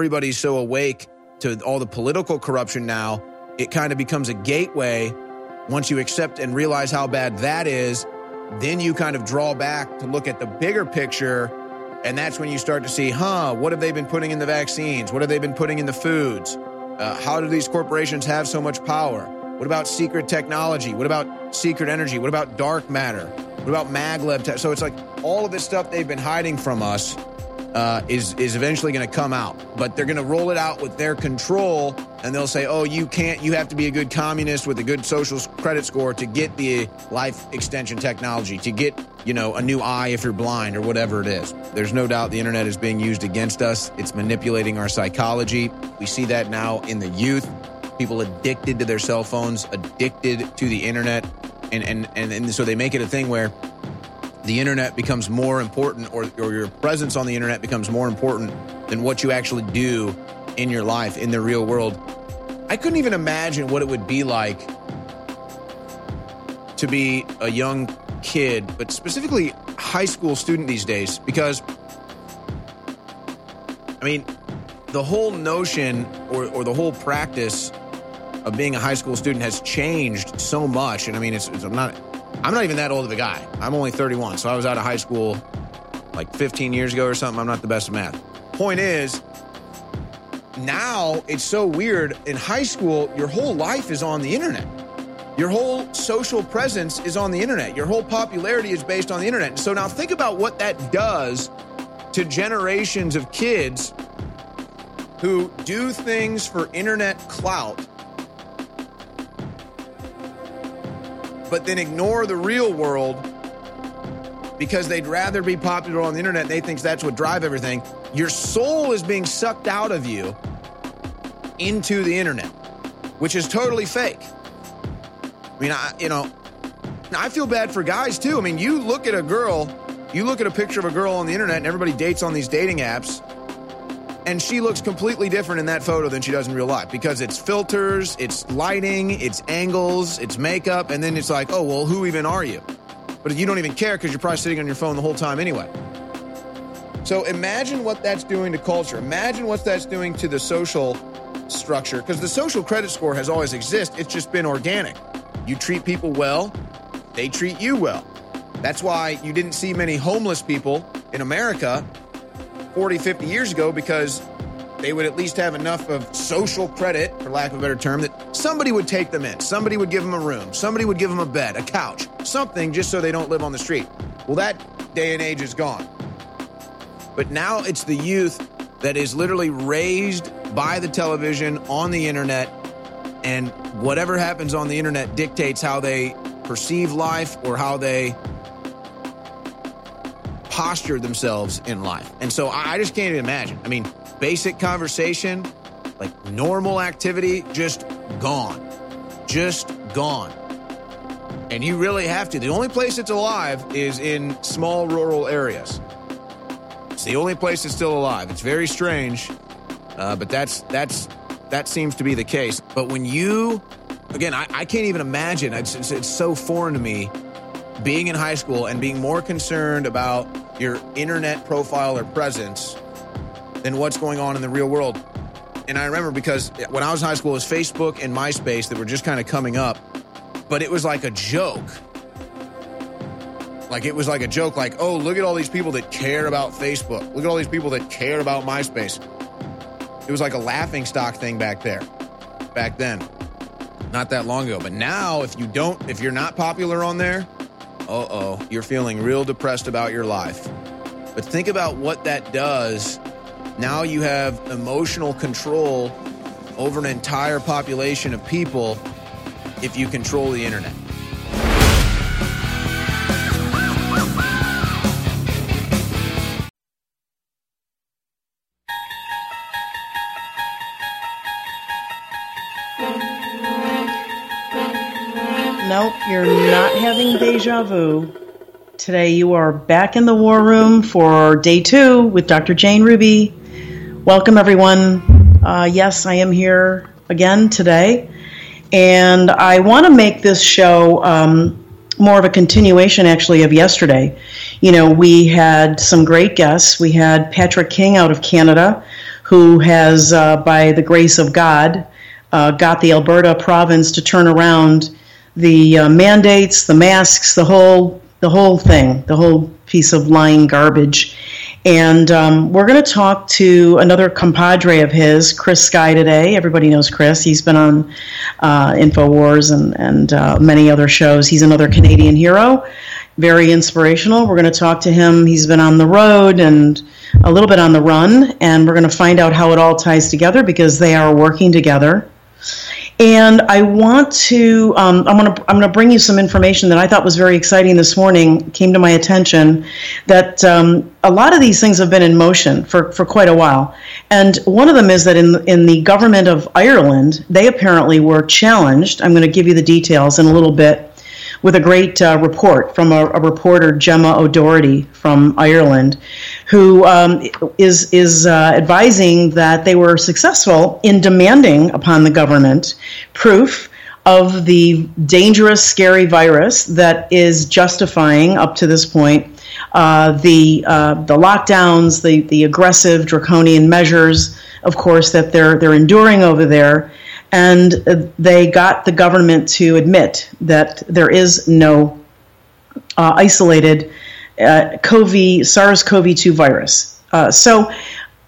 everybody's so awake to all the political corruption now, it kind of becomes a gateway. Once you accept and realize how bad that is, then you kind of draw back to look at the bigger picture. And that's when you start to see, huh, what have they been putting in the vaccines? What have they been putting in the foods? Uh, how do these corporations have so much power? What about secret technology? What about secret energy? What about dark matter? What about maglev? Te- so it's like all of this stuff they've been hiding from us uh, is is eventually going to come out, but they're going to roll it out with their control, and they'll say, "Oh, you can't. You have to be a good communist with a good social credit score to get the life extension technology, to get you know a new eye if you're blind or whatever it is." There's no doubt the internet is being used against us. It's manipulating our psychology. We see that now in the youth. People addicted to their cell phones, addicted to the internet, and and and, and so they make it a thing where the internet becomes more important or, or your presence on the internet becomes more important than what you actually do in your life in the real world. I couldn't even imagine what it would be like to be a young kid but specifically high school student these days because i mean the whole notion or, or the whole practice of being a high school student has changed so much. And i mean it's, it's i'm not I'm not even that old of a guy. I'm only 31, so I was out of high school like 15 years ago or something. I'm not the best at math. Point is, now it's so weird. In high school, your whole life is on the internet. Your whole social presence is on the internet. Your whole popularity is based on the internet. So now think about what that does to generations of kids who do things for internet clout but then ignore the real world because they'd rather be popular on the internet. They think that's what drive everything. Your soul is being sucked out of you into the internet which is totally fake. I mean i you know i feel bad for guys too. I mean you look at a girl you look at a picture of a girl on the internet and everybody dates on these dating apps and she looks completely different in that photo than she does in real life because it's filters, it's lighting, it's angles, it's makeup, and then it's like, oh, well, who even are you? But you don't even care because you're probably sitting on your phone the whole time anyway. So imagine what that's doing to culture. Imagine what that's doing to the social structure because the social credit score has always existed. It's just been organic. You treat people well, they treat you well. That's why you didn't see many homeless people in America 40, 50 years ago because they would at least have enough of social credit, for lack of a better term, that somebody would take them in. Somebody would give them a room. Somebody would give them a bed, a couch, something just so they don't live on the street. Well, that day and age is gone. But now it's the youth that is literally raised by the television on the internet, and whatever happens on the internet dictates how they perceive life or how they posture themselves in life. And so I just can't even imagine. I mean, basic conversation, like normal activity, just gone. Just gone. And you really have to. The only place it's alive is in small rural areas. It's the only place it's still alive. It's very strange, uh, but that's that's that seems to be the case. But when you, again, I, I can't even imagine. It's, it's, it's so foreign to me being in high school and being more concerned about your internet profile or presence than what's going on in the real world. And I remember because when I was in high school, it was Facebook and MySpace that were just kind of coming up, but it was like a joke. Like it was like a joke, like, oh, look at all these people that care about Facebook. Look at all these people that care about MySpace. It was like a laughing stock thing back there, back then, not that long ago. But now, if you don't, if you're not popular on there, uh oh, you're feeling real depressed about your life. But think about what that does. Now you have emotional control over an entire population of people if you control the internet. Deja vu. Today you are back in the war room for day two with Dr. Jane Ruby. Welcome, everyone. Uh, yes, I am here again today. And I want to make this show um, more of a continuation, actually, of yesterday. You know, we had some great guests. We had Patrick King out of Canada, who has, uh, by the grace of God, uh, got the Alberta province to turn around the uh, mandates, the masks, the whole the whole thing, the whole piece of lying garbage. And um, we're going to talk to another compadre of his, Chris Sky, today. Everybody knows Chris. He's been on uh, InfoWars and, and uh, many other shows. He's another Canadian hero, very inspirational. We're going to talk to him. He's been on the road and a little bit on the run, and we're going to find out how it all ties together because they are working together. And I want to, um, I'm going to, I'm going to bring you some information that I thought was very exciting this morning. Came to my attention that um, a lot of these things have been in motion for, for quite a while. And one of them is that in in the government of Ireland, they apparently were challenged. I'm going to give you the details in a little bit with a great uh, report from a, a, reporter, Gemma O'Doherty from Ireland, who um, is is uh, advising that they were successful in demanding upon the government proof of the dangerous, scary virus that is justifying up to this point uh, the uh, the lockdowns, the the aggressive draconian measures, of course, that they're they're enduring over there and they got the government to admit that there is no uh, isolated uh, COVID, SARS-CoV-2 virus. Uh, so,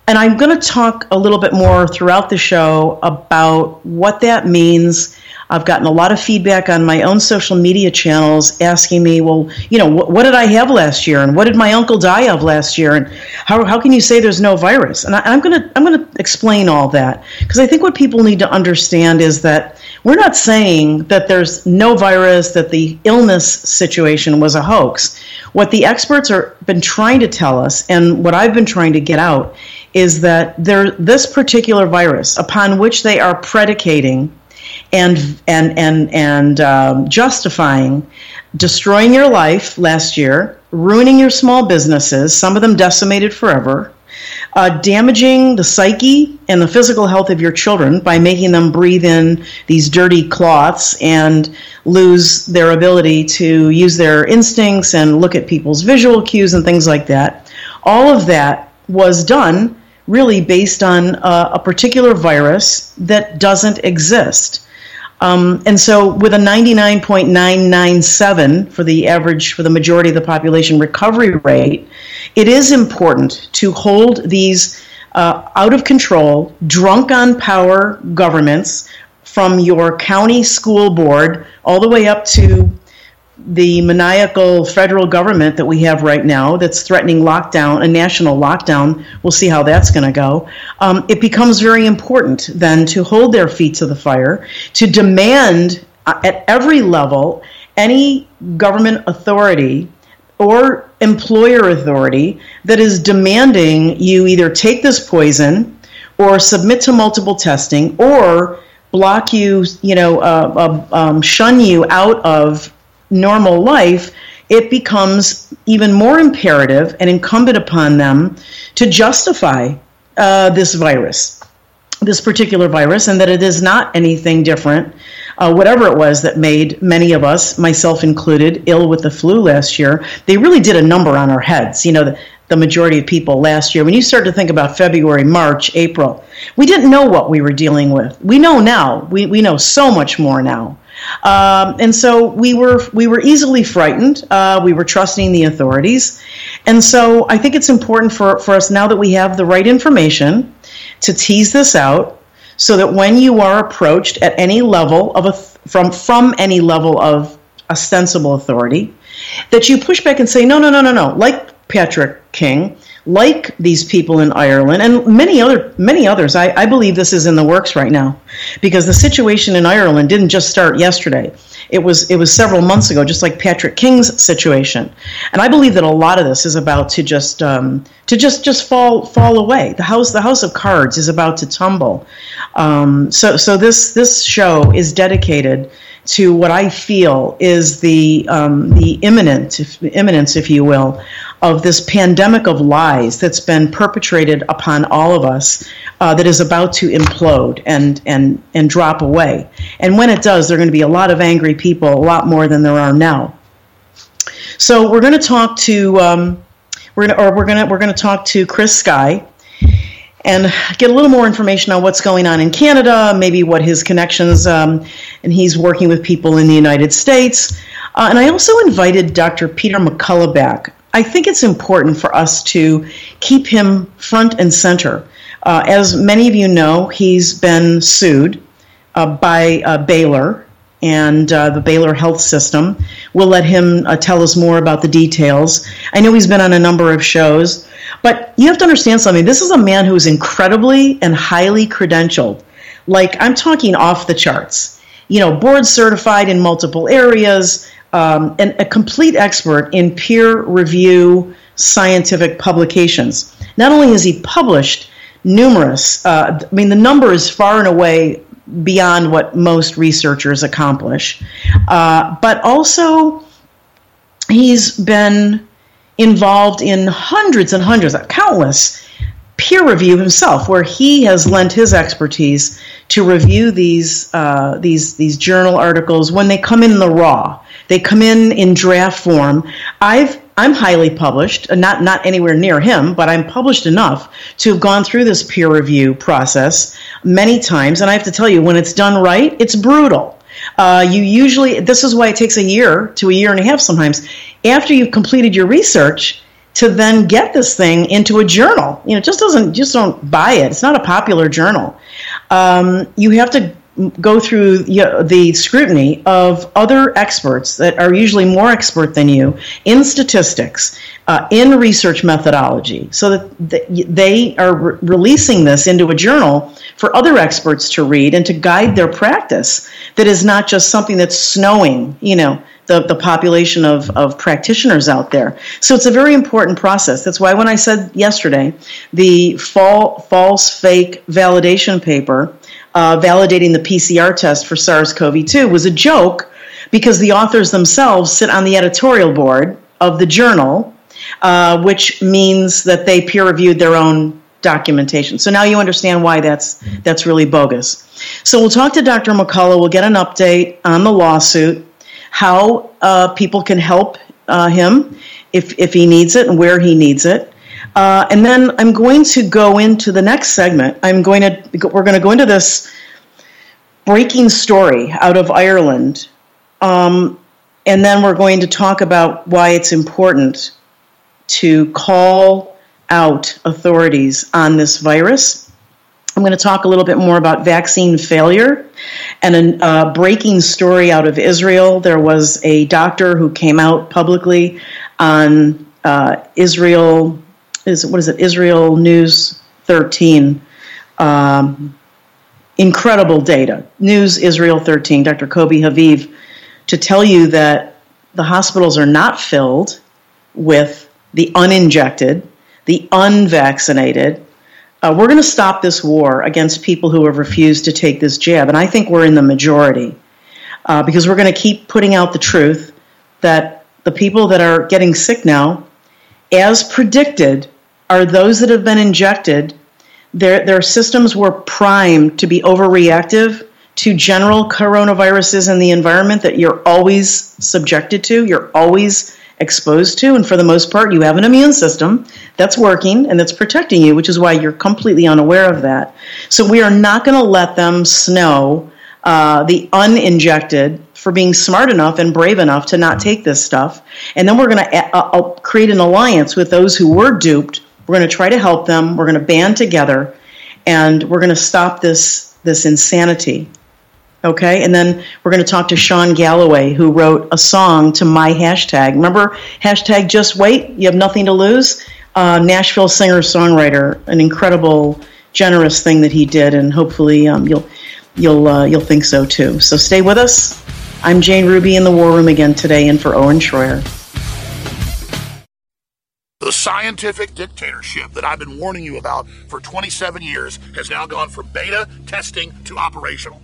and I'm going to talk a little bit more throughout the show about what that means I've gotten a lot of feedback on my own social media channels asking me, well, you know, what, what did I have last year, and what did my uncle die of last year, and how, how can you say there's no virus? And I, I'm gonna I'm gonna explain all that because I think what people need to understand is that we're not saying that there's no virus, that the illness situation was a hoax. What the experts are been trying to tell us, and what I've been trying to get out, is that there this particular virus, upon which they are predicating and and and and um, justifying destroying your life last year, ruining your small businesses, some of them decimated forever, uh, damaging the psyche and the physical health of your children by making them breathe in these dirty cloths and lose their ability to use their instincts and look at people's visual cues and things like that. All of that was done really based on uh, a particular virus that doesn't exist. Um, and so, with a 99.997 for the average, for the majority of the population recovery rate, it is important to hold these uh, out of control, drunk on power governments from your county school board all the way up to the maniacal federal government that we have right now that's threatening lockdown, a national lockdown, we'll see how that's going to go. Um, it becomes very important then to hold their feet to the fire, to demand uh, at every level any government authority or employer authority that is demanding you either take this poison or submit to multiple testing or block you, you know, uh, uh, um, shun you out of normal life, it becomes even more imperative and incumbent upon them to justify uh, this virus, this particular virus, and that it is not anything different. Uh, whatever it was that made many of us, myself included, ill with the flu last year, they really did a number on our heads. You know, the, the majority of people last year. When you start to think about February, March, April, we didn't know what we were dealing with. We know now. We, we know so much more now. Um, and so we were we were easily frightened. Uh, we were trusting the authorities, and so I think it's important for, for us now that we have the right information to tease this out, so that when you are approached at any level of a from from any level of ostensible authority, that you push back and say no no no no no like Patrick King like these people in Ireland and many other many others. I, I, believe this is in the works right now because the situation in Ireland didn't just start yesterday. It was it was several months ago, just like Patrick King's situation. And I believe that a lot of this is about to just um, to just just fall fall away. The house the house of cards is about to tumble. Um, so so this this show is dedicated to what I feel is the um, the imminent if, imminence, if you will, of this pandemic of lies that's been perpetrated upon all of us uh, that is about to implode and, and, and drop away. And when it does, there are going to be a lot of angry people, a lot more than there are now. So we're going to talk to um, we're to or we're to we're to talk to Chris Sky. And get a little more information on what's going on in Canada, maybe what his connections, um, and he's working with people in the United States. Uh, and I also invited Dr. Peter McCullough back. I think it's important for us to keep him front and center. Uh, as many of you know, he's been sued uh, by uh, Baylor and uh, the Baylor Health System. We'll let him uh, tell us more about the details. I know he's been on a number of shows, but you have to understand something. This is a man who is incredibly and highly credentialed. Like, I'm talking off the charts. You know, board certified in multiple areas, um, and a complete expert in peer review scientific publications. Not only has he published numerous, uh, I mean, the number is far and away beyond what most researchers accomplish. Uh, but also, he's been involved in hundreds and hundreds, countless peer review himself, where he has lent his expertise to review these uh, these these journal articles when they come in the raw. They come in in draft form. I've I'm highly published, not not anywhere near him, but I'm published enough to have gone through this peer review process many times. And I have to tell you, when it's done right, it's brutal. Uh, you usually this is why it takes a year to a year and a half sometimes after you've completed your research to then get this thing into a journal. You know, just doesn't just don't buy it. It's not a popular journal. Um, you have to go through the scrutiny of other experts that are usually more expert than you in statistics, uh, in research methodology, so that they are re- releasing this into a journal for other experts to read and to guide their practice. That is not just something that's snowing, you know, the, the population of, of practitioners out there. So it's a very important process. That's why when I said yesterday, the fall, false fake validation paper uh, validating the PCR test for SARS CoV 2 was a joke because the authors themselves sit on the editorial board of the journal, uh, which means that they peer reviewed their own documentation. So now you understand why that's that's really bogus. So we'll talk to Dr. McCullough. We'll get an update on the lawsuit, how uh, people can help uh, him if if he needs it and where he needs it. Uh, and then I'm going to go into the next segment. I'm going to we're going to go into this breaking story out of Ireland, um, and then we're going to talk about why it's important to call out authorities on this virus. I'm going to talk a little bit more about vaccine failure and a uh, breaking story out of Israel. There was a doctor who came out publicly on uh, Israel is what is it? Israel News 13. Um, incredible data. News Israel 13, Dr. Kobi Haviv, to tell you that the hospitals are not filled with the uninjected, the unvaccinated. Uh, we're going to stop this war against people who have refused to take this jab, and I think we're in the majority uh, because we're going to keep putting out the truth that the people that are getting sick now, as predicted, are those that have been injected. Their, their systems were primed to be overreactive to general coronaviruses in the environment that you're always subjected to, you're always exposed to. And for the most part, you have an immune system that's working and that's protecting you, which is why you're completely unaware of that. So we are not going to let them snow uh, the uninjected for being smart enough and brave enough to not take this stuff. And then we're going to uh, uh, create an alliance with those who were duped we're going to try to help them. We're going to band together, and we're going to stop this this insanity. Okay, and then we're going to talk to Sean Galloway, who wrote a song to my hashtag. Remember hashtag Just Wait. You have nothing to lose. Uh, Nashville singer songwriter, an incredible, generous thing that he did, and hopefully um, you'll you'll uh, you'll think so too. So stay with us. I'm Jane Ruby in the War Room again today, and for Owen Shroyer. The scientific dictatorship that I've been warning you about for 27 years has now gone from beta testing to operational.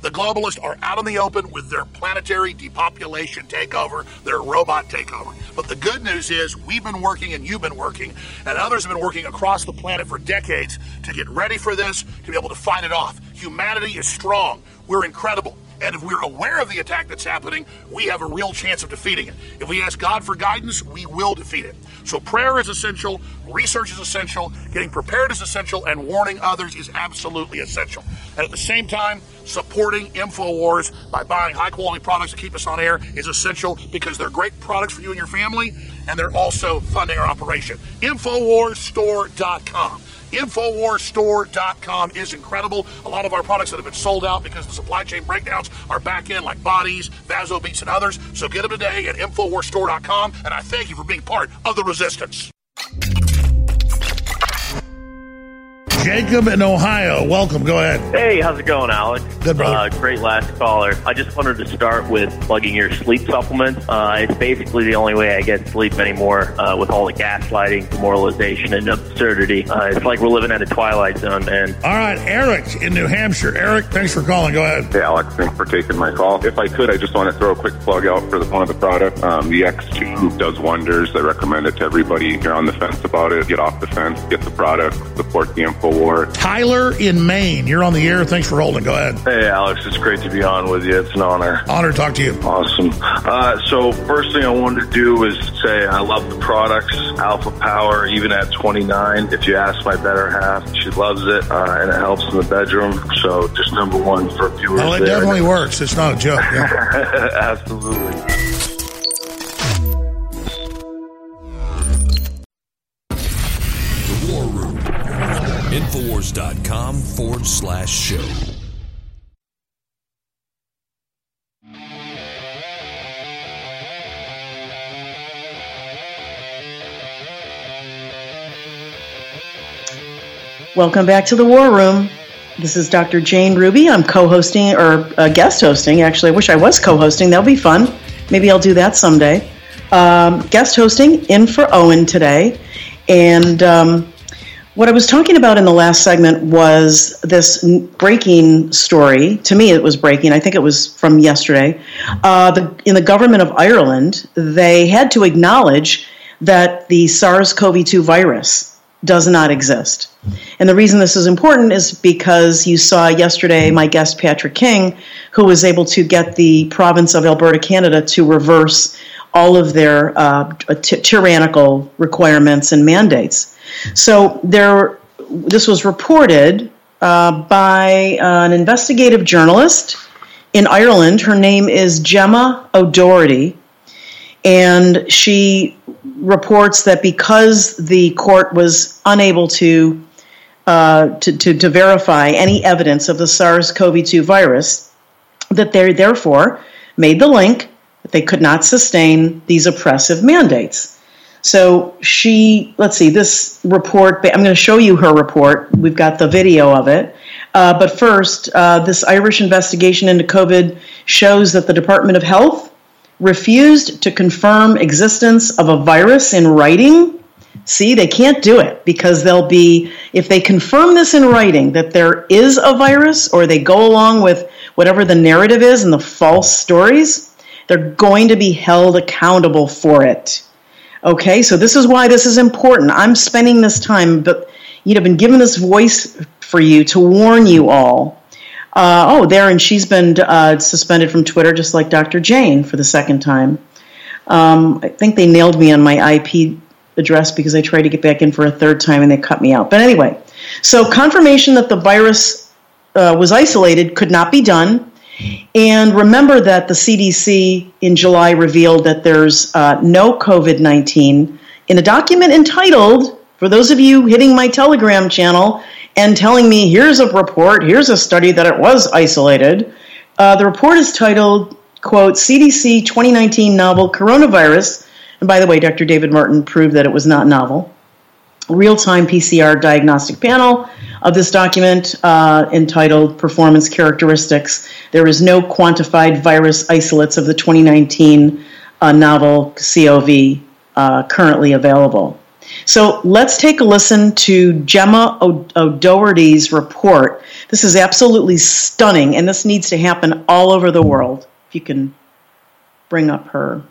The globalists are out in the open with their planetary depopulation takeover, their robot takeover. But the good news is we've been working and you've been working, and others have been working across the planet for decades to get ready for this, to be able to fight it off. Humanity is strong. We're incredible. And if we're aware of the attack that's happening, we have a real chance of defeating it. If we ask God for guidance, we will defeat it. So prayer is essential, research is essential, getting prepared is essential, and warning others is absolutely essential. And at the same time, supporting InfoWars by buying high quality products to keep us on air is essential because they're great products for you and your family, and they're also funding our operation. InfoWarsStore.com. Infowarsstore.com is incredible. A lot of our products that have been sold out because the supply chain breakdowns are back in, like bodies, Vaso Beats, and others. So get them today at Infowarsstore.com, and I thank you for being part of the resistance. Jacob in Ohio, welcome. Go ahead. Hey, how's it going, Alex? Good, brother. Uh, great last caller. I just wanted to start with plugging your sleep supplement. Uh, it's basically the only way I get sleep anymore uh, with all the gaslighting, demoralization, and absurdity. Uh, it's like we're living at a twilight zone, man. All right, Eric in New Hampshire. Eric, thanks for calling. Go ahead. Hey, Alex, thanks for taking my call. If I could, I just want to throw a quick plug out for the, one of the products. Um, the X2 does wonders. I recommend it to everybody. If you're on the fence about it, get off the fence, get the product, support the InfoWar. Tyler in Maine, you're on the air. Thanks for holding. Go ahead. Hey, Alex, it's great to be on with you. It's an honor. Honor to talk to you. Awesome. Uh, so, first thing I wanted to do is say I love the products, Alpha Power, even at 29. If you ask my better half, she loves it, uh, and it helps in the bedroom. So, just number one for viewers. Well, it there. definitely works. It's not a joke. Yeah. Absolutely. Infowars.com forward slash show. Welcome back to the War Room. This is Dr. Jane Ruby. I'm co-hosting or uh, guest hosting. Actually, I wish I was co-hosting. That'll be fun. Maybe I'll do that someday. Um, guest hosting in for Owen today, and um, what I was talking about in the last segment was this breaking story. To me, it was breaking. I think it was from yesterday. Uh, the, in the government of Ireland, they had to acknowledge that the SARS-CoV-2 virus does not exist. And the reason this is important is because you saw yesterday my guest Patrick King, who was able to get the province of Alberta, Canada, to reverse all of their uh, t- tyrannical requirements and mandates. So there, this was reported uh, by an investigative journalist in Ireland. Her name is Gemma O'Doherty, and she reports that because the court was unable to uh, to, to, to verify any evidence of the SARS-CoV-2 virus, that they therefore made the link that they could not sustain these oppressive mandates. So she, let's see, this report, I'm going to show you her report. We've got the video of it. Uh, but first, uh, this Irish investigation into COVID shows that the Department of Health refused to confirm existence of a virus in writing. See, they can't do it because they'll be, if they confirm this in writing that there is a virus or they go along with whatever the narrative is and the false stories, they're going to be held accountable for it. Okay, so this is why this is important. I'm spending this time, but you know, been given this voice for you to warn you all. Uh, oh, there, and she's been uh, suspended from Twitter, just like Dr. Jane for the second time. Um, I think they nailed me on my IP address because I tried to get back in for a third time and they cut me out. But anyway, so confirmation that the virus uh, was isolated could not be done. And remember that the CDC in July revealed that there's uh, no COVID 19 in a document entitled, for those of you hitting my Telegram channel and telling me, here's a report, here's a study that it was isolated. Uh, the report is titled, quote, CDC 2019 novel coronavirus. And by the way, Dr. David Martin proved that it was not novel. Real time PCR diagnostic panel of this document uh, entitled Performance Characteristics. There is no quantified virus isolates of the 2019 uh, novel COV uh, currently available. So let's take a listen to Gemma O'Doherty's report. This is absolutely stunning, and this needs to happen all over the world. If you can bring up her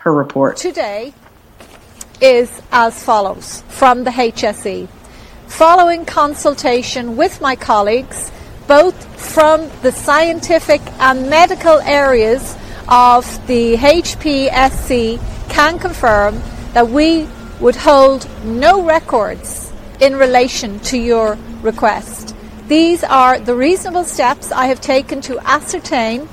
her report. Today is as follows from the HSE. Following consultation with my colleagues, both from the scientific and medical areas of the HPSC, can confirm that we would hold no records in relation to your request. These are the reasonable steps I have taken to ascertain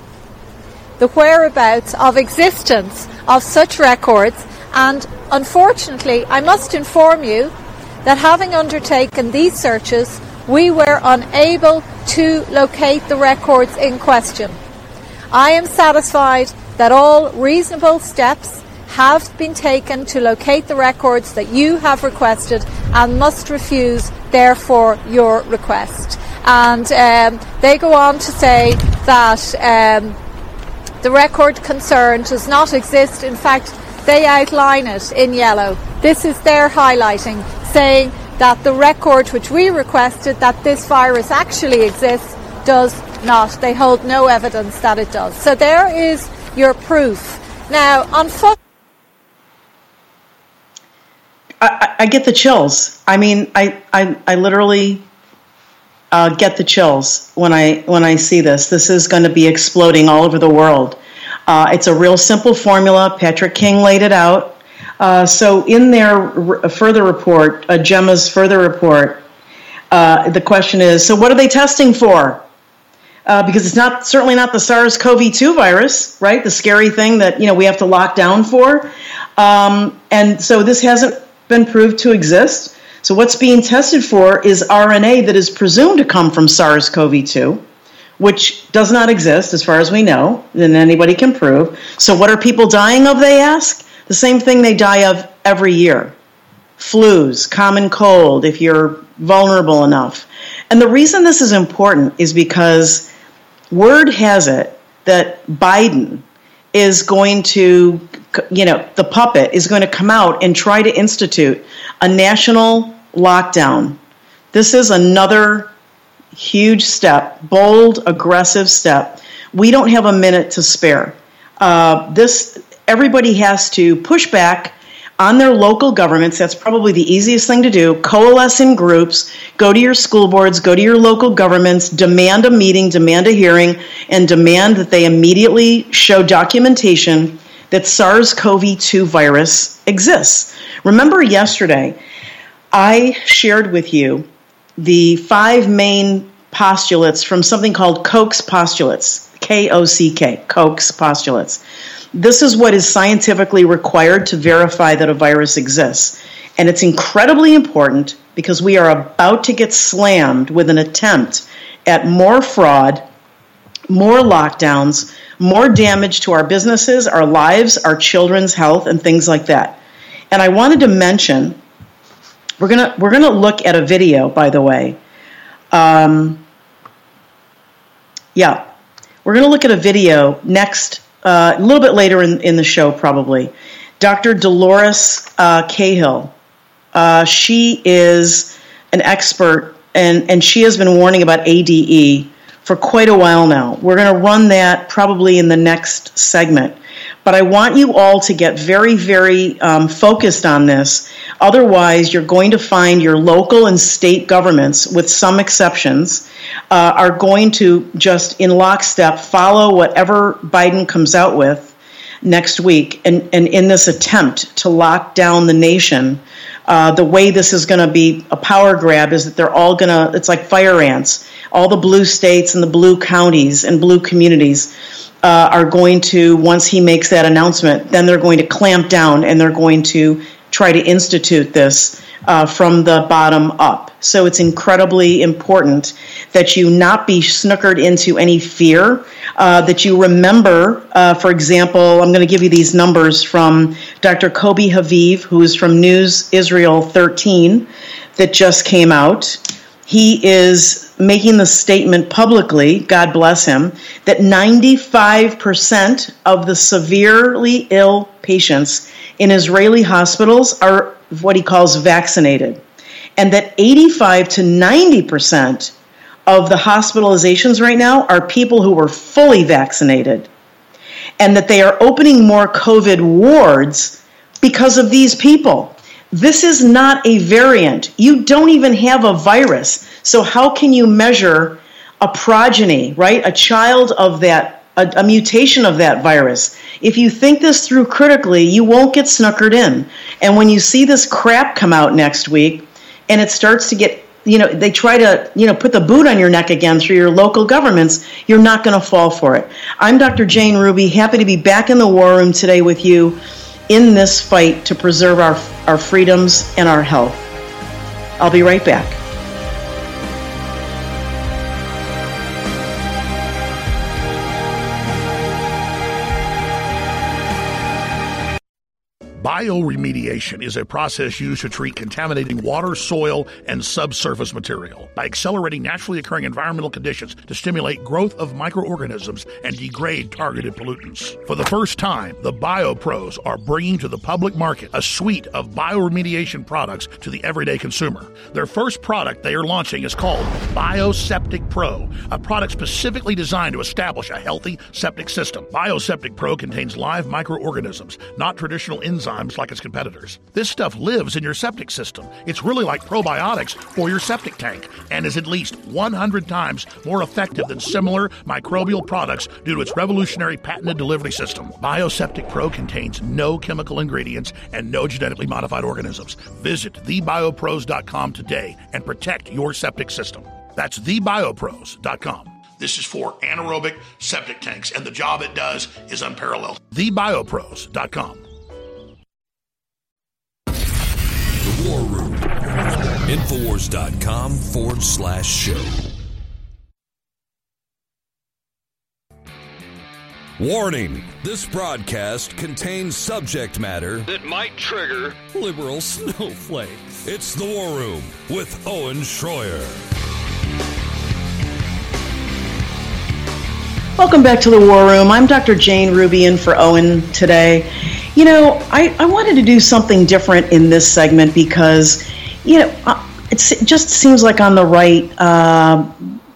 the whereabouts of existence of such records and unfortunately I must inform you that having undertaken these searches we were unable to locate the records in question. I am satisfied that all reasonable steps have been taken to locate the records that you have requested and must refuse, therefore, your request. And um, they go on to say that um, the record concerned does not exist. In fact, they outline it in yellow. This is their highlighting, saying that the record which we requested that this virus actually exists does not. They hold no evidence that it does. So there is your proof. Now, on foot. I, I, get the chills. I mean, I, I, I literally uh, get the chills when I when I see this. This is going to be exploding all over the world. Uh, it's a real simple formula. Patrick King laid it out. Uh, so in their further report, uh, Gemma's further report, uh, the question is: So what are they testing for? Uh, because it's not certainly not the SARS-CoV-2 virus, right? The scary thing that you know we have to lock down for, um, and so this hasn't been proved to exist. So what's being tested for is RNA that is presumed to come from SARS-CoV-2 which does not exist as far as we know, and anybody can prove. So, what are people dying of, they ask? The same thing they die of every year flus, common cold, if you're vulnerable enough. And the reason this is important is because word has it that Biden is going to, you know, the puppet is going to come out and try to institute a national lockdown. This is another huge step, bold, aggressive step. We don't have a minute to spare. Uh, this everybody has to push back on their local governments. That's probably the easiest thing to do. Coalesce in groups, go to your school boards, go to your local governments, demand a meeting, demand a hearing, and demand that they immediately show documentation that SARS CoV 2 virus exists. Remember yesterday, I shared with you the five main postulates from something called Koch's postulates, K O C K, Koch's postulates. This is what is scientifically required to verify that a virus exists. And it's incredibly important because we are about to get slammed with an attempt at more fraud, more lockdowns, more damage to our businesses, our lives, our children's health, and things like that. And I wanted to mention we're gonna we're gonna look at a video, by the way. Um, yeah, we're gonna look at a video next uh, a little bit later in, in the show, probably. Dr. Dolores uh, Cahill. Uh, she is an expert, and, and she has been warning about ADE for quite a while now. We're going to run that probably in the next segment. But I want you all to get very, very um, focused on this. Otherwise, you're going to find your local and state governments, with some exceptions, uh, are going to just in lockstep follow whatever Biden comes out with next week. And, and in this attempt to lock down the nation, uh, the way this is going to be a power grab is that they're all going to, it's like fire ants. All the blue states and the blue counties and blue communities uh, are going to, once he makes that announcement, then they're going to clamp down and they're going to try to institute this uh, from the bottom up. So it's incredibly important that you not be snookered into any fear, uh, that you remember, uh, for example, I'm going to give you these numbers from Dr. Kobi Haviv, who is from News Israel 13, that just came out. He is making the statement publicly, God bless him, that 95% of the severely ill patients in Israeli hospitals are what he calls vaccinated, and that 85 to 90% of the hospitalizations right now are people who were fully vaccinated, and that they are opening more COVID wards because of these people. This is not a variant. You don't even have a virus. So, how can you measure a progeny, right? A child of that, a, a, mutation of that virus. If you think this through critically, you won't get snookered in. And when you see this crap come out next week and it starts to get you know they try to you know put the boot on your neck again through your local governments you're not going to fall for it i'm dr jane ruby happy to be back in the war room today with you in this fight to preserve our, our freedoms and our health i'll be right back Bioremediation is a process used to treat contaminating water, soil, and subsurface material by accelerating naturally occurring environmental conditions to stimulate growth of microorganisms and degrade targeted pollutants. For the first time, the BioPros are bringing to the public market a suite of bioremediation products to the everyday consumer. Their first product they are launching is called Bioseptic Pro, a product specifically designed to establish a healthy septic system. Bioseptic Pro contains live microorganisms, not traditional enzymes like its competitors. This stuff lives in your septic system. It's really like probiotics for your septic tank and is at least 100 times more effective than similar microbial products due to its revolutionary patented delivery system. Bioseptic Pro contains no chemical ingredients and no genetically modified organisms. Visit thebiopros.com today and protect your septic system. That's thebiopros.com. This is for anaerobic septic tanks, and the job it does is unparalleled. TheBioPros.com. Infowars.com forward slash show. Warning this broadcast contains subject matter that might trigger liberal snowflakes. It's the War Room with Owen Shroyer. Welcome back to the War Room. I'm Dr. Jane Ruby in for Owen today. You know, I, I wanted to do something different in this segment because, you know, uh, it just seems like on the right, uh,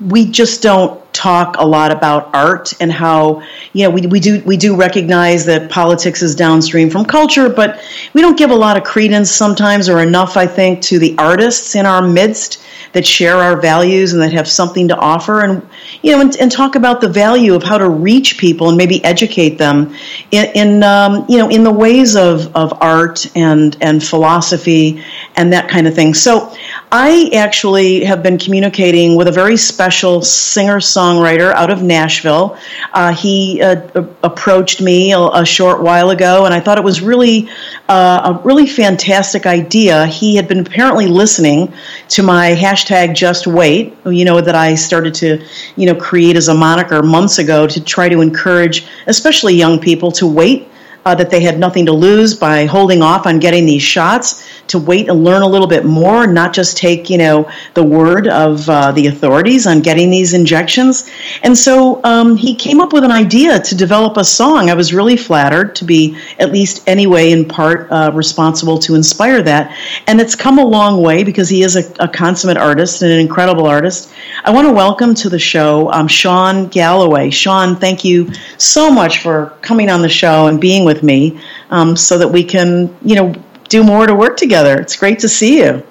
we just don't talk a lot about art and how you know we, we do we do recognize that politics is downstream from culture but we don't give a lot of credence sometimes or enough i think to the artists in our midst that share our values and that have something to offer and you know and, and talk about the value of how to reach people and maybe educate them in, in um, you know in the ways of, of art and and philosophy and that kind of thing. So i actually have been communicating with a very special singer songwriter out of nashville. Uh, he uh, approached me a, a, short while ago and i thought it was really uh, a really fantastic idea. He had been apparently listening to my hashtag hashtag just wait you know that i started to you know create as a moniker months ago to try to encourage especially young people to wait uh, that they had nothing to lose by holding off on getting these shots to wait and learn a little bit more, not just take you know the word of uh, the authorities on getting these injections. And so um, he came up with an idea to develop a song. I was really flattered to be at least anyway in part uh, responsible to inspire that. And it's come a long way because he is a, a consummate artist and an incredible artist. I want to welcome to the show um, Sean Galloway. Sean, thank you so much for coming on the show and being with with me um, so that we can, you know, do more to work together. It's great to see you.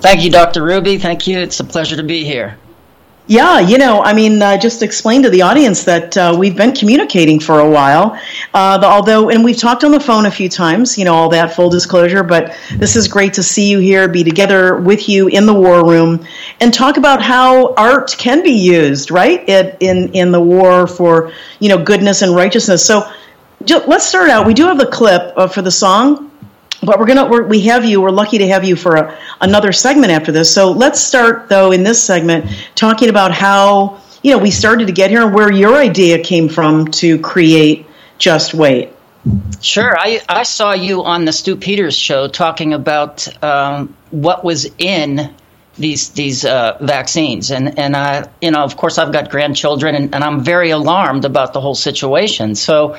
Thank you, Dr. Ruby. Thank you. It's a pleasure to be here. Yeah, you know, I mean, uh, just explain to the audience that uh, we've been communicating for a while. Uh, the, although, and we've talked on the phone a few times, you know, all that full disclosure, but this is great to see you here, be together with you in the war room, and talk about how art can be used, right, it, in, in the war for, you know, goodness and righteousness. So, let's start out. We do have the clip uh, for the song, but we're gonna we're, we have you. We're lucky to have you for a, another segment after this. So let's start though in this segment talking about how you know we started to get here and where your idea came from to create Just Wait. Sure, I, I saw you on the Stu Peters show talking about um, what was in these these uh, vaccines, and and I you know of course I've got grandchildren, and, and I'm very alarmed about the whole situation. So,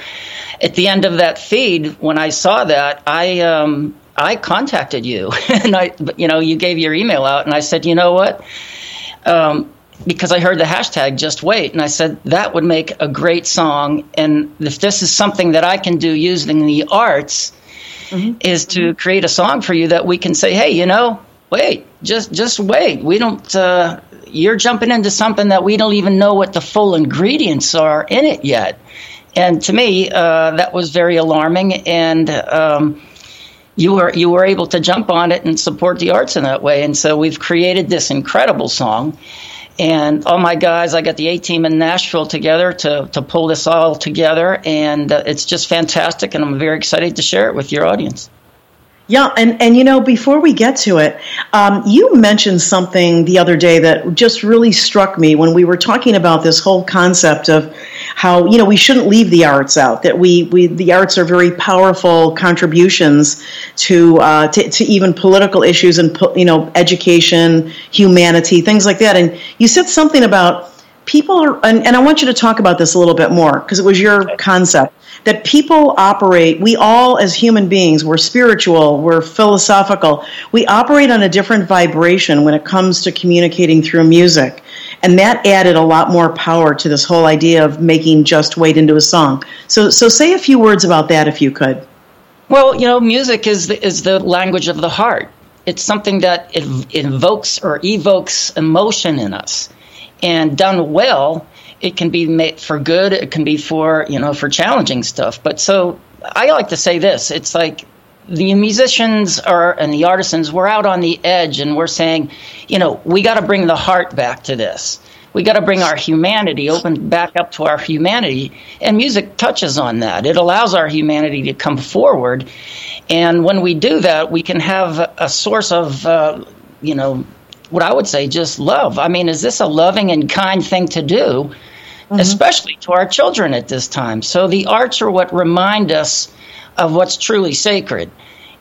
at the end of that feed, when I saw that, I um, I contacted you, and I you know you gave your email out, and I said, you know what. Um, because I heard the hashtag just wait and I said that would make a great song and if this is something that I can do using the arts mm-hmm. is to create a song for you that we can say hey you know wait, just just wait. We don't. Uh, you're jumping into something that we don't even know what the full ingredients are in it yet. And to me, uh, that was very alarming. And um, you were you were able to jump on it and support the arts in that way. And so we've created this incredible song. And all my guys, I got the A team in Nashville together to to pull this all together, and uh, it's just fantastic. And I'm very excited to share it with your audience. Yeah, and, and you know, before we get to it, um, you mentioned something the other day that just really struck me when we were talking about this whole concept of how you know we shouldn't leave the arts out. That we, we the arts are very powerful contributions to uh, to, to even political issues and you know education, humanity, things like that. And you said something about people are, and, and I want you to talk about this a little bit more because it was your concept that people operate, we all as human beings, we're spiritual, we're philosophical, we operate on a different vibration when it comes to communicating through music. And that added a lot more power to this whole idea of making Just Wait into a song. So, so say a few words about that if you could. Well, you know, music is the, is the language of the heart. It's something that it invokes or evokes emotion in us. And done well, it can be made for good it can be for you know for challenging stuff. But so i like to say this it's like the musicians are and the artisans we're out on the edge and we're saying you know we got to bring the heart back to this. We got to bring our humanity open back up to our humanity and music touches on that. It allows our humanity to come forward and when we do that we can have a source of uh, you know what I would say just love. I mean, is this a loving and kind thing to do, mm-hmm. especially to our children at this time? So the arts are what remind us of what's truly sacred,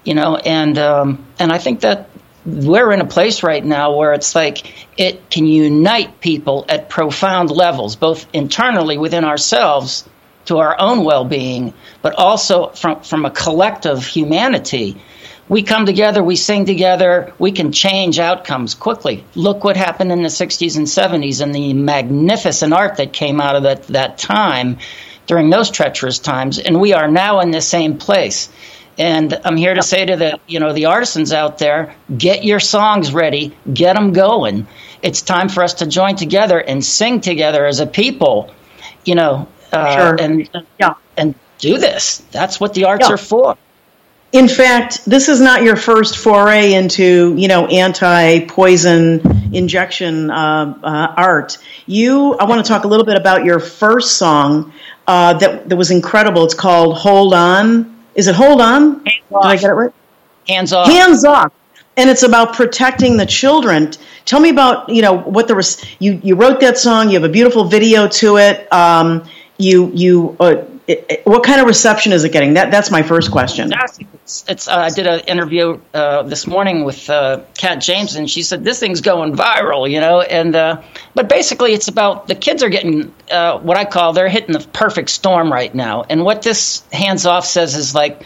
you know, and um, and I think that we're in a place right now where it's like it can unite people at profound levels, both internally within ourselves to our own well-being, but also from from a collective humanity we come together, we sing together, we can change outcomes quickly. Look what happened in the 60s and 70s and the magnificent art that came out of that, that time during those treacherous times. And we are now in the same place. And I'm here to say to the, you know, the artisans out there, get your songs ready, get them going. It's time for us to join together and sing together as a people, you know, uh, sure. and, yeah. and do this. That's what the arts yeah. are for in fact, this is not your first foray into, you know, anti-poison injection uh, uh, art. You, I want to talk a little bit about your first song uh, that that was incredible. It's called "Hold On." Is it "Hold On"? Did I get it right? Hands off. Hands off. And it's about protecting the children. Tell me about, you know, what the res- you you wrote that song. You have a beautiful video to it. Um, you you uh, it, it, what kind of reception is it getting? That that's my first question. It's, it's uh, I did an interview uh, this morning with uh, Kat James, and she said this thing's going viral, you know. And uh, but basically, it's about the kids are getting uh, what I call they're hitting the perfect storm right now. And what this hands off says is like,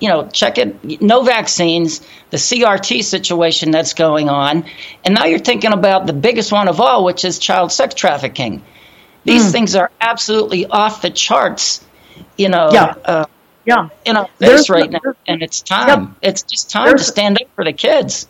you know, check it. No vaccines, the CRT situation that's going on, and now you're thinking about the biggest one of all, which is child sex trafficking. These mm. things are absolutely off the charts you know, yeah. Uh, yeah. in our face right now, and it's time. It's just time to stand up for the kids.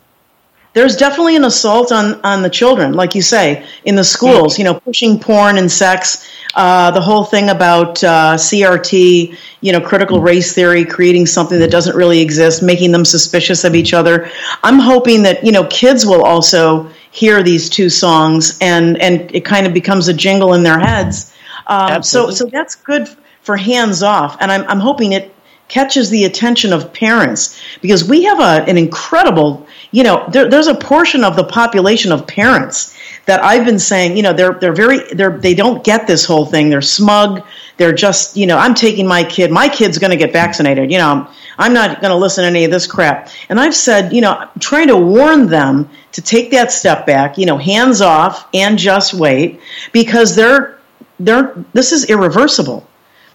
There's definitely an assault on, on the children, like you say, in the schools. You know, pushing porn and sex. Uh, the whole thing about uh, CRT, you know, critical race theory, creating something that doesn't really exist, making them suspicious of each other. I'm hoping that you know kids will also hear these two songs and and it kind of becomes a jingle in their heads. Um, so so that's good for hands off. And I'm, I'm hoping it catches the attention of parents because we have a, an incredible, you know, there, there's a portion of the population of parents that I've been saying, you know, they're, they're very, they're, they don't get this whole thing. They're smug. They're just, you know, I'm taking my kid, my kid's going to get vaccinated. You know, I'm not going to listen to any of this crap. And I've said, you know, I'm trying to warn them to take that step back, you know, hands off and just wait because they're, they're, this is irreversible.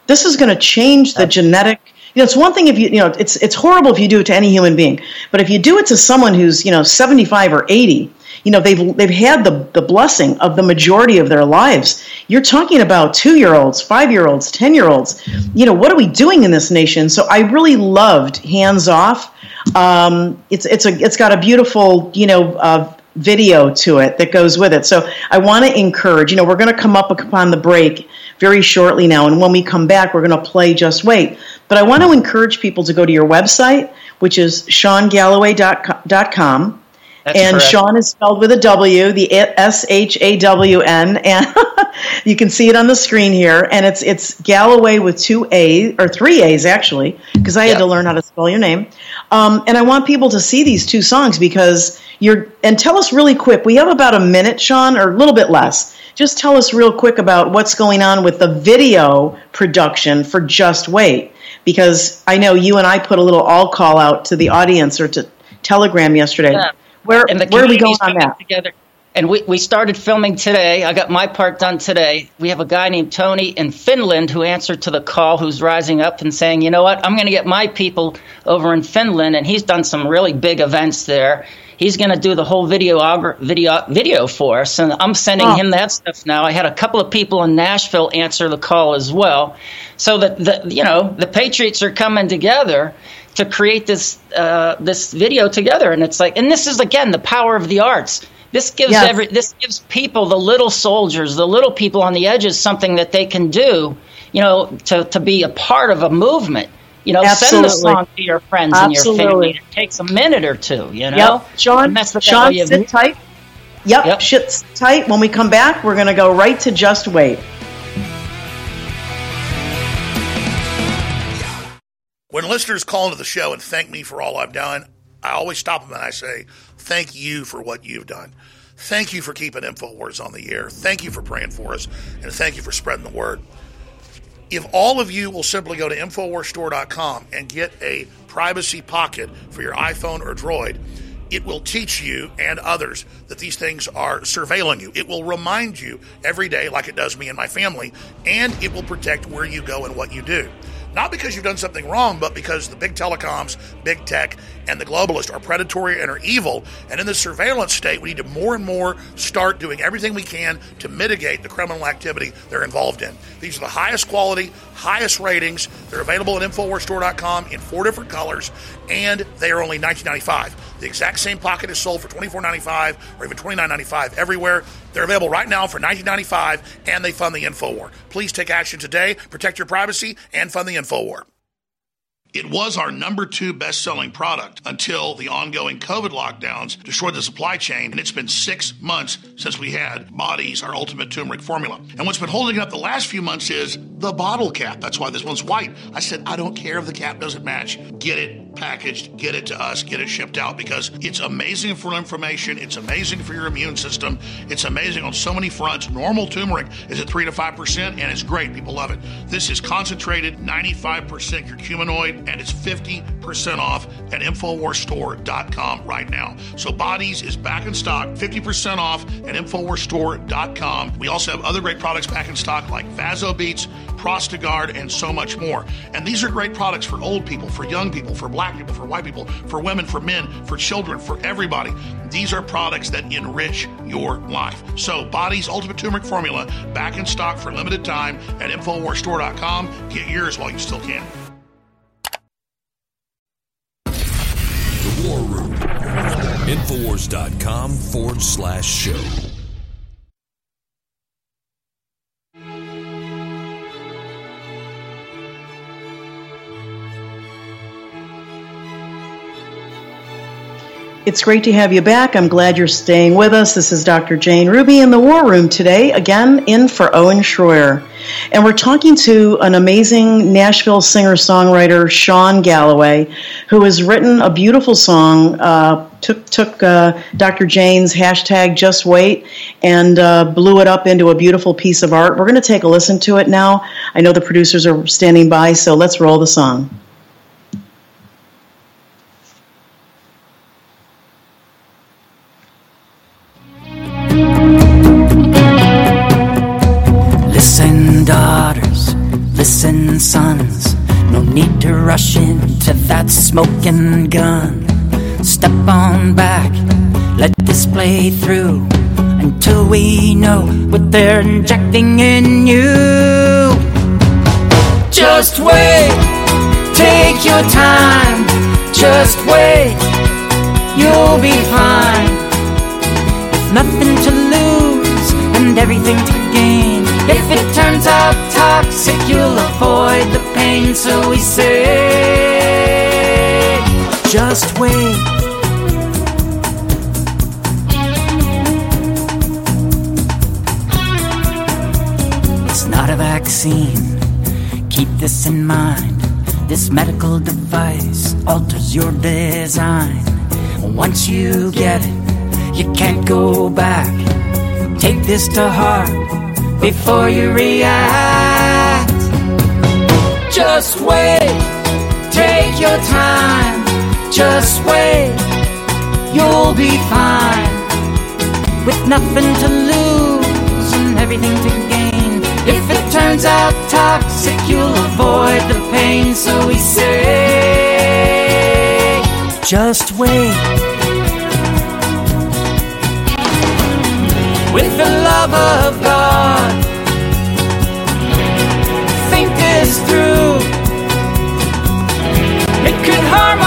This is going to change the genetic. You know, it's one thing if you, you know, it's it's horrible if you do it to any human being, but if you do it to someone who's, you know, 75 or 80, you know, they've they've had the the blessing of the majority of their lives. You're talking about two year olds, five year olds, ten year olds. You know, what are we doing in this nation? So I really loved hands off. Um, it's it's a it's got a beautiful you know uh, video to it that goes with it. So I want to encourage. You know, we're going to come up upon the break very shortly now, and when we come back, we're going to play Just Wait. But I want to encourage people to go to your website, which is ShawnGallaway.com. That's and correct. Shawn is spelled with a W, the S H A W N, and you can see it on the screen here. And it's it's Gallaway with two A or three A's actually, because I had to learn how to spell your name. Um, and I want people to see these two songs because you're. And tell us really quick. We have about a minute, Shawn, or a little bit less. Just tell us real quick about what's going on with the video production for Just Wait, because I know you and I put a little all call out to the audience or to Telegram yesterday. Yeah. Where and the where are we going on that? Together. And we, we started filming today. I got my part done today. We have a guy named Tony in Finland who answered to the call who's rising up and saying, you know what, I'm going to get my people over in Finland. And he's done some really big events there. He's going to do the whole video, video, video for us. And I'm sending Oh. him that stuff now. I had a couple of people in Nashville answer the call as well. So that, the, you know, the Patriots are coming together to create this uh, this video together, and it's like, and this is again the power of the arts. This gives Yes. every this gives people, the little soldiers, the little people on the edges, something that they can do, you know, to to be a part of a movement. You know, send the song to your friends and your family. It takes a minute or two, you know. Yep, Shawn. And that's the Shawn, value of sit music. tight. Yep, Yep. sit tight. When we come back, we're going to go right to Just Wait. When listeners call into the show and thank me for all I've done, I always stop them and I say, Thank you for what you've done. Thank you for keeping InfoWars on the air. Thank you for praying for us. And thank you for spreading the word. If all of you will simply go to InfoWarsStore.com and get a privacy pocket for your iPhone or Droid, it will teach you and others that these things are surveilling you. It will remind you every day, like it does me and my family, and it will protect where you go and what you do. Not because you've done something wrong, but because the big telecoms, big tech, and the globalists are predatory and are evil. And in this surveillance state, we need to more and more start doing everything we can to mitigate the criminal activity they're involved in. These are the highest quality, highest ratings. They're available at InfoWarsStore.com in four different colors, and they are only $19.95. The exact same pocket is sold for $24.95 or even $29.95 everywhere. They're available right now for $19.95, and they fund the InfoWar. Please take action today, protect your privacy, and fund the InfoWar. It was our number two best selling product until the ongoing COVID lockdowns destroyed the supply chain. And it's been six months since we had Bodies, our ultimate turmeric formula. And what's been holding it up the last few months is the bottle cap. That's why this one's white. I said, I don't care if the cap doesn't match. Get it packaged, get it to us, get it shipped out because it's amazing for inflammation. It's amazing for your immune system. It's amazing on so many fronts. Normal turmeric is at 3 to 5%, and it's great. People love it. This is concentrated 95% curcuminoid, and it's 50% off at InfoWarsStore.com right now. So Bodies is back in stock, 50% off at InfoWarsStore.com. We also have other great products back in stock like Vasobeats, Prostagard, and so much more. And these are great products for old people, for young people, for black people, for white people, for women, for men, for children, for everybody. These are products that enrich your life. So Bodies Ultimate Turmeric Formula back in stock for limited time at InfoWarsStore.com. Get yours while you still can. Infowars.com forward slash show. It's great to have you back. I'm glad you're staying with us. This is Dr. Jane Ruby in the War Room today, again in for Owen Shroyer. And we're talking to an amazing Nashville singer songwriter, Shawn Gallaway, who has written a beautiful song, uh, took, took uh, Dr. Jane's hashtag Just Wait and uh, blew it up into a beautiful piece of art. We're going to take a listen to it now. I know the producers are standing by, so let's roll the song. Play through until we know what they're injecting in you. Just wait, take your time. Just wait, you'll be fine. Nothing to lose and everything to gain. If it turns out toxic, you'll avoid the pain. So we say, just wait. Not a vaccine. Keep this in mind. This medical device alters your design. Once you get it, you can't go back. Take this to heart before you react. Just wait, take your time. Just wait, you'll be fine. With nothing to lose and everything to gain. If it turns out toxic, you'll avoid the pain. So we say, just wait. With the love of God, think this through. It could harm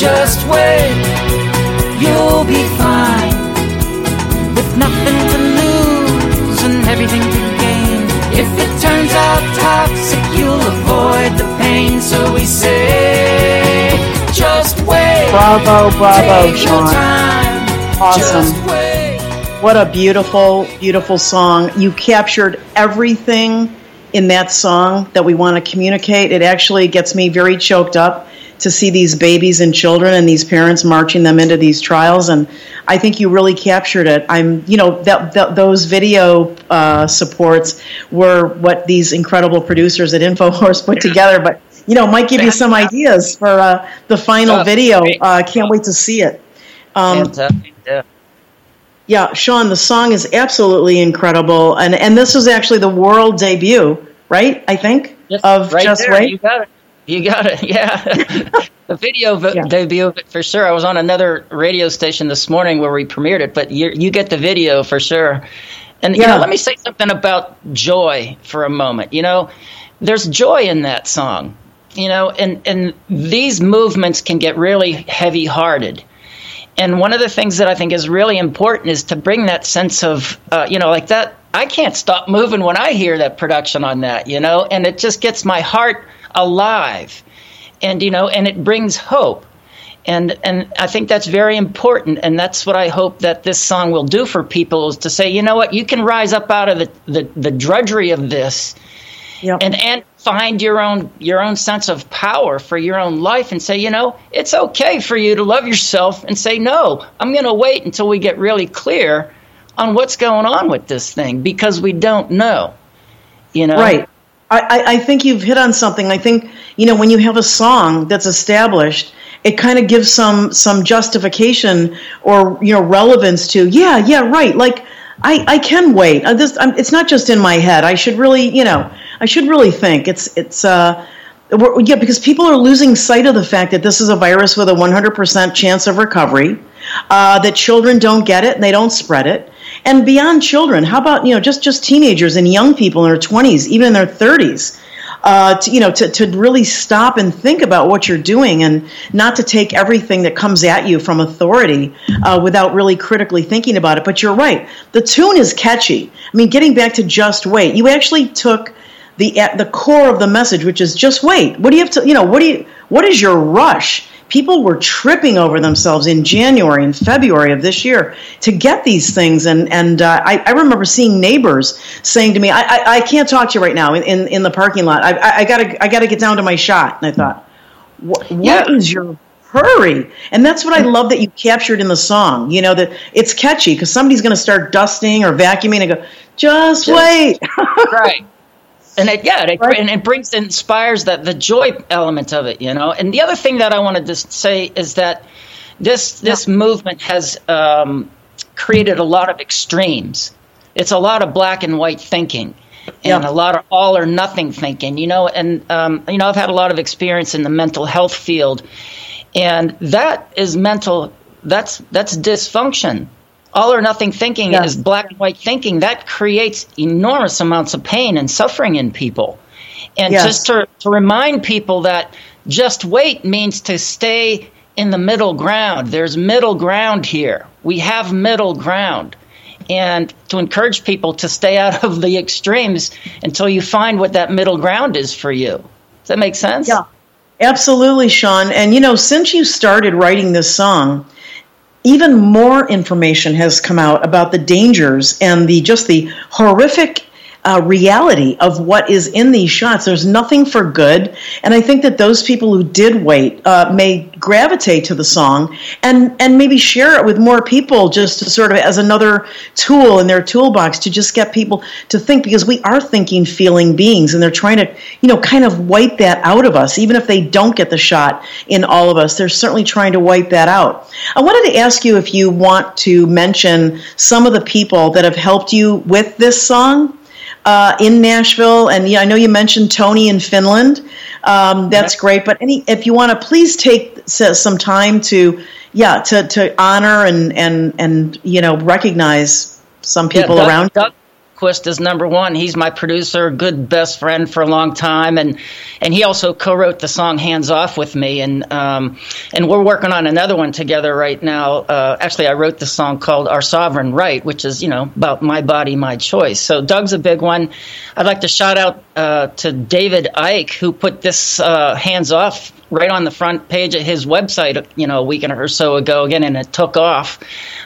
Just wait, you'll be fine. With nothing to lose and everything to gain. If it turns out toxic, you'll avoid the pain. So we say, just wait. Bravo, bravo, Shawn. Awesome. What a beautiful, beautiful song. You captured everything in that song that we want to communicate. It actually gets me very choked up to see these babies and children and these parents marching them into these trials. And I think you really captured it. I'm, you know, that, that those video uh, supports were what these incredible producers at InfoWars put together. But you know, might give you some ideas for uh, the final Oh, video. Uh, can't wait to see it. Um, Yeah. yeah, Shawn, the song is absolutely incredible, and and this was actually the world debut, right? I think of right Just there, Wait. You got it. You got it. Yeah. the video v- Yeah. debut of it for sure. I was on another radio station this morning where we premiered it, but you you get the video for sure. And you know, let me say something about joy for a moment. You know, there's joy in that song. You know, and and these movements can get really heavy-hearted. And one of the things that I think is really important is to bring that sense of, uh, you know, like that. I can't stop moving when I hear that production on that, you know, and it just gets my heart alive, and you know, and it brings hope, and and I think that's very important, and that's what I hope that this song will do for people is to say, you know what, you can rise up out of the the, the drudgery of this, and and find your own your own sense of power for your own life and say you know it's okay for you to love yourself and say no i'm going to wait until we get really clear on what's going on with this thing because we don't know you know? Right. I, I, I think you've hit on something. I think you know when you have a song that's established, it kind of gives some some justification or you know relevance to yeah yeah right like I, I can wait. Uh, this I'm, it's not just in my head. I should really you know I should really think. It's it's uh yeah because people are losing sight of the fact that this is a virus with a 100% chance of recovery. Uh, that children don't get it and they don't spread it. And beyond children, how about you know just just teenagers and young people in their 20s, even in their 30s? Uh, to, you know, to, to really stop and think about what you're doing and not to take everything that comes at you from authority uh, without really critically thinking about it. But you're right. The tune is catchy. I mean, getting back to just wait, you actually took the the core of the message, which is just wait. What do you have to, you know, what do you, what is your rush? People were tripping over themselves in January and February of this year to get these things, and and uh, I, I remember seeing neighbors saying to me, "I, I, I can't talk to you right now in, in, in the parking lot. I, I, I gotta I gotta get down to my shot." And I thought, "What, what is your hurry?" And that's what I love that you captured in the song. You know that it's catchy because somebody's going to start dusting or vacuuming and go, "Just wait." right. And it, yeah, it, and it brings inspires that the joy element of it, you know. And the other thing that I wanted to say is that this this movement has um, created a lot of extremes. It's a lot of black and white thinking, and a lot of all or nothing thinking. You know, and um, you know, I've had a lot of experience in the mental health field, and that is mental. That's that's dysfunction. All or nothing thinking is black and white thinking. That creates enormous amounts of pain and suffering in people. And Yes. just to, to remind people that just wait means to stay in the middle ground. There's middle ground here. We have middle ground. And to encourage people to stay out of the extremes until you find what that middle ground is for you. Does that make sense? Yeah. Absolutely, Shawn. And you know, since you started writing this song, even more information has come out about the dangers and the just the horrific uh, reality of what is in these shots. There's nothing for good, and I think that those people who did wait uh, may gravitate to the song and and maybe share it with more people, just sort of as another tool in their toolbox to just get people to think because we are thinking, feeling beings, and they're trying to you know kind of wipe that out of us, even if they don't get the shot in all of us. They're certainly trying to wipe that out. I wanted to ask you if you want to mention some of the people that have helped you with this song uh, in Nashville, and yeah, I know you mentioned Tony in Finland. Um, that's great, but any if you want to, please take some time to yeah to, to honor and and and you know recognize some people Yeah, Doug- around. Doug Quist is number one. He's my producer, good best friend for a long time, and and he also co-wrote the song "Hands Off" with me, and um, and we're working on another one together right now. Uh, actually, I wrote the song called "Our Sovereign Right," which is you know about my body, my choice. So Doug's a big one. I'd like to shout out uh, to David Icke who put this uh, "Hands Off" right on the front page of his website, you know, a week or so ago again, and it took off.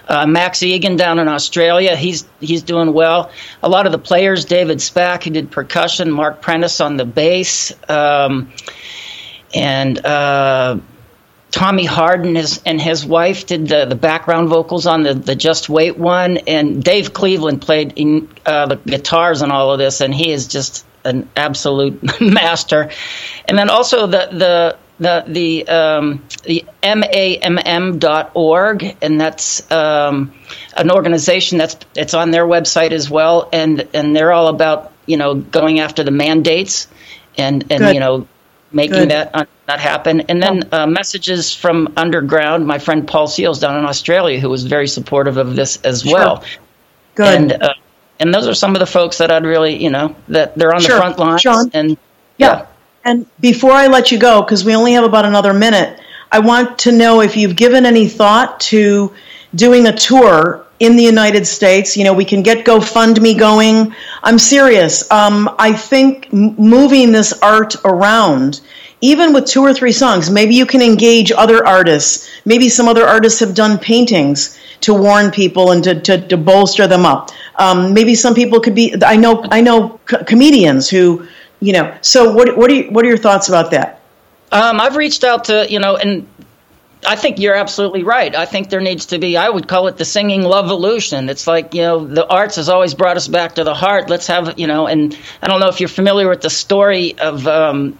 Uh, Max Igan down in Australia, he's he's doing well. A lot of the players, David Spack, who did percussion, Mark Prentice on the bass, um, and uh, Tommy Harden and his wife did the, the background vocals on the, the Just Wait one, and Dave Cleveland played in, uh, the guitars and all of this, and he is just an absolute master. And then also the the the the um, the mamm.org, and that's um, an organization that's it's on their website as well, and and they're all about you know going after the mandates and and Good. you know making Good. that uh, not happen. And then uh, messages from underground. My friend Paul Seals down in Australia, who was very supportive of this as Sure. well. Good. And uh, and those are some of the folks that I'd really you know that they're on Sure. the front lines. Shawn? And Yeah. And before I let you go, because we only have about another minute, I want to know if you've given any thought to doing a tour in the United States. You know, we can get GoFundMe going. I'm serious. Um, I think m- moving this art around, even with two or three songs, maybe you can engage other artists. Maybe some other artists have done paintings to warn people and to, to, to bolster them up. Um, maybe some people could be. I know. I know co- comedians who, you know. So what what are you, what are your thoughts about that? Um, I've reached out to you know, and I think you're absolutely right. I think there needs to be. I would call it the singing love evolution. It's like you know, the arts has always brought us back to the heart. Let's have you know, and I don't know if you're familiar with the story of. Um,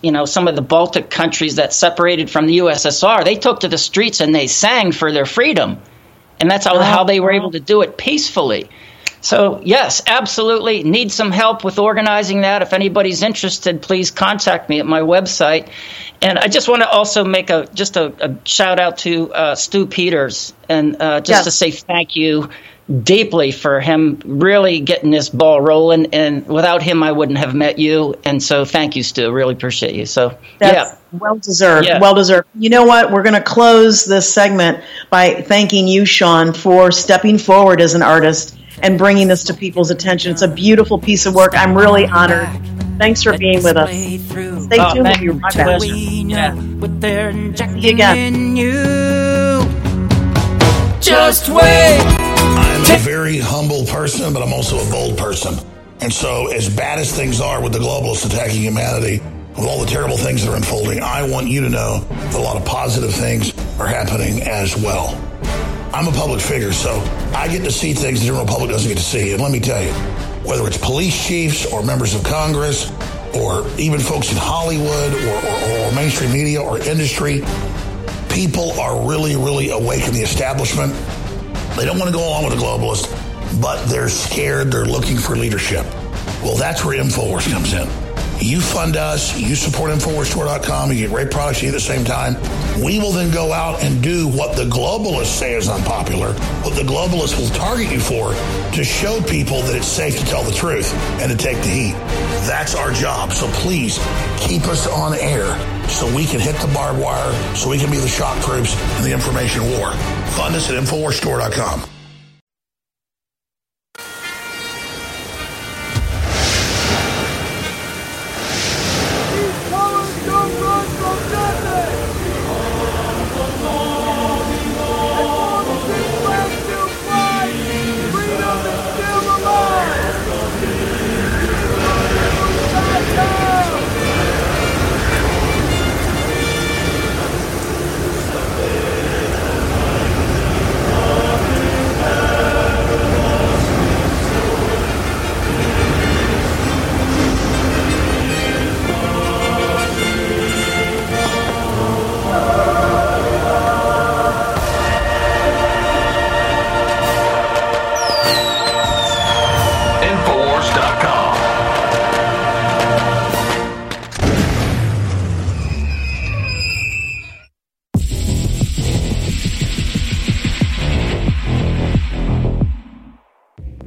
you know, some of the Baltic countries that separated from the USSR, they took to the streets and they sang for their freedom. And that's how, how they were able to do it peacefully. So, yes, absolutely. Need some help with organizing that. If anybody's interested, please contact me at my website. And I just want to also make a just a, a shout out to uh, Stu Peters and uh, just Yes. to say thank you deeply for him really getting this ball rolling. And without him, I wouldn't have met you. And so, thank you, Stu. Really appreciate you. So, That's yeah. well deserved. Yeah. Well deserved. You know what? We're going to close this segment by thanking you, Shawn, for stepping forward as an artist and bringing this to people's attention. It's a beautiful piece of work. I'm really honored. Thanks for being with us. Stay Oh, tuned. thank you. My pleasure. What See you again. Just wait. I'm a very humble person, but I'm also a bold person. And so, as bad as things are with the globalists attacking humanity, with all the terrible things that are unfolding, I want you to know that a lot of positive things are happening as well. I'm a public figure, so I get to see things the general public doesn't get to see. And let me tell you, whether it's police chiefs or members of Congress or even folks in Hollywood or, or, or mainstream media or industry, people are really, really awake in the establishment. They don't want to go along with the globalists, but they're scared. They're looking for leadership. Well, that's where InfoWars comes in. You fund us, you support InfoWarsStore.com, you get great products at the same time. We will then go out and do what the globalists say is unpopular, what the globalists will target you for to show people that it's safe to tell the truth and to take the heat. That's our job. So please keep us on air so we can hit the barbed wire, so we can be the shock troops in the information war. Fund us at InfoWarsStore.com.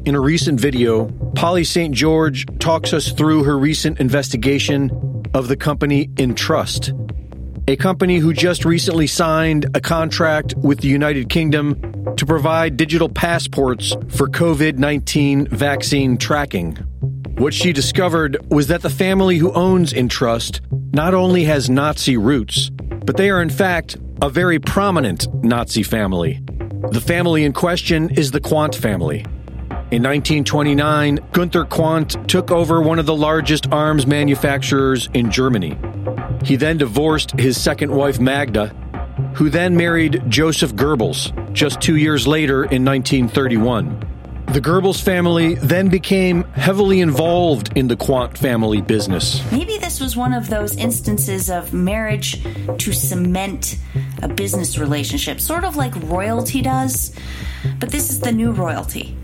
In a recent video, Polly St. George talks us through her recent investigation of the company Entrust, a company who just recently signed a contract with the United Kingdom to provide digital passports for COVID 19 vaccine tracking. What she discovered was that the family who owns Entrust not only has Nazi roots, but they are in fact a very prominent Nazi family. The family in question is the Quandt family. In 1929, Gunther Quandt took over one of the largest arms manufacturers in Germany. He then divorced his second wife, Magda, who then married Joseph Goebbels just two years later in 1931. The Goebbels family then became heavily involved in the Quandt family business. Maybe this was one of those instances of marriage to cement a business relationship, sort of like royalty does. But this is the new royalty.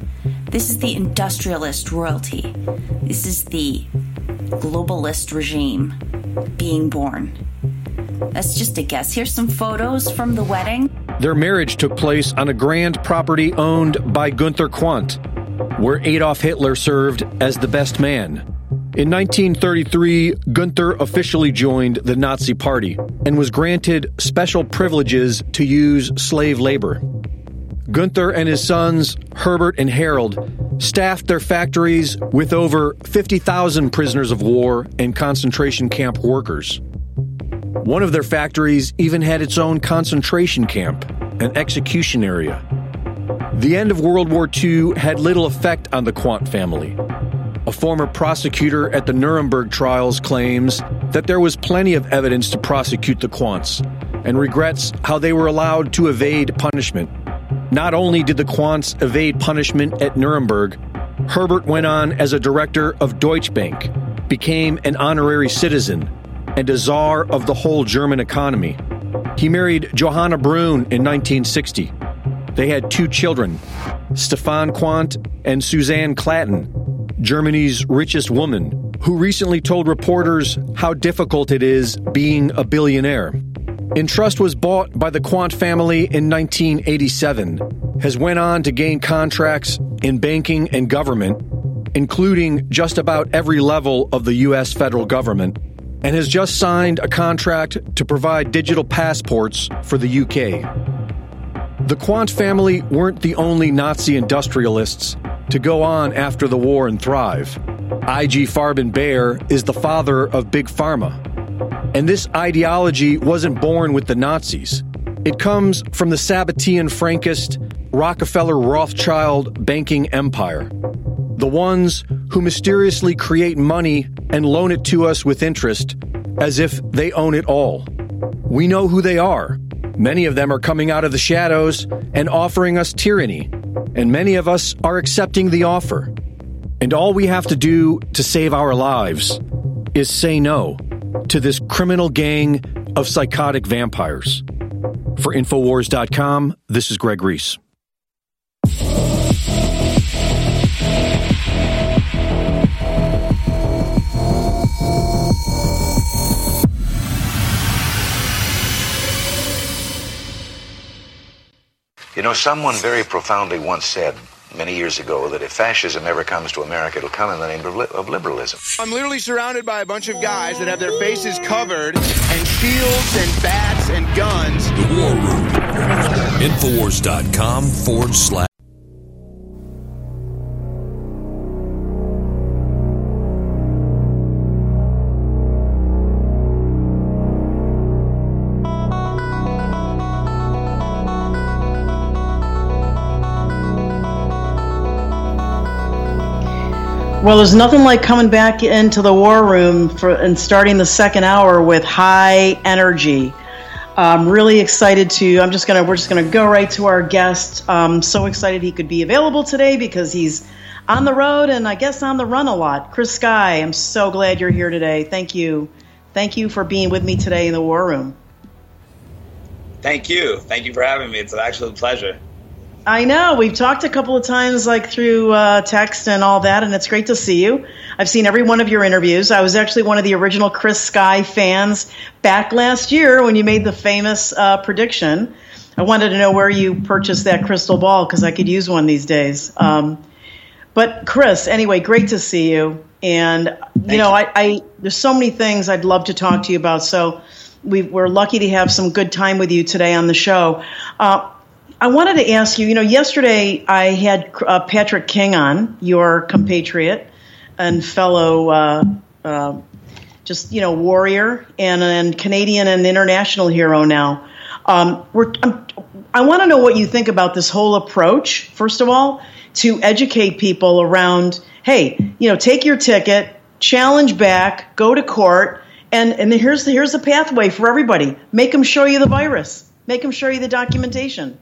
This is the industrialist royalty. This is the globalist regime being born. That's just a guess. Here's some photos from the wedding. Their marriage took place on a grand property owned by Gunther Quandt, where Adolf Hitler served as the best man. In 1933, Gunther officially joined the Nazi Party and was granted special privileges to use slave labor. Gunther and his sons, Herbert and Harold, staffed their factories with over 50,000 prisoners of war and concentration camp workers. One of their factories even had its own concentration camp, an execution area. The end of World War II had little effect on the Quandt family. A former prosecutor at the Nuremberg trials claims that there was plenty of evidence to prosecute the Quandts and regrets how they were allowed to evade punishment. Not only did the Quandts evade punishment at Nuremberg, Herbert went on as a director of Deutsche Bank, became an honorary citizen, and a czar of the whole German economy. He married Johanna Bruhn in 1960. They had two children, Stefan Quandt and Susanne Klatten, Germany's richest woman, who recently told reporters how difficult it is being a billionaire. Entrust was bought by the Quandt family in 1987, has went on to gain contracts in banking and government, including just about every level of the U.S. federal government, and has just signed a contract to provide digital passports for the UK. The Quandt family weren't the only Nazi industrialists to go on after the war and thrive. I.G. Farben Bayer is the father of Big Pharma. And this ideology wasn't born with the Nazis. It comes from the Sabbatean Frankist, Rockefeller Rothschild banking empire. The ones who mysteriously create money and loan it to us with interest as if they own it all. We know who they are. Many of them are coming out of the shadows and offering us tyranny, and many of us are accepting the offer. And all we have to do to save our lives is say no to this criminal gang of psychotic vampires. For Infowars.com, this is Greg Reese. You know, someone very profoundly once said many years ago that if fascism ever comes to America, it'll come in the name of, li- of liberalism. I'm literally surrounded by a bunch of guys that have their faces covered and shields and bats and guns. The War Room. Infowars.com forward slash. Well, there's nothing like coming back into the war room for and starting the second hour with high energy. I'm really excited to. I'm just gonna. We're just gonna go right to our guest. I'm so excited he could be available today because he's on the road and I guess on the run a lot. Chris Sky, I'm so glad you're here today. Thank you. Thank you for being with me today in the war room. Thank you. Thank you for having me. It's an actual pleasure. I know. We've talked a couple of times, like through uh, text and all that, and it's great to see you. I've seen every one of your interviews. I was actually one of the original Chris Sky fans back last year when you made the famous uh, prediction. I wanted to know where you purchased that crystal ball because I could use one these days. Um, but Chris, anyway, great to see you. And you know, I, I there's so many things I'd love to talk to you about. So we, we're lucky to have some good time with you today on the show. Uh, I wanted to ask you, you know, yesterday I had uh, Patrick King on, your compatriot and fellow, uh, uh, just, you know, warrior and, and Canadian and international hero now. Um, we're, I'm, I want to know what you think about this whole approach, first of all, to educate people around, hey, you know, take your ticket, challenge back, go to court, and, and here's, the, here's the pathway for everybody. Make them show you the virus. Make them show you the documentation.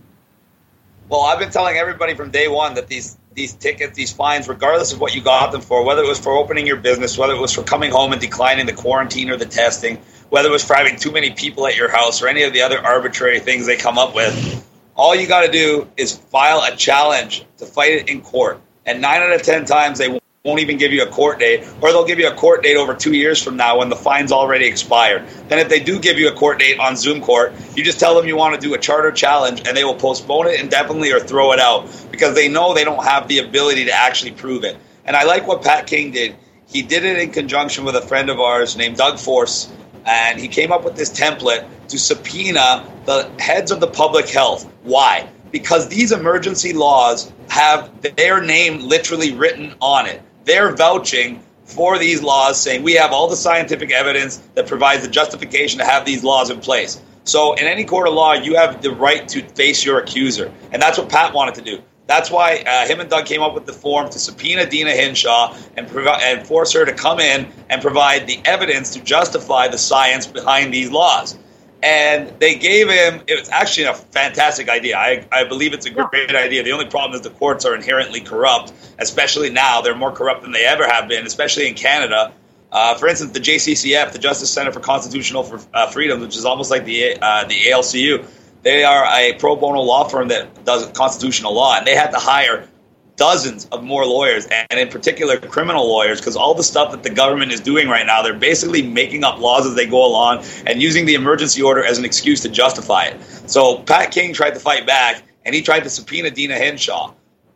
Well, I've been telling everybody from day one that these these tickets, these fines, regardless of what you got them for, whether it was for opening your business, whether it was for coming home and declining the quarantine or the testing, whether it was for having too many people at your house or any of the other arbitrary things they come up with, all you got to do is file a challenge to fight it in court. And nine out of ten times they won't even give you a court date, or they'll give you a court date over two years from now when the fine's already expired. Then, if they do give you a court date on Zoom court, you just tell them you want to do a charter challenge, and they will postpone it indefinitely or throw it out because they know they don't have the ability to actually prove it. And I like what Pat King did. He did it in conjunction with a friend of ours named Doug Force, and he came up with this template to subpoena the heads of the public health. Why? Because these emergency laws have their name literally written on it they're vouching for these laws, saying we have all the scientific evidence that provides the justification to have these laws in place. So, in any court of law, you have the right to face your accuser. And that's what Pat wanted to do. That's why uh, him and Doug came up with the form to subpoena Deena Hinshaw and, provi- and force her to come in and provide the evidence to justify the science behind these laws and they gave him it was actually a fantastic idea. I, I believe it's a great idea. The only problem is the courts are inherently corrupt especially now. They're more corrupt than they ever have been especially in canada. Uh, for instance the jccf the justice center for constitutional for, uh, freedom which is almost like the, uh, the aclu they are a pro bono law firm that does constitutional law and they had to hire dozens of more lawyers, and in particular criminal lawyers, because all the stuff that the government is doing right now, they're basically making up laws as they go along and using the emergency order as an excuse to justify it. So Pat King tried to fight back, and he tried to subpoena Deena Hinshaw.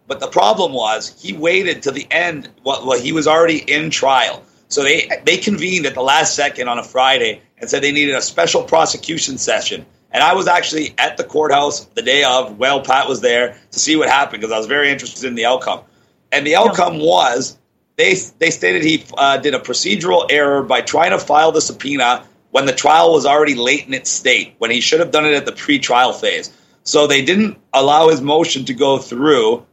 But the problem was he waited to the end. Well, he was already in trial. So they they convened at the last second on a Friday and said they needed a special prosecution session and I was actually at the courthouse the day of, while Pat was there, to see what happened because I was very interested in the outcome. And the outcome was they, they stated he uh, did a procedural error by trying to file the subpoena when the trial was already late in its state, when he should have done it at the pre-trial phase. So they didn't allow his motion to go through,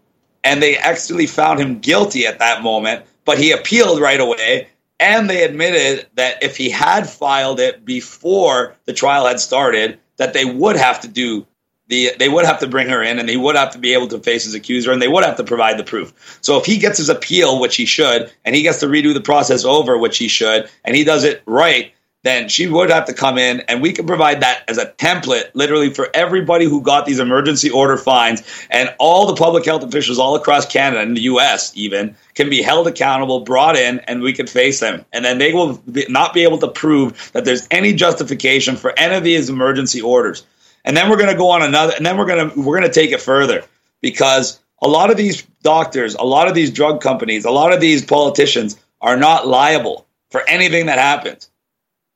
and they actually found him guilty at that moment, but he appealed right away. And they admitted that if he had filed it before the trial had started, that they would have to do the they would have to bring her in and he would have to be able to face his accuser and they would have to provide the proof. So if he gets his appeal, which he should, and he gets to redo the process over, which he should, and he does it right, then she would have to come in and we can provide that as a template literally for everybody who got these emergency order fines and all the public health officials all across Canada and the US even can be held accountable, brought in, and we can face them. And then they will not be able to prove that there's any justification for any of these emergency orders. And then we're going to go on another, and then we're going to we're going to take it further because a lot of these doctors, a lot of these drug companies, a lot of these politicians are not liable for anything that happens.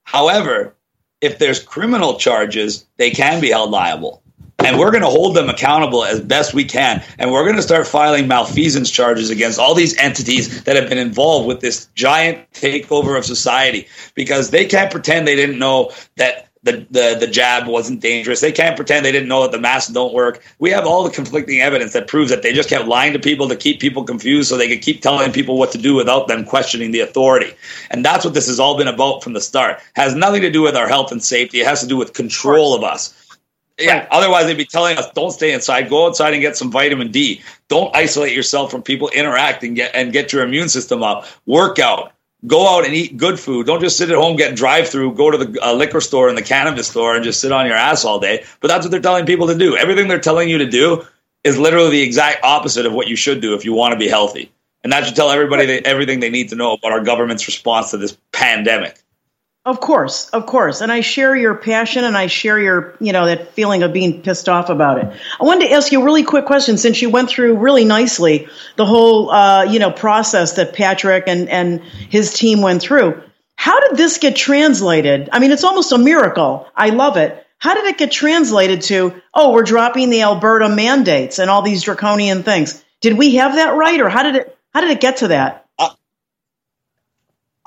However, if there's criminal charges, they can be held liable. And we're going to hold them accountable as best we can. And we're going to start filing malfeasance charges against all these entities that have been involved with this giant takeover of society because they can't pretend they didn't know that the, the, the jab wasn't dangerous. They can't pretend they didn't know that the masks don't work. We have all the conflicting evidence that proves that they just kept lying to people to keep people confused so they could keep telling people what to do without them questioning the authority. And that's what this has all been about from the start. It has nothing to do with our health and safety. It has to do with control of us. Yeah. Otherwise, they'd be telling us, "Don't stay inside. Go outside and get some vitamin D. Don't isolate yourself from people. Interact and get and get your immune system up. Work out go out and eat good food. Don't just sit at home, get drive through, go to the uh, liquor store and the cannabis store and just sit on your ass all day. But that's what they're telling people to do. Everything they're telling you to do is literally the exact opposite of what you should do if you want to be healthy. And that should tell everybody they, everything they need to know about our government's response to this pandemic. Of course, of course. And I share your passion and I share your, you know, that feeling of being pissed off about it. I wanted to ask you a really quick question since you went through really nicely the whole, uh, you know, process that Patrick and, and his team went through. How did this get translated? I mean, it's almost a miracle. I love it. How did it get translated to, oh, we're dropping the Alberta mandates and all these draconian things? Did we have that right or how did it, how did it get to that?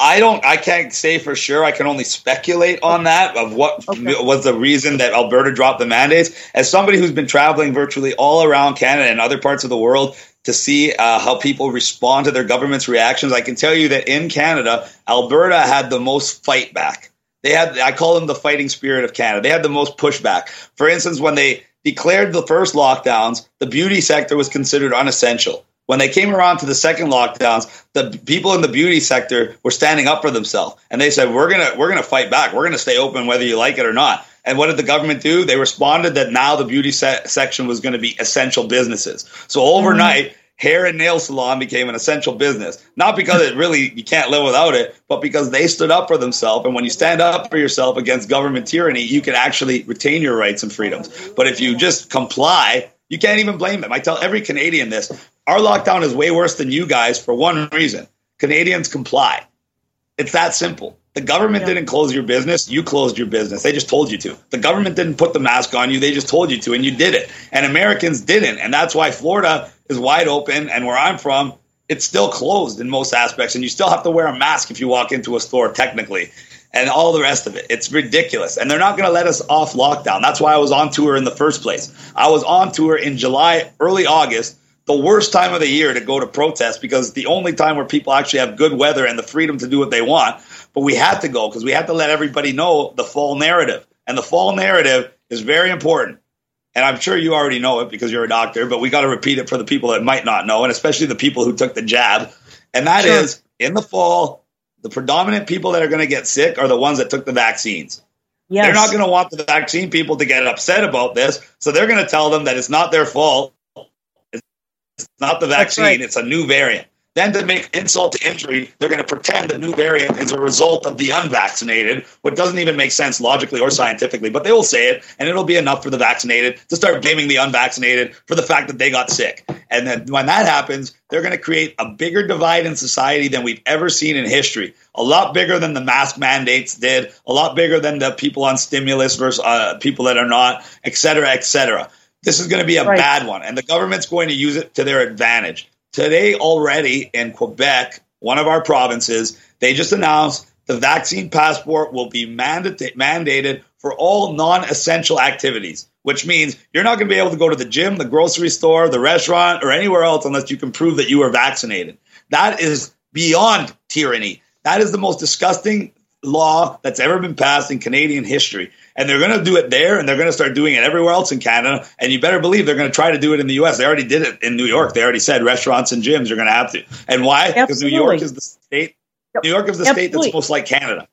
I don't. I can't say for sure. I can only speculate on that of what okay. was the reason that Alberta dropped the mandates. As somebody who's been traveling virtually all around Canada and other parts of the world to see uh, how people respond to their government's reactions, I can tell you that in Canada, Alberta had the most fight back. They had. I call them the fighting spirit of Canada. They had the most pushback. For instance, when they declared the first lockdowns, the beauty sector was considered unessential. When they came around to the second lockdowns, the people in the beauty sector were standing up for themselves, and they said, "We're gonna we're gonna fight back. We're gonna stay open whether you like it or not." And what did the government do? They responded that now the beauty se- section was going to be essential businesses. So overnight. Mm-hmm hair and nail salon became an essential business. Not because it really you can't live without it, but because they stood up for themselves. And when you stand up for yourself against government tyranny, you can actually retain your rights and freedoms. But if you just comply, you can't even blame them. I tell every Canadian this. Our lockdown is way worse than you guys for one reason Canadians comply. It's that simple. The government yeah. didn't close your business. You closed your business. They just told you to. The government didn't put the mask on you. They just told you to, and you did it. And Americans didn't. And that's why Florida is wide open. And where I'm from, it's still closed in most aspects. And you still have to wear a mask if you walk into a store, technically, and all the rest of it. It's ridiculous. And they're not going to let us off lockdown. That's why I was on tour in the first place. I was on tour in July, early August the worst time of the year to go to protest because the only time where people actually have good weather and the freedom to do what they want. But we had to go because we had to let everybody know the fall narrative. And the fall narrative is very important. And I'm sure you already know it because you're a doctor, but we got to repeat it for the people that might not know, and especially the people who took the jab. And that sure. is in the fall, the predominant people that are going to get sick are the ones that took the vaccines. Yes. They're not going to want the vaccine people to get upset about this. So they're going to tell them that it's not their fault it's not the vaccine, right. it's a new variant. Then to make insult to injury, they're going to pretend the new variant is a result of the unvaccinated, what doesn't even make sense logically or scientifically, but they will say it, and it'll be enough for the vaccinated to start blaming the unvaccinated for the fact that they got sick. And then when that happens, they're going to create a bigger divide in society than we've ever seen in history. A lot bigger than the mask mandates did, a lot bigger than the people on stimulus versus uh, people that are not, et cetera, et cetera. This is going to be a right. bad one, and the government's going to use it to their advantage. Today, already in Quebec, one of our provinces, they just announced the vaccine passport will be mandate- mandated for all non essential activities, which means you're not going to be able to go to the gym, the grocery store, the restaurant, or anywhere else unless you can prove that you are vaccinated. That is beyond tyranny. That is the most disgusting law that's ever been passed in Canadian history and they're going to do it there and they're going to start doing it everywhere else in Canada. And you better believe they're going to try to do it in the US. They already did it in New York. They already said restaurants and gyms are going to have to. And why? Because New York is the state. New York is the Absolutely. state that's most like Canada.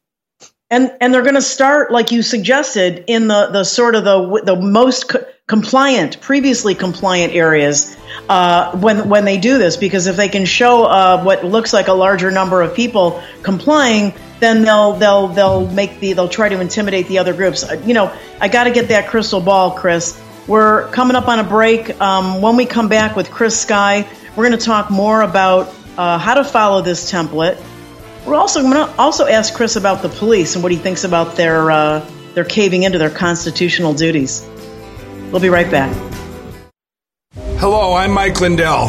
and and they're going to start like you suggested in the the sort of the the most co- compliant, previously compliant areas uh, when when they do this, because if they can show uh, what looks like a larger number of people complying, then they'll they'll they'll make the they'll try to intimidate the other groups. Uh, you know, I got to get that crystal ball, Chris. We're coming up on a break. Um, when we come back with Chris Sky, we're going to talk more about uh, how to follow this template. We're also going to also ask Chris about the police and what he thinks about their uh, their caving into their constitutional duties. We'll be right back. Hello, I'm Mike Lindell,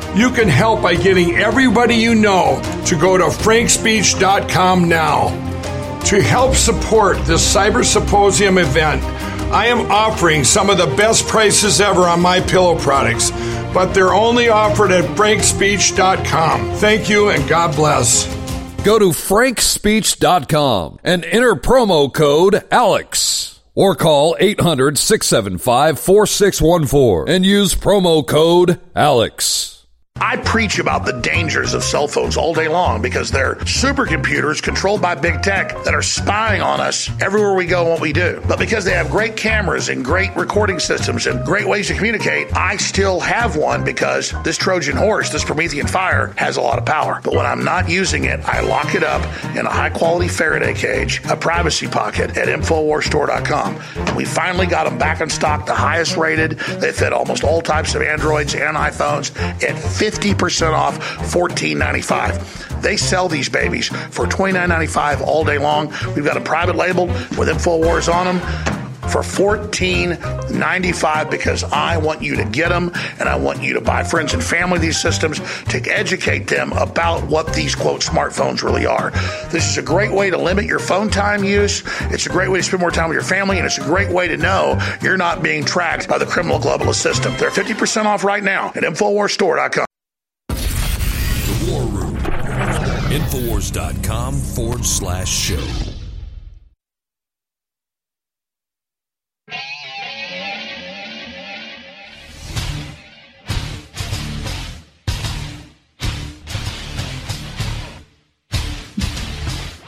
You can help by getting everybody you know to go to frankspeech.com now. To help support this Cyber Symposium event, I am offering some of the best prices ever on my pillow products, but they're only offered at frankspeech.com. Thank you and God bless. Go to frankspeech.com and enter promo code ALEX or call 800 675 4614 and use promo code ALEX. I preach about the dangers of cell phones all day long because they're supercomputers controlled by big tech that are spying on us everywhere we go and what we do. But because they have great cameras and great recording systems and great ways to communicate, I still have one because this Trojan horse, this Promethean fire, has a lot of power. But when I'm not using it, I lock it up in a high quality Faraday cage, a privacy pocket at InfoWarsStore.com. We finally got them back in stock, the highest rated. They fit almost all types of Androids and iPhones at 50% off $14.95. They sell these babies for $29.95 all day long. We've got a private label with InfoWars on them for $14.95 because I want you to get them and I want you to buy friends and family these systems to educate them about what these quote smartphones really are. This is a great way to limit your phone time use. It's a great way to spend more time with your family and it's a great way to know you're not being tracked by the criminal globalist system. They're 50% off right now at InfoWarsStore.com. Infowars.com forward slash show.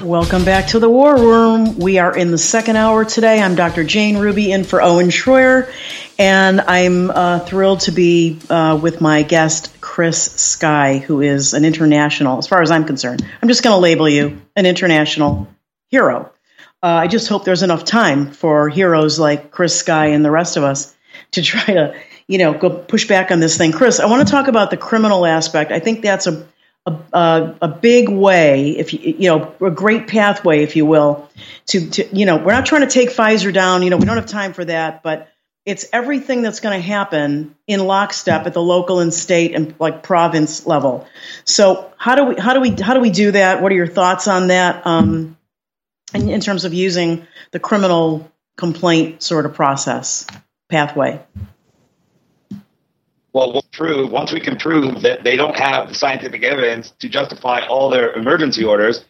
Welcome back to the War Room. We are in the second hour today. I'm Dr. Jane Ruby in for Owen Shroyer, and I'm uh, thrilled to be uh, with my guest, Chris Sky, who is an international, as far as I'm concerned. I'm just going to label you an international hero. Uh, I just hope there's enough time for heroes like Chris Sky and the rest of us to try to, you know, go push back on this thing. Chris, I want to talk about the criminal aspect. I think that's a a, a, big way, if you, you know, a great pathway, if you will, to, to, you know, we're not trying to take Pfizer down. You know, we don't have time for that, but it's everything that's going to happen in lockstep at the local and state and like province level. So how do we, how do we, how do we do that? What are your thoughts on that? Um, in, in terms of using the criminal complaint sort of process pathway? well, we'll prove once we can prove that they don't have the scientific evidence to justify all their emergency orders,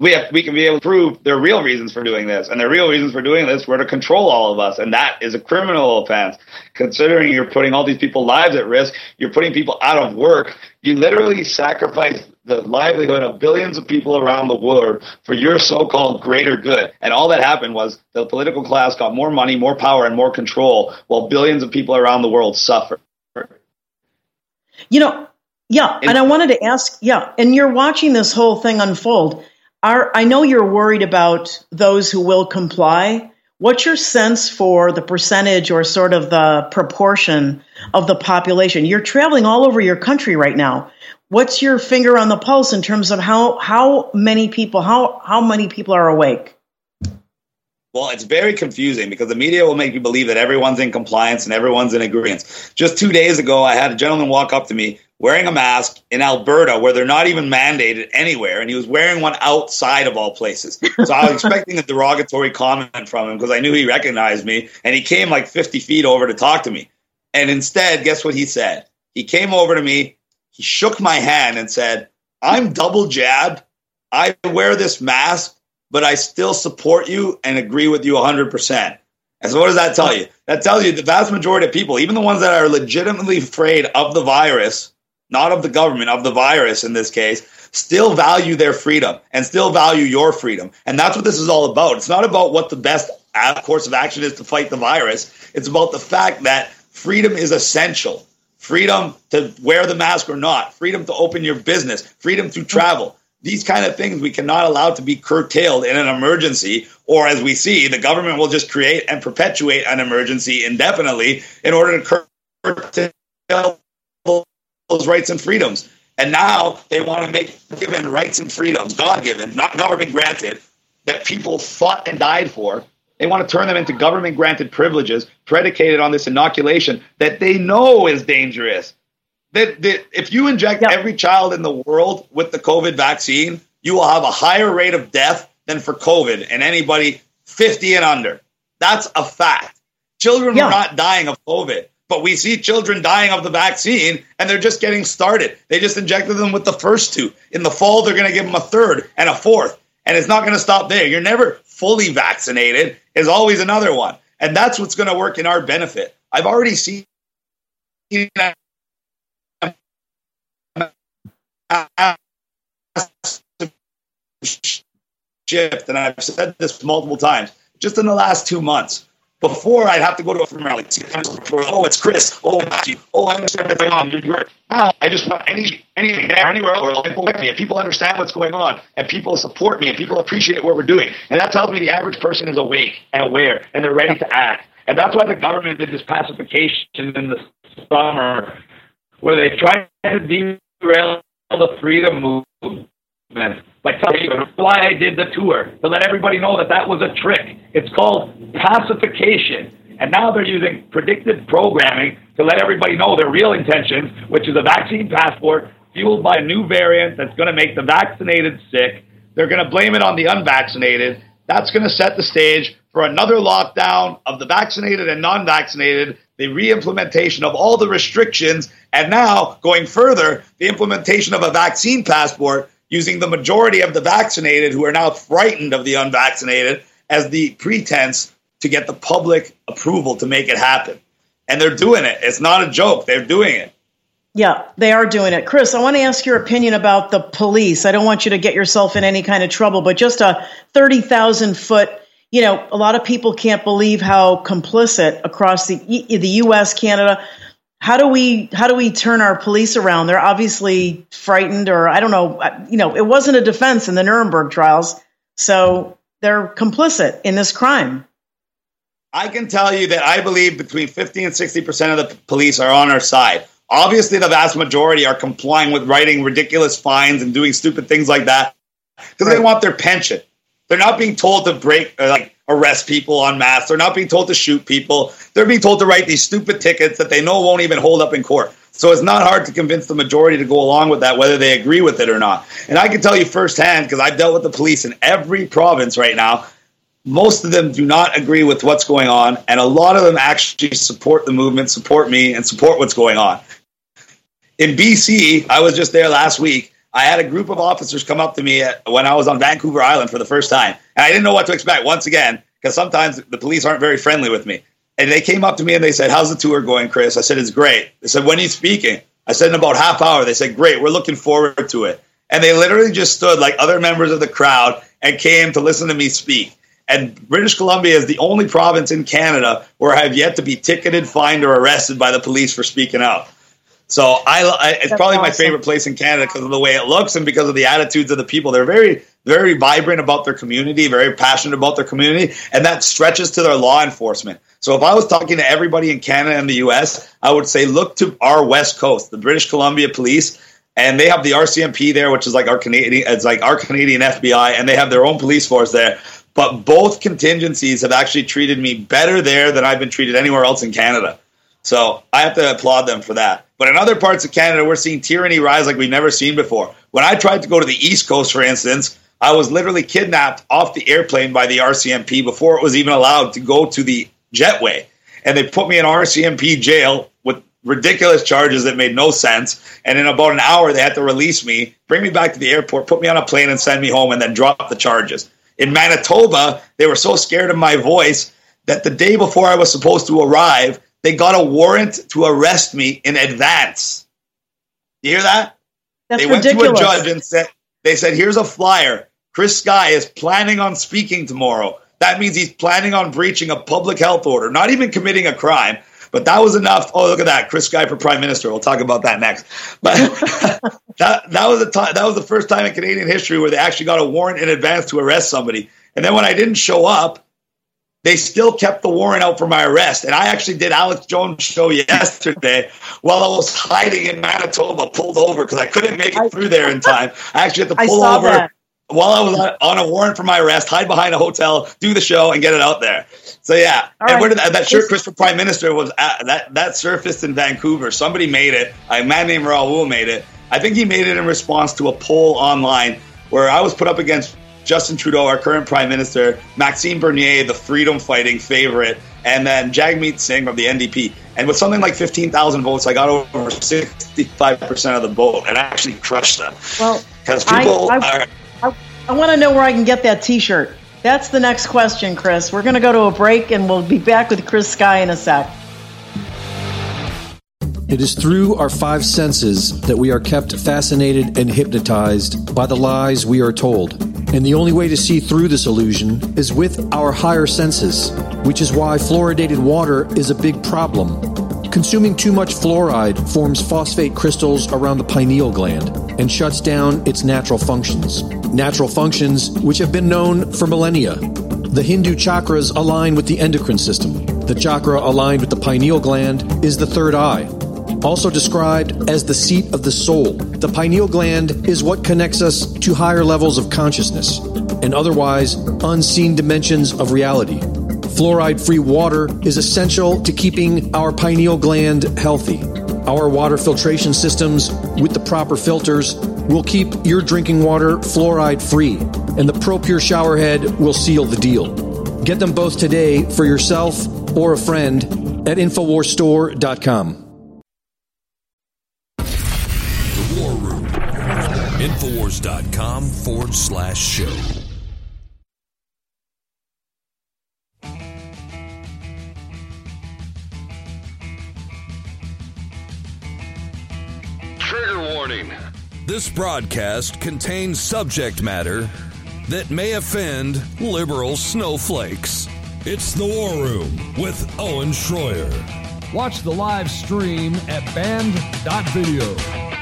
we have we can be able to prove their real reasons for doing this, and their real reasons for doing this were to control all of us, and that is a criminal offense. Considering you're putting all these people's lives at risk, you're putting people out of work. You literally sacrifice the livelihood of billions of people around the world for your so-called greater good. And all that happened was the political class got more money, more power, and more control, while billions of people around the world suffer. You know, yeah, and I wanted to ask, yeah, and you're watching this whole thing unfold. Are I know you're worried about those who will comply. What's your sense for the percentage or sort of the proportion of the population? You're traveling all over your country right now. What's your finger on the pulse in terms of how how many people how how many people are awake? Well, it's very confusing because the media will make you believe that everyone's in compliance and everyone's in agreement. Just two days ago, I had a gentleman walk up to me wearing a mask in Alberta where they're not even mandated anywhere. And he was wearing one outside of all places. So I was expecting a derogatory comment from him because I knew he recognized me. And he came like 50 feet over to talk to me. And instead, guess what he said? He came over to me, he shook my hand and said, I'm double jabbed. I wear this mask, but I still support you and agree with you 100%. And so, what does that tell you? That tells you the vast majority of people, even the ones that are legitimately afraid of the virus, not of the government, of the virus in this case, still value their freedom and still value your freedom. And that's what this is all about. It's not about what the best course of action is to fight the virus, it's about the fact that freedom is essential. Freedom to wear the mask or not, freedom to open your business, freedom to travel. These kind of things we cannot allow to be curtailed in an emergency, or as we see, the government will just create and perpetuate an emergency indefinitely in order to curtail those rights and freedoms. And now they want to make given rights and freedoms, God given, not government granted, that people fought and died for. They want to turn them into government granted privileges predicated on this inoculation that they know is dangerous. That, that if you inject every child in the world with the COVID vaccine, you will have a higher rate of death than for COVID and anybody 50 and under. That's a fact. Children yeah. were not dying of COVID. But we see children dying of the vaccine and they're just getting started. They just injected them with the first two. In the fall, they're going to give them a third and a fourth. And it's not going to stop there. You're never fully vaccinated, is always another one. And that's what's going to work in our benefit. I've already seen shift, and I've said this multiple times, just in the last two months. Before I'd have to go to a firm rally. Oh, it's Chris. Oh, Matthew. Oh, I understand what's going on. You're great. Now I just want any any anywhere or people with me, and people understand what's going on, and people support me, and people appreciate what we're doing, and that tells me the average person is awake and aware, and they're ready to act. And that's why the government did this pacification in the summer, where they tried to derail the freedom movement like telling you why I did the tour to let everybody know that that was a trick. It's called pacification. And now they're using predictive programming to let everybody know their real intentions, which is a vaccine passport fueled by a new variant that's going to make the vaccinated sick. They're going to blame it on the unvaccinated. That's going to set the stage for another lockdown of the vaccinated and non vaccinated, the re implementation of all the restrictions, and now going further, the implementation of a vaccine passport using the majority of the vaccinated who are now frightened of the unvaccinated as the pretense to get the public approval to make it happen. And they're doing it. It's not a joke. They're doing it. Yeah, they are doing it. Chris, I want to ask your opinion about the police. I don't want you to get yourself in any kind of trouble, but just a 30,000 foot, you know, a lot of people can't believe how complicit across the the US, Canada, how do we how do we turn our police around? They're obviously frightened, or I don't know. You know, it wasn't a defense in the Nuremberg trials, so they're complicit in this crime. I can tell you that I believe between fifty and sixty percent of the police are on our side. Obviously, the vast majority are complying with writing ridiculous fines and doing stupid things like that because right. they want their pension. They're not being told to break, uh, like arrest people on mass. They're not being told to shoot people. They're being told to write these stupid tickets that they know won't even hold up in court. So it's not hard to convince the majority to go along with that, whether they agree with it or not. And I can tell you firsthand, because I've dealt with the police in every province right now, most of them do not agree with what's going on. And a lot of them actually support the movement, support me, and support what's going on. In BC, I was just there last week. I had a group of officers come up to me when I was on Vancouver Island for the first time. And I didn't know what to expect once again, because sometimes the police aren't very friendly with me. And they came up to me and they said, How's the tour going, Chris? I said, It's great. They said, When are you speaking? I said, In about half hour. They said, Great, we're looking forward to it. And they literally just stood like other members of the crowd and came to listen to me speak. And British Columbia is the only province in Canada where I have yet to be ticketed, fined, or arrested by the police for speaking out. So I, I it's That's probably awesome. my favorite place in Canada because of the way it looks and because of the attitudes of the people. They're very, very vibrant about their community, very passionate about their community, and that stretches to their law enforcement. So if I was talking to everybody in Canada and the U.S., I would say look to our West Coast, the British Columbia Police, and they have the RCMP there, which is like our Canadian, it's like our Canadian FBI, and they have their own police force there. But both contingencies have actually treated me better there than I've been treated anywhere else in Canada. So I have to applaud them for that. But in other parts of Canada, we're seeing tyranny rise like we've never seen before. When I tried to go to the East Coast, for instance, I was literally kidnapped off the airplane by the RCMP before it was even allowed to go to the jetway. And they put me in RCMP jail with ridiculous charges that made no sense. And in about an hour, they had to release me, bring me back to the airport, put me on a plane, and send me home, and then drop the charges. In Manitoba, they were so scared of my voice that the day before I was supposed to arrive, they got a warrant to arrest me in advance. You hear that? That's they went ridiculous. to a judge and said, they said, here's a flyer. Chris Sky is planning on speaking tomorrow. That means he's planning on breaching a public health order, not even committing a crime. But that was enough. Oh, look at that, Chris Sky for prime minister. We'll talk about that next. But that that was the time. That was the first time in Canadian history where they actually got a warrant in advance to arrest somebody. And then when I didn't show up, they still kept the warrant out for my arrest. And I actually did Alex Jones' show yesterday while I was hiding in Manitoba, pulled over because I couldn't make it through there in time. I actually had to pull over that. while I was on- a warrant for my arrest, hide behind a hotel, do the show, and get it out there. So yeah, All and right. where did that, that shirt, Chris for Prime Minister, was at, that that surfaced in Vancouver. Somebody made it. A man named Raul made it. I think he made it in response to a poll online where I was put up against Justin Trudeau, our current Prime Minister, Maxime Bernier, the freedom fighting favorite, and then Jagmeet Singh of the NDP. And with something like 15,000 votes, I got over 65% of the vote and I actually crushed them. Well, Because I- people I- are. I want to know where I can get that T-shirt. That's the next question, Chris. We're going to go to a break, and we'll be back with Chris Sky in a sec. It is through our five senses that we are kept fascinated and hypnotized by the lies we are told. And the only way to see through this illusion is with our higher senses, which is why fluoridated water is a big problem. Consuming too much fluoride forms phosphate crystals around the pineal gland and shuts down its natural functions. Natural functions which have been known for millennia. The Hindu chakras align with the endocrine system. The chakra aligned with the pineal gland is the third eye, also described as the seat of the soul. The pineal gland is what connects us to higher levels of consciousness and otherwise unseen dimensions of reality. Fluoride free water is essential to keeping our pineal gland healthy. Our water filtration systems, with the proper filters, will keep your drinking water fluoride free, and the ProPure shower head will seal the deal. Get them both today for yourself or a friend at InfoWarsStore.com. Infowars.com forward slash show. Trigger warning. This broadcast contains subject matter that may offend liberal snowflakes. It's The War Room with Owen Shroyer. Watch the live stream at band.video.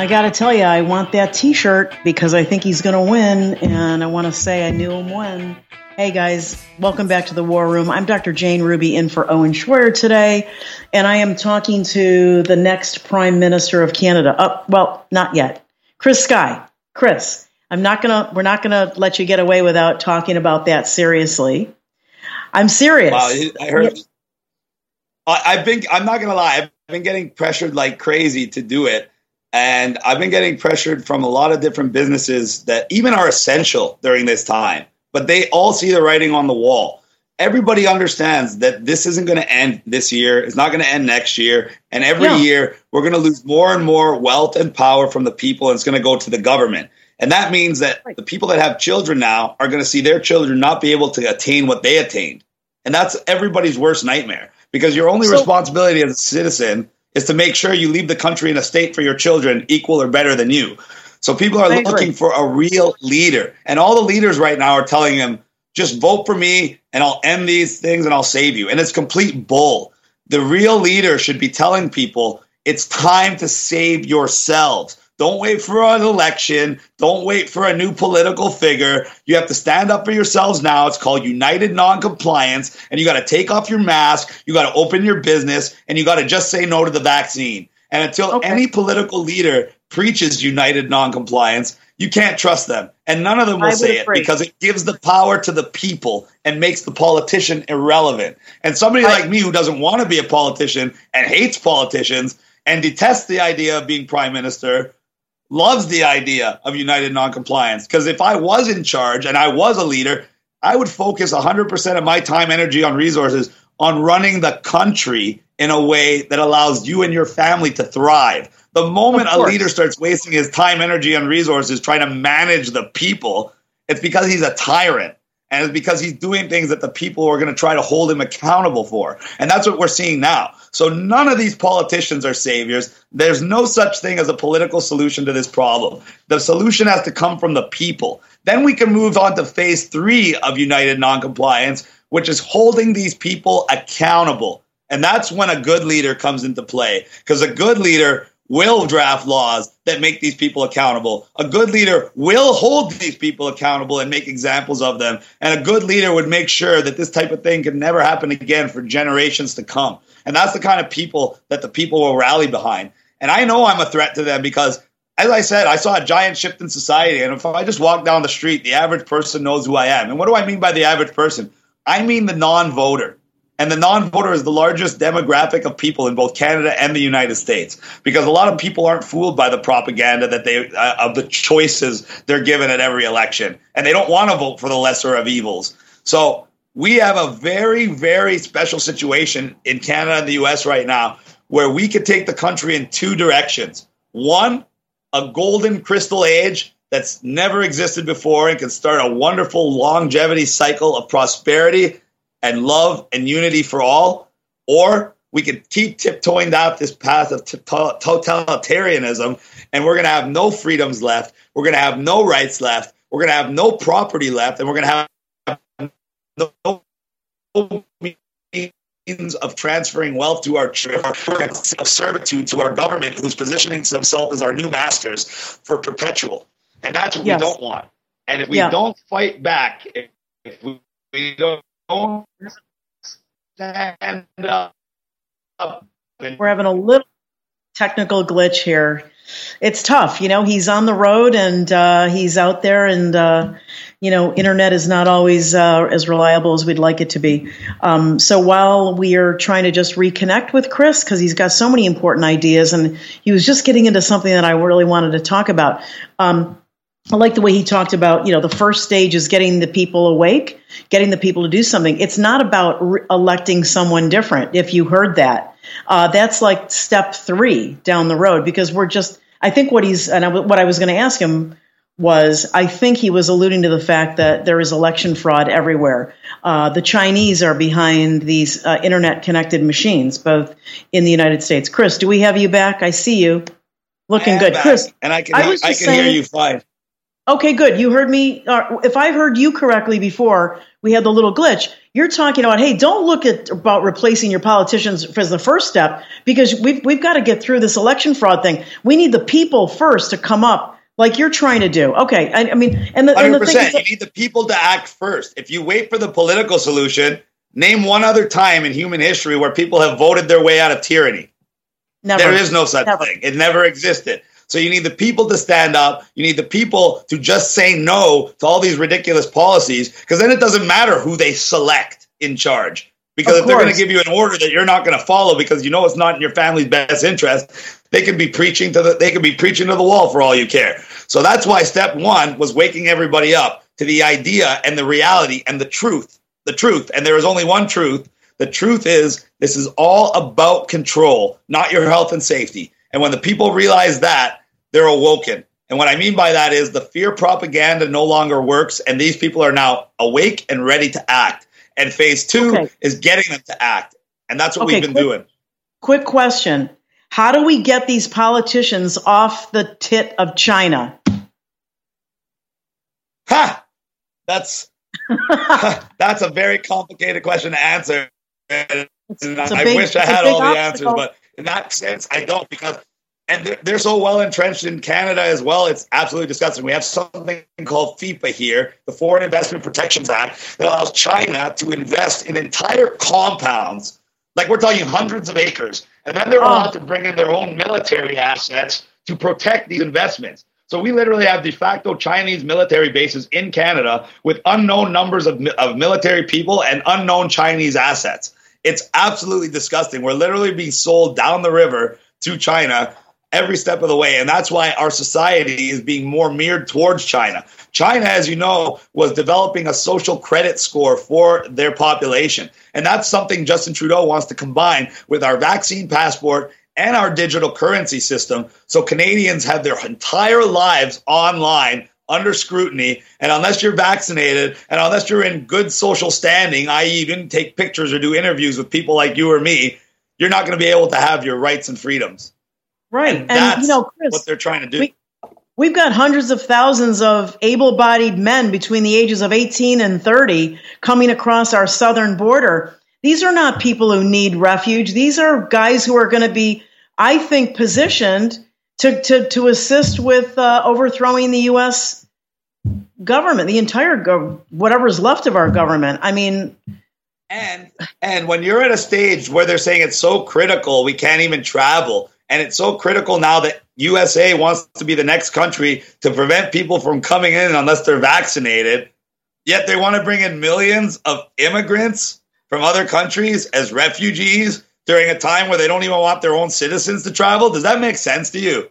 I got to tell you, I want that T-shirt because I think he's going to win, and I want to say I knew him when. Hey guys, welcome back to the War Room. I'm Dr. Jane Ruby in for Owen Shroyer today, and I am talking to the next Prime Minister of Canada. Up, well, not yet. Chris Sky. Chris, I'm not gonna. We're not gonna let you get away without talking about that seriously. I'm serious. Wow, I heard. I, I've been. I'm not gonna lie. I've been getting pressured like crazy to do it, and I've been getting pressured from a lot of different businesses that even are essential during this time. But they all see the writing on the wall. Everybody understands that this isn't going to end this year. It's not going to end next year. And every No. year, we're going to lose more and more wealth and power from the people, and it's going to go to the government. And that means that the people that have children now are going to see their children not be able to attain what they attained. And that's everybody's worst nightmare because your only So- responsibility as a citizen is to make sure you leave the country in a state for your children equal or better than you. So people are I agree. looking for a real leader. And all the leaders right now are telling them, just vote for me and I'll end these things and I'll save you. And it's complete bull. The real leader should be telling people it's time to save yourselves. Don't wait for an election. Don't wait for a new political figure. You have to stand up for yourselves now. It's called United Noncompliance. And you got to take off your mask. You got to open your business and you got to just say no to the vaccine. And until okay. any political leader preaches united noncompliance, you can't trust them. And none of them will say it because it gives the power to the people and makes the politician irrelevant. And somebody I, like me who doesn't want to be a politician and hates politicians and detests the idea of being prime minister loves the idea of united noncompliance. Because if I was in charge and I was a leader, I would focus 100% of my time, energy, on resources on running the country in a way that allows you and your family to thrive the moment a leader starts wasting his time, energy, and resources trying to manage the people, it's because he's a tyrant. And it's because he's doing things that the people are going to try to hold him accountable for. And that's what we're seeing now. So none of these politicians are saviors. There's no such thing as a political solution to this problem. The solution has to come from the people. Then we can move on to phase three of United Noncompliance, which is holding these people accountable. And that's when a good leader comes into play. Because a good leader will draft laws that make these people accountable. A good leader will hold these people accountable and make examples of them. And a good leader would make sure that this type of thing can never happen again for generations to come. And that's the kind of people that the people will rally behind. And I know I'm a threat to them because, as I said, I saw a giant shift in society. And if I just walk down the street, the average person knows who I am. And what do I mean by the average person? I mean the non voter. And the non voter is the largest demographic of people in both Canada and the United States because a lot of people aren't fooled by the propaganda that they uh, of the choices they're given at every election. And they don't want to vote for the lesser of evils. So we have a very, very special situation in Canada and the US right now where we could take the country in two directions. One, a golden crystal age that's never existed before and can start a wonderful longevity cycle of prosperity and love and unity for all, or we could keep tiptoeing down this path of totalitarianism and we're going to have no freedoms left. We're going to have no rights left. We're going to have no property left. And we're going to have no means of transferring wealth to our of servitude to our government who's positioning themselves as our new masters for perpetual. And that's what yes. we don't want. And if we yeah. don't fight back, if we don't stand up. We're having a little technical glitch here. It's tough, you know. He's on the road and uh, he's out there, and uh, you know, internet is not always uh, as reliable as we'd like it to be. Um, so while we are trying to just reconnect with Chris because he's got so many important ideas, and he was just getting into something that I really wanted to talk about. Um, I like the way he talked about, you know, the first stage is getting the people awake, getting the people to do something. It's not about re- electing someone different. If you heard that, uh, that's like step three down the road because we're just. I think what he's and I, what I was going to ask him was I think he was alluding to the fact that there is election fraud everywhere. Uh, the Chinese are behind these uh, internet connected machines, both in the United States. Chris, do we have you back? I see you, looking good, back, Chris. And I can I, I can saying, hear you fine. Okay, good. You heard me. Uh, if I heard you correctly before, we had the little glitch. You're talking about, hey, don't look at about replacing your politicians as the first step because we've we've got to get through this election fraud thing. We need the people first to come up like you're trying to do. Okay, I, I mean, and the, and the thing is that, you need the people to act first. If you wait for the political solution, name one other time in human history where people have voted their way out of tyranny. Never. There is no such never. thing. It never existed. So you need the people to stand up. You need the people to just say no to all these ridiculous policies because then it doesn't matter who they select in charge. Because of if they're going to give you an order that you're not going to follow because you know it's not in your family's best interest, they can be preaching to the they can be preaching to the wall for all you care. So that's why step 1 was waking everybody up to the idea and the reality and the truth. The truth. And there is only one truth. The truth is this is all about control, not your health and safety. And when the people realize that, they're awoken. And what I mean by that is the fear propaganda no longer works, and these people are now awake and ready to act. And phase two okay. is getting them to act. And that's what okay, we've been quick, doing. Quick question How do we get these politicians off the tit of China? Ha! That's that's a very complicated question to answer. And I big, wish I had all the answers, but in that sense, I don't because and they're, so well entrenched in Canada as well. It's absolutely disgusting. We have something called FIPA here, the Foreign Investment Protections Act, that allows China to invest in entire compounds Like we're talking hundreds of acres. And then they're allowed to bring in their own military assets to protect these investments. So we literally have de facto Chinese military bases in Canada with unknown numbers of, of military people and unknown Chinese assets. It's absolutely disgusting. We're literally being sold down the river to China every step of the way. And that's why our society is being more mirrored towards China. China, as you know, was developing a social credit score for their population. And that's something Justin Trudeau wants to combine with our vaccine passport and our digital currency system. So Canadians have their entire lives online under scrutiny. And unless you're vaccinated and unless you're in good social standing, i.e., didn't take pictures or do interviews with people like you or me, you're not going to be able to have your rights and freedoms. Right. And, And, that's you know, Chris, what they're trying to do. we- We've got hundreds of thousands of able bodied men between the ages of 18 and 30 coming across our southern border. These are not people who need refuge. These are guys who are going to be, I think, positioned to, to, to assist with uh, overthrowing the U.S. government, the entire, gov- whatever's left of our government. I mean, And and when you're at a stage where they're saying it's so critical we can't even travel, and it's so critical now that USA wants to be the next country to prevent people from coming in unless they're vaccinated, yet they want to bring in millions of immigrants from other countries as refugees during a time where they don't even want their own citizens to travel. Does that make sense to you?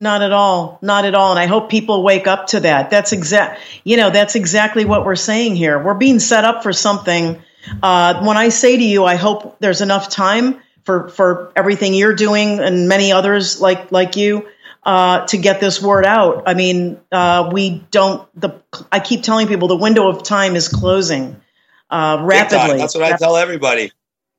Not at all. Not at all. And I hope people wake up to that. That's exact, you know, that's exactly what we're saying here. We're being set up for something. Uh, when I say to you, I hope there's enough time for, for everything you're doing and many others like, like you, uh, to get this word out. I mean, uh, we don't, the, I keep telling people the window of time is closing, uh, rapidly. That's what I tell everybody.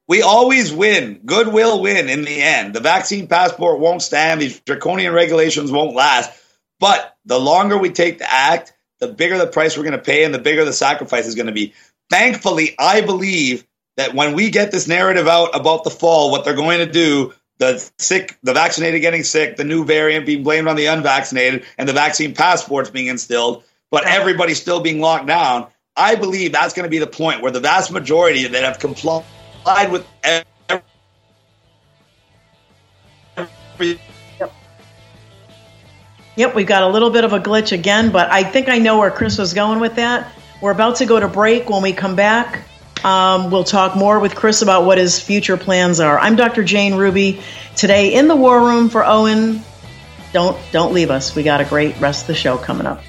We always win. Good will win in the end. The vaccine passport won't stand. These draconian regulations won't last. But the longer we take to act, the bigger the price we're going to pay and the bigger the sacrifice is going to be. Thankfully, I believe that when we get this narrative out about the fall, what they're going to do, the sick, the vaccinated getting sick, the new variant being blamed on the unvaccinated, and the vaccine passports being instilled, but everybody's still being locked down. I believe that's going to be the point where the vast majority that have complied with every Yep, we've got a little bit of a glitch again, but I think I know where Chris was going with that. We're about to go to break. When we come back, um, we'll talk more with Chris about what his future plans are. I'm Dr. Jane Ruby. Today in the War Room for Owen. Don't don't leave us. We got a great rest of the show coming up.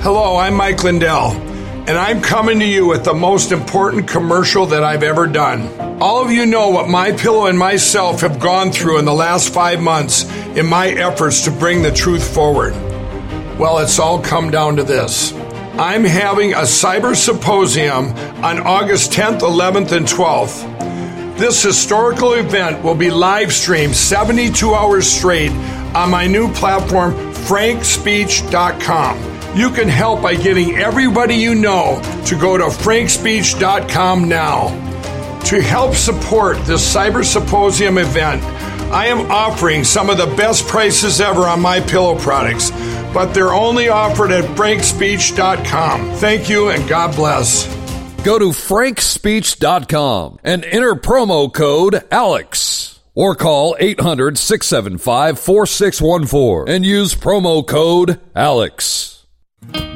Hello, I'm Mike Lindell, and I'm coming to you with the most important commercial that I've ever done. All of you know what my pillow and myself have gone through in the last five months in my efforts to bring the truth forward. Well, it's all come down to this. I'm having a cyber symposium on August 10th, 11th, and 12th. This historical event will be live streamed 72 hours straight on my new platform, frankspeech.com. You can help by getting everybody you know to go to frankspeech.com now. To help support this Cyber Symposium event, I am offering some of the best prices ever on my pillow products, but they're only offered at frankspeech.com. Thank you and God bless. Go to frankspeech.com and enter promo code ALEX or call 800 675 4614 and use promo code ALEX.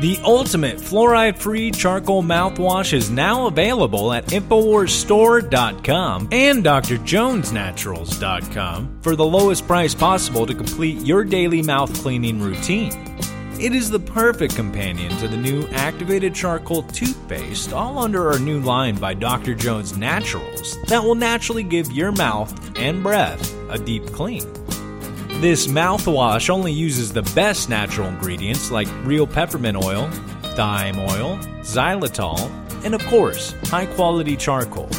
The ultimate fluoride free charcoal mouthwash is now available at InfoWarsStore.com and DrJonesNaturals.com for the lowest price possible to complete your daily mouth cleaning routine. It is the perfect companion to the new activated charcoal toothpaste, all under our new line by Dr. Jones Naturals, that will naturally give your mouth and breath a deep clean. This mouthwash only uses the best natural ingredients like real peppermint oil, thyme oil, xylitol, and of course, high quality charcoal.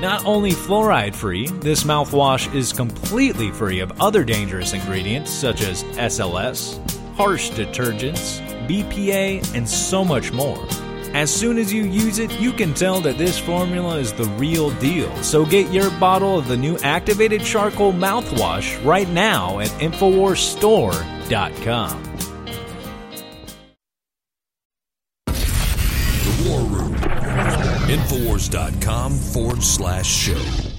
Not only fluoride free, this mouthwash is completely free of other dangerous ingredients such as SLS, harsh detergents, BPA, and so much more. As soon as you use it, you can tell that this formula is the real deal. So get your bottle of the new activated charcoal mouthwash right now at InfoWarsStore.com. The War Room. Infowars.com forward slash show.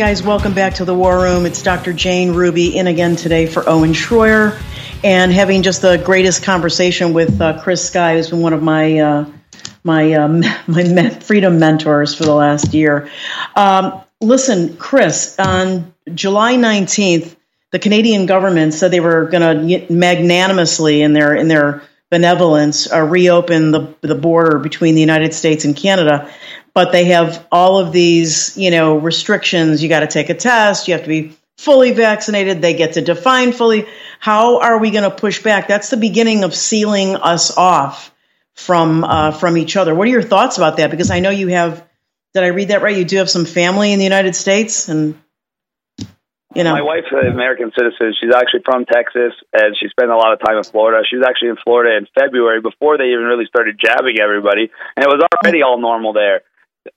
Guys, welcome back to the War Room. It's Dr. Jane Ruby in again today for Owen Shroyer and having just the greatest conversation with uh, Chris Sky, who's been one of my uh, my um, my freedom mentors for the last year. Um, listen, Chris, on July nineteenth, the Canadian government said they were going to magnanimously in their in their benevolence uh, reopen the the border between the United States and Canada but they have all of these, you know, restrictions. You got to take a test. You have to be fully vaccinated. They get to define fully. How are we going to push back? That's the beginning of sealing us off from uh, from each other. What are your thoughts about that? Because I know you have. Did I read that right? You do have some family in the United States, and you know, my wife's an American citizen. She's actually from Texas, and she spent a lot of time in Florida. She was actually in Florida in February before they even really started jabbing everybody, and it was already all normal there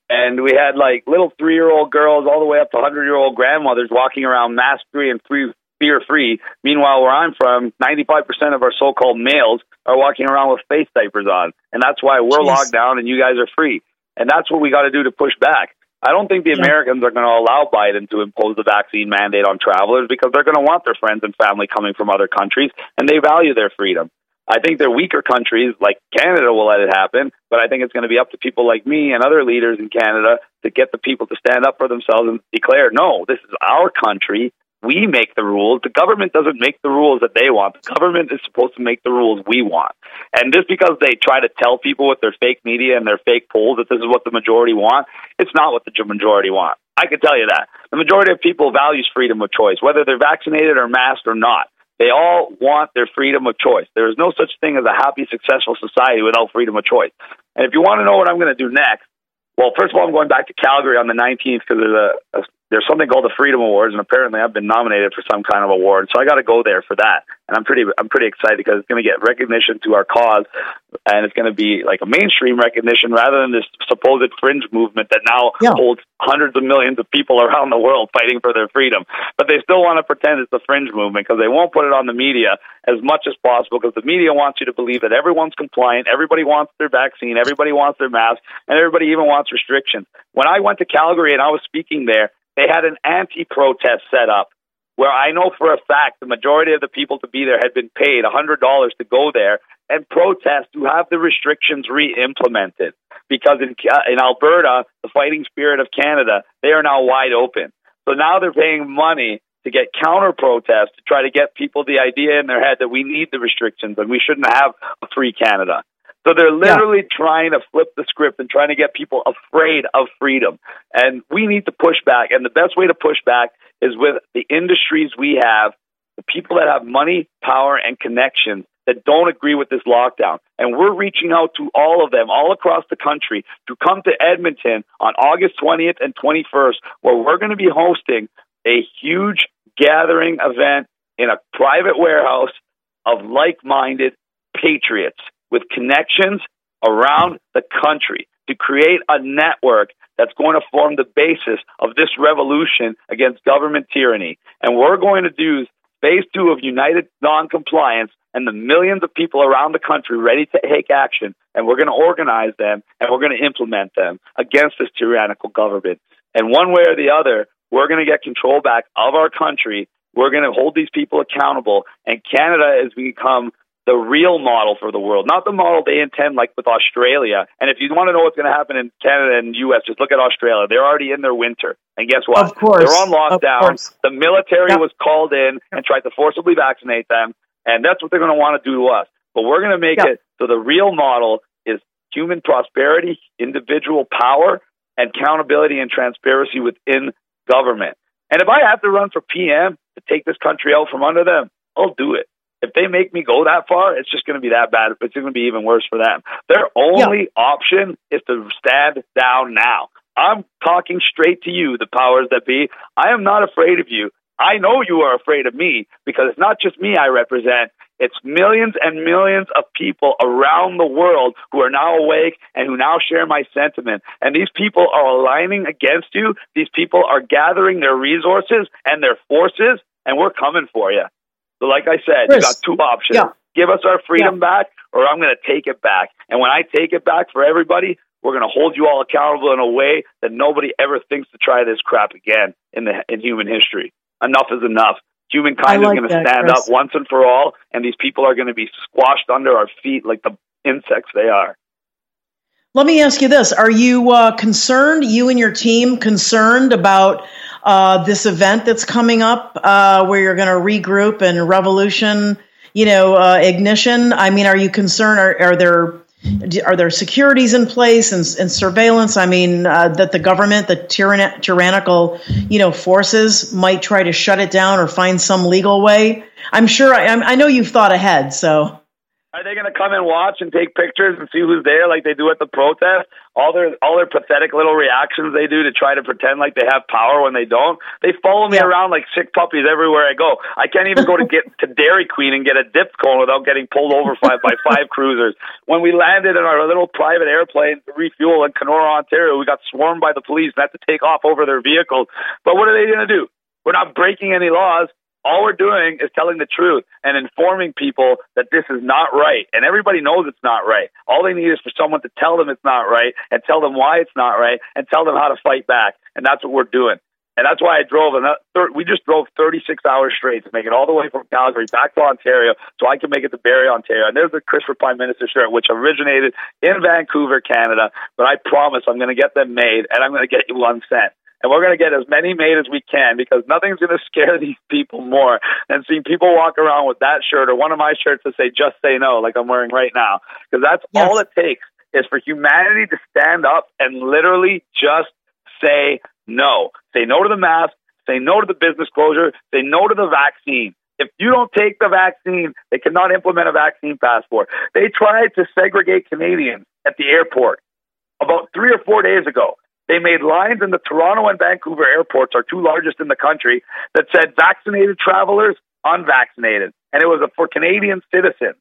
and we had like little three year old girls all the way up to hundred year old grandmothers walking around mask free and free fear free. Meanwhile, where I'm from, ninety five percent of our so called males are walking around with face diapers on, and that's why we're Jeez. locked down and you guys are free. And that's what we got to do to push back. I don't think the yeah. Americans are going to allow Biden to impose the vaccine mandate on travelers because they're going to want their friends and family coming from other countries, and they value their freedom. I think they're weaker countries like Canada will let it happen, but I think it's going to be up to people like me and other leaders in Canada to get the people to stand up for themselves and declare, no, this is our country. We make the rules. The government doesn't make the rules that they want. The government is supposed to make the rules we want. And just because they try to tell people with their fake media and their fake polls that this is what the majority want, it's not what the majority want. I can tell you that. The majority of people values freedom of choice, whether they're vaccinated or masked or not. They all want their freedom of choice. There is no such thing as a happy, successful society without freedom of choice. And if you want to know what I'm going to do next, well, first of all, I'm going back to Calgary on the 19th because there's a, a there's something called the Freedom Awards, and apparently I've been nominated for some kind of award. So I got to go there for that, and I'm pretty I'm pretty excited because it's going to get recognition to our cause, and it's going to be like a mainstream recognition rather than this supposed fringe movement that now yeah. holds hundreds of millions of people around the world fighting for their freedom. But they still want to pretend it's a fringe movement because they won't put it on the media as much as possible because the media wants you to believe that everyone's compliant, everybody wants their vaccine, everybody wants their mask, and everybody even wants restrictions. When I went to Calgary and I was speaking there, they had an anti protest set up where I know for a fact the majority of the people to be there had been paid $100 to go there and protest to have the restrictions re implemented. Because in, uh, in Alberta, the fighting spirit of Canada, they are now wide open. So now they're paying money to get counter protests to try to get people the idea in their head that we need the restrictions and we shouldn't have a free Canada. So they're literally yeah. trying to flip the script and trying to get people afraid of freedom. And we need to push back. And the best way to push back is with the industries we have, the people that have money, power, and connections that don't agree with this lockdown. And we're reaching out to all of them all across the country to come to Edmonton on August 20th and 21st, where we're going to be hosting a huge gathering event in a private warehouse of like minded patriots with connections around the country to create a network that's going to form the basis of this revolution against government tyranny. And we're going to do phase two of United Noncompliance and the millions of people around the country ready to take action. And we're going to organize them and we're going to implement them against this tyrannical government. And one way or the other, we're going to get control back of our country. We're going to hold these people accountable. And Canada has become the real model for the world, not the model they intend, like with Australia. And if you want to know what's going to happen in Canada and U.S., just look at Australia. They're already in their winter. And guess what? Of course. They're on lockdown. The military yep. was called in and tried to forcibly vaccinate them. And that's what they're going to want to do to us. But we're going to make yep. it so the real model is human prosperity, individual power, and accountability and transparency within government. And if I have to run for PM to take this country out from under them, I'll do it if they make me go that far, it's just going to be that bad. It's going to be even worse for them. Their only yeah. option is to stand down now. I'm talking straight to you, the powers that be. I am not afraid of you. I know you are afraid of me because it's not just me I represent. It's millions and millions of people around the world who are now awake and who now share my sentiment. And these people are aligning against you. These people are gathering their resources and their forces, and we're coming for you. So, like I said, Chris, you got two options. yeah. Give us our freedom Yeah. back, or I'm going to take it back. And when I take it back for everybody, we're going to hold you all accountable in a way that nobody ever thinks to try this crap again in the in human history. Enough is enough. Humankind I is going to stand Chris. up once and for all, and these people are going to be squashed under our feet like the insects they are. Let me ask you this: Are you uh, concerned? You and your team concerned about uh, this event that's coming up, uh, where you're going to regroup and revolution, you know, uh, ignition? I mean, are you concerned? Are, are there are there securities in place and, and surveillance? I mean, uh, that the government, the tyrann- tyrannical, you know, forces might try to shut it down or find some legal way. I'm sure. I, I know you've thought ahead, so. Are they going to come and watch and take pictures and see who's there like they do at the protest? All their all their pathetic little reactions they do to try to pretend like they have power when they don't. They follow me around like sick puppies everywhere I go. I can't even go to get to Dairy Queen and get a dip cone without getting pulled over five by five cruisers. When we landed in our little private airplane to refuel in Kenora, Ontario, we got swarmed by the police and had to take off over their vehicles. But what are they going to do? We're not breaking any laws all we're doing is telling the truth and informing people that this is not right. And everybody knows it's not right. All they need is for someone to tell them it's not right and tell them why it's not right and tell them how to fight back. And that's what we're doing. And that's why I drove. And we just drove 36 hours straight to make it all the way from Calgary back to Ontario, so I can make it to Barrie, Ontario. And there's the Christopher Prime Minister shirt, which originated in Vancouver, Canada. But I promise I'm going to get them made, and I'm going to get you one cent and we're going to get as many made as we can because nothing's going to scare these people more than seeing people walk around with that shirt or one of my shirts that say "Just Say No," like I'm wearing right now. Because that's all it takes is for humanity to stand up and literally just say no. Say no to the mask. Say no to the business closure. Say no to the vaccine. If you don't take the vaccine, they cannot implement a vaccine passport. They tried to segregate Canadians at the airport about three or four days ago. They made lines in the Toronto and Vancouver airports, our two largest in the country, that said vaccinated travelers, unvaccinated. And it was for Canadian citizens.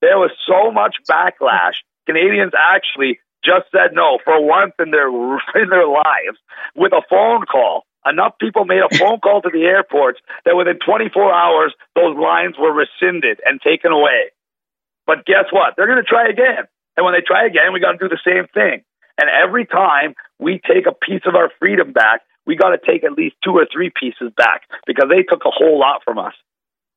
There was so much backlash. Canadians actually just said no for once in their in their lives with a phone call. Enough people made a phone call to the airports that within 24 hours those lines were rescinded and taken away. But guess what? They're going to try again. And when they try again, we got to do the same thing. And every time we take a piece of our freedom back, we got to take at least two or three pieces back because they took a whole lot from us.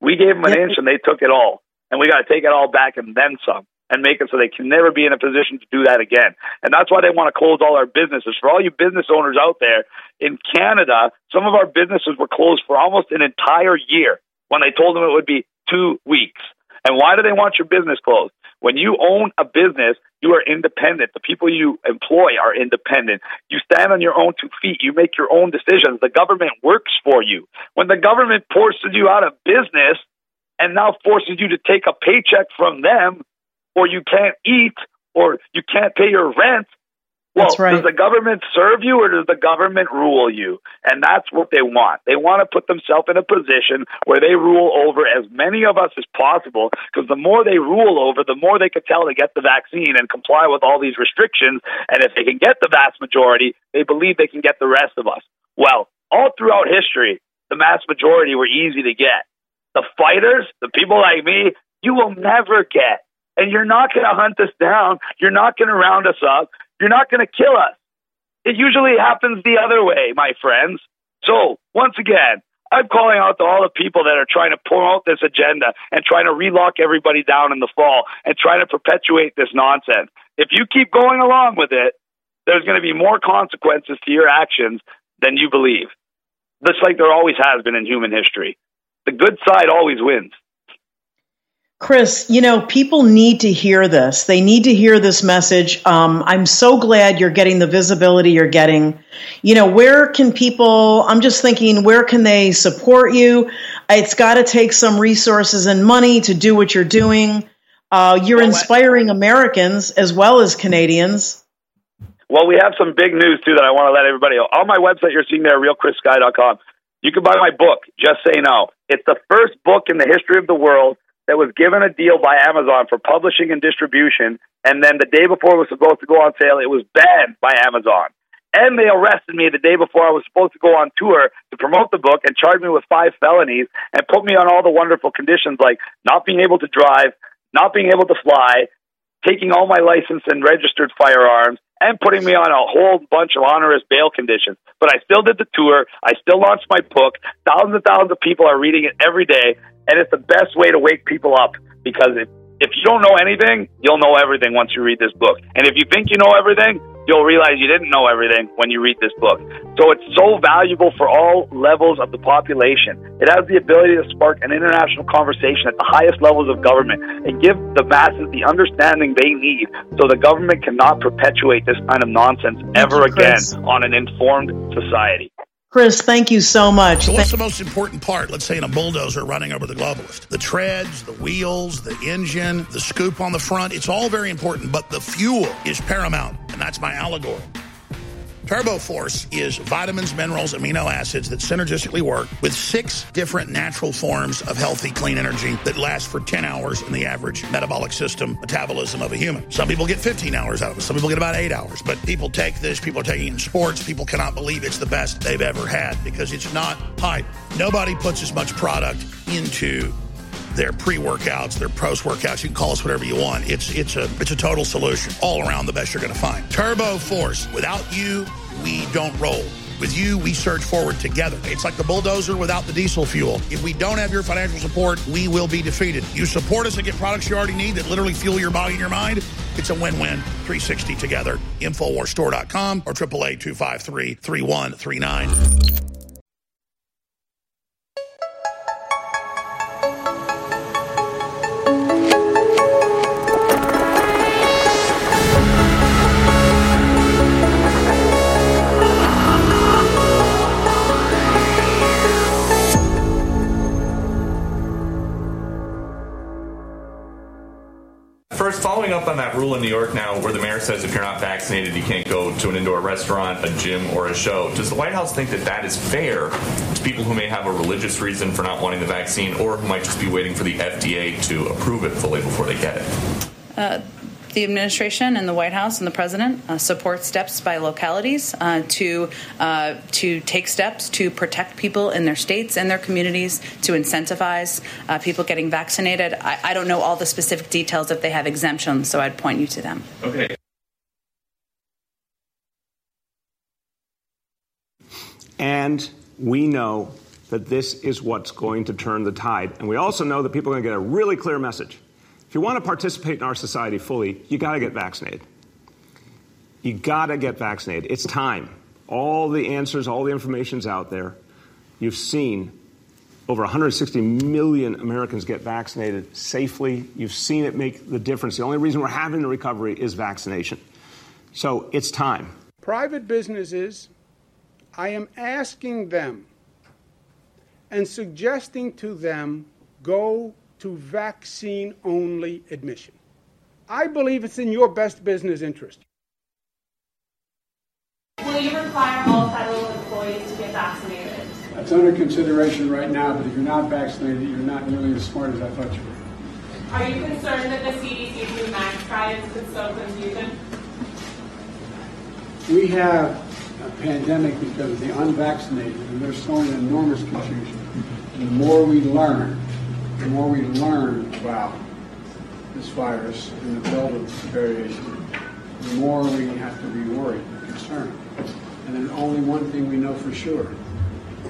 We gave them an inch and they took it all. And we got to take it all back and then some and make it so they can never be in a position to do that again. And that's why they want to close all our businesses. For all you business owners out there in Canada, some of our businesses were closed for almost an entire year when they told them it would be two weeks. And why do they want your business closed? When you own a business, you are independent. The people you employ are independent. You stand on your own two feet. You make your own decisions. The government works for you. When the government forces you out of business and now forces you to take a paycheck from them, or you can't eat, or you can't pay your rent, well, right. does the government serve you or does the government rule you? And that's what they want. They want to put themselves in a position where they rule over as many of us as possible because the more they rule over, the more they could tell to get the vaccine and comply with all these restrictions. And if they can get the vast majority, they believe they can get the rest of us. Well, all throughout history, the mass majority were easy to get. The fighters, the people like me, you will never get. And you're not going to hunt us down. You're not going to round us up. You're not going to kill us. It usually happens the other way, my friends. So, once again, I'm calling out to all the people that are trying to promote this agenda and trying to relock everybody down in the fall and trying to perpetuate this nonsense. If you keep going along with it, there's going to be more consequences to your actions than you believe. Just like there always has been in human history. The good side always wins. Chris, you know, people need to hear this. They need to hear this message. Um, I'm so glad you're getting the visibility you're getting. You know, where can people, I'm just thinking, where can they support you? It's got to take some resources and money to do what you're doing. Uh, you're inspiring Americans as well as Canadians. Well, we have some big news too that I want to let everybody know. On my website, you're seeing there, realchrissky.com. You can buy my book, Just Say No. It's the first book in the history of the world that was given a deal by Amazon for publishing and distribution, and then the day before it was supposed to go on sale, it was banned by Amazon. And they arrested me the day before I was supposed to go on tour to promote the book and charged me with five felonies and put me on all the wonderful conditions like not being able to drive, not being able to fly, taking all my license and registered firearms, and putting me on a whole bunch of onerous bail conditions. But I still did the tour. I still launched my book. Thousands and thousands of people are reading it every day, and it's the best way to wake people up because if, if you don't know anything, you'll know everything once you read this book. And if you think you know everything, you'll realize you didn't know everything when you read this book. So it's so valuable for all levels of the population. It has the ability to spark an international conversation at the highest levels of government and give the masses the understanding they need so the government cannot perpetuate this kind of nonsense ever again on an informed society. Chris, thank you so much. So, what's the most important part, let's say, in a bulldozer running over the globalist? The treads, the wheels, the engine, the scoop on the front. It's all very important, but the fuel is paramount, and that's my allegory. Turbo Force is vitamins, minerals, amino acids that synergistically work with six different natural forms of healthy, clean energy that last for 10 hours in the average metabolic system metabolism of a human. Some people get 15 hours out of it. Some people get about eight hours. But people take this, people are taking it in sports. People cannot believe it's the best they've ever had because it's not hype. Nobody puts as much product into their pre-workouts, their post-workouts. You can call us whatever you want. It's it's a it's a total solution, all around the best you're going to find. Turbo Force. Without you, we don't roll. With you, we surge forward together. It's like the bulldozer without the diesel fuel. If we don't have your financial support, we will be defeated. You support us and get products you already need that literally fuel your body and your mind. It's a win-win. 360 together. InfoWarsStore.com or 888-253-3139. First, following up on that rule in New York now where the mayor says if you're not vaccinated, you can't go to an indoor restaurant, a gym, or a show, does the White House think that that is fair to people who may have a religious reason for not wanting the vaccine or who might just be waiting for the FDA to approve it fully before they get it? Uh, the administration and the White House and the president uh, support steps by localities uh, to uh, to take steps to protect people in their states and their communities to incentivize uh, people getting vaccinated. I, I don't know all the specific details if they have exemptions, so I'd point you to them. Okay. And we know that this is what's going to turn the tide. And we also know that people are going to get a really clear message. If you want to participate in our society fully, you got to get vaccinated. You got to get vaccinated. It's time. All the answers, all the information's out there. You've seen over 160 million Americans get vaccinated safely. You've seen it make the difference. The only reason we're having the recovery is vaccination. So it's time. Private businesses, I am asking them and suggesting to them go to vaccine only admission. I believe it's in your best business interest. Will you require all federal employees to get vaccinated? That's under consideration right now, but if you're not vaccinated, you're not nearly as smart as I thought you were. Are you concerned that the CDC's new mask guidance could sow confusion? We have a pandemic because of the unvaccinated, and they're sowing enormous confusion. The more we learn, the more we learn about this virus and the of variation, the more we have to be worried and concerned. And then only one thing we know for sure.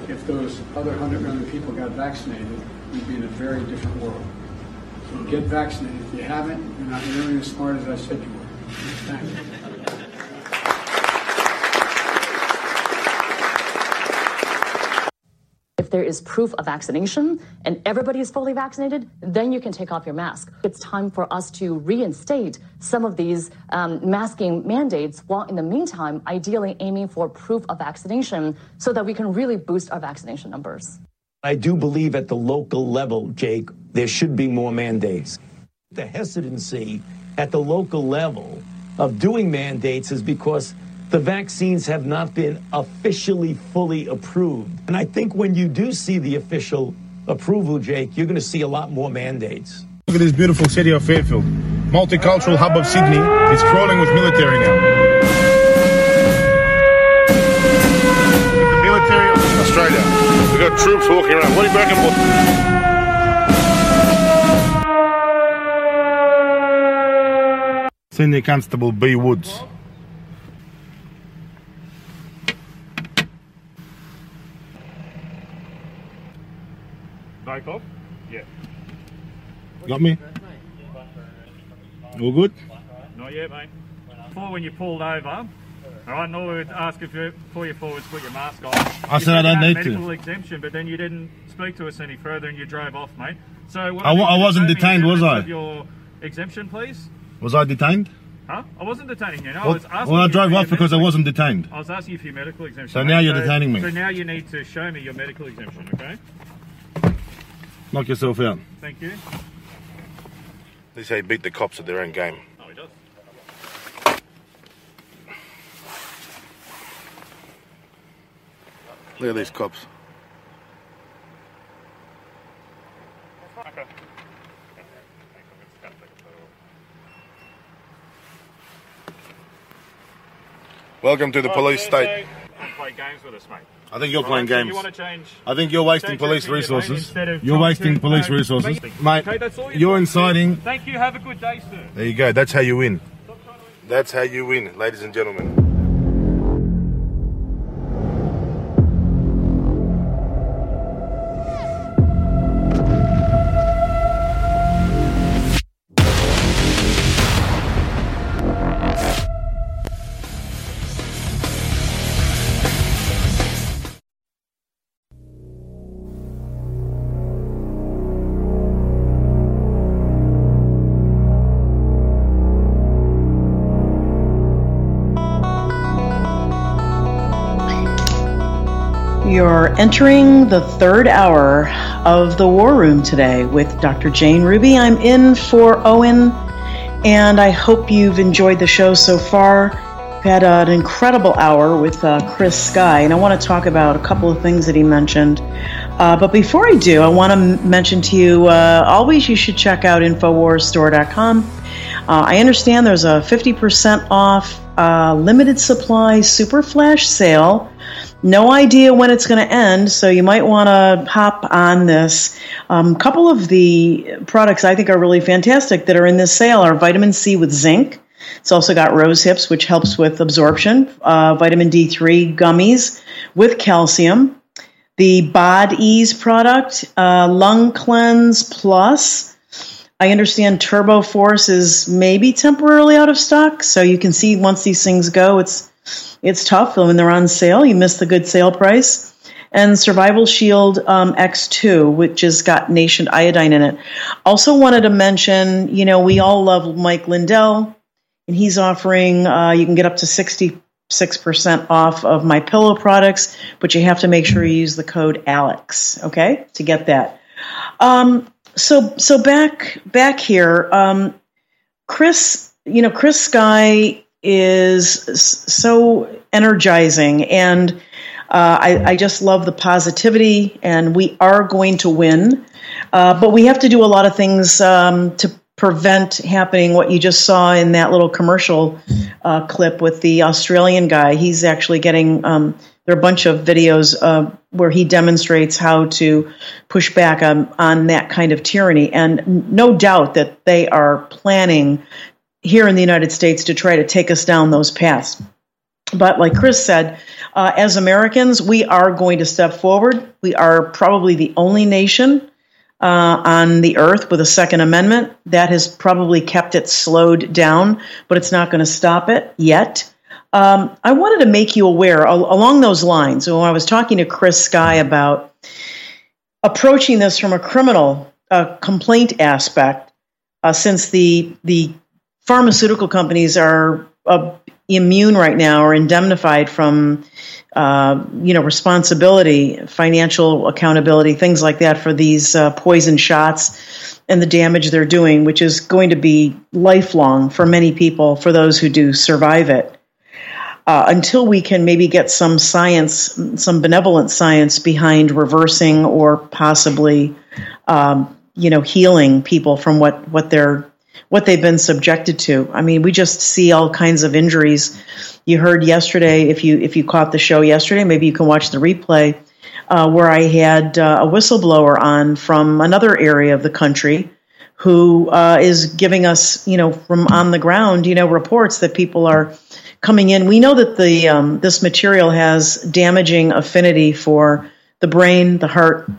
If those other 100 million people got vaccinated, we'd be in a very different world. So get vaccinated. If you haven't, you're not nearly as smart as I said you were. Thank you. If there is proof of vaccination and everybody is fully vaccinated, then you can take off your mask. It's time for us to reinstate some of these um, masking mandates, while in the meantime, ideally aiming for proof of vaccination so that we can really boost our vaccination numbers. I do believe at the local level, Jake, there should be more mandates. The hesitancy at the local level of doing mandates is because the vaccines have not been officially fully approved. And I think when you do see the official approval, Jake, you're going to see a lot more mandates. Look at this beautiful city of Fairfield. Multicultural hub of Sydney It's crawling with military now. The military of Australia. We've got troops walking around. What do you reckon? Senior Constable B. Woods. Back off? Yeah. Got me? All good? Not yet, mate. Before when you pulled over, all right, and all we would ask if you, before you forward, put your mask on. I said I don't need to. medical exemption, but then you didn't speak to us any further and you drove off, mate. So what I wa- I wasn't detained, was I? Your exemption, please. Was I detained? Huh? I wasn't detaining you. No, I Well, was asking well, I drove off because I wasn't detained. I was asking you for your medical exemption. So now you're detaining me. So now you need to show me your medical exemption, okay? Knock yourself out. Thank you. They say beat the cops at their own game. Oh, he does. Look at these cops. Okay. Welcome to the Oh, police state. Don't play games with us, mate. I think you're playing right, so games. You want to change? I think you're wasting police resources. You're wasting police no, resources. Mate, okay, that's all you're got to inciting. Thank you. Have a good day, sir. There you go. That's how you win. That's how you win, ladies and gentlemen. Entering the third hour of the War Room today with Dr. Jane Ruby. I'm in for Owen, and I hope you've enjoyed the show so far. We've had an incredible hour with uh, Chris Sky, and I want to talk about a couple of things that he mentioned. Uh, but before I do, I want to m- mention to you uh, always you should check out InfoWarsStore.com. Uh, I understand there's a 50% off uh, limited supply super flash sale. No idea when it's going to end, so you might want to hop on this. A um, couple of the products I think are really fantastic that are in this sale are vitamin C with zinc. It's also got rose hips, which helps with absorption, uh, vitamin D3 gummies with calcium, the Bodease product, uh, Lung Cleanse Plus. I understand Turbo Force is maybe temporarily out of stock, so you can see once these things go, it's it's tough when they're on sale. You miss the good sale price. And Survival Shield um, X2, which has got nascent iodine in it. Also wanted to mention, you know, we all love Mike Lindell, and he's offering uh, you can get up to sixty six percent off of my pillow products, but you have to make sure you use the code Alex, okay, to get that. Um, so so back back here, um, Chris, you know, Chris Sky is so energizing and uh, I, I just love the positivity and we are going to win. Uh, but we have to do a lot of things um, to prevent happening. What you just saw in that little commercial uh, clip with the australian guy he's actually getting um, there are a bunch of videos uh, where he demonstrates how to push back on, on that kind of tyranny. And no doubt that they are planning here in the United States to try to take us down those paths. But like Chris said, uh, as Americans, we are going to step forward. We are probably the only nation uh, on the earth with a Second Amendment. That has probably kept it slowed down, but it's not going to stop it yet. Um, I wanted to make you aware al- along those lines. When I was talking to Chris Sky about approaching this from a criminal uh, complaint aspect, uh, since the the pharmaceutical companies are uh, immune right now or indemnified from uh, you know responsibility financial accountability things like that for these uh, poison shots and the damage they're doing which is going to be lifelong for many people for those who do survive it. Uh, until we can maybe get some science some benevolent science behind reversing or possibly um, you know, healing people from what what they're what they've been subjected to. I mean, we just see all kinds of injuries. You heard yesterday, if you if you caught the show yesterday, maybe you can watch the replay, uh, where I had uh, a whistleblower on from another area of the country who uh, is giving us, you know, from on the ground, you know, reports that people are coming in. We know that the um, this material has damaging affinity for the brain, the heart,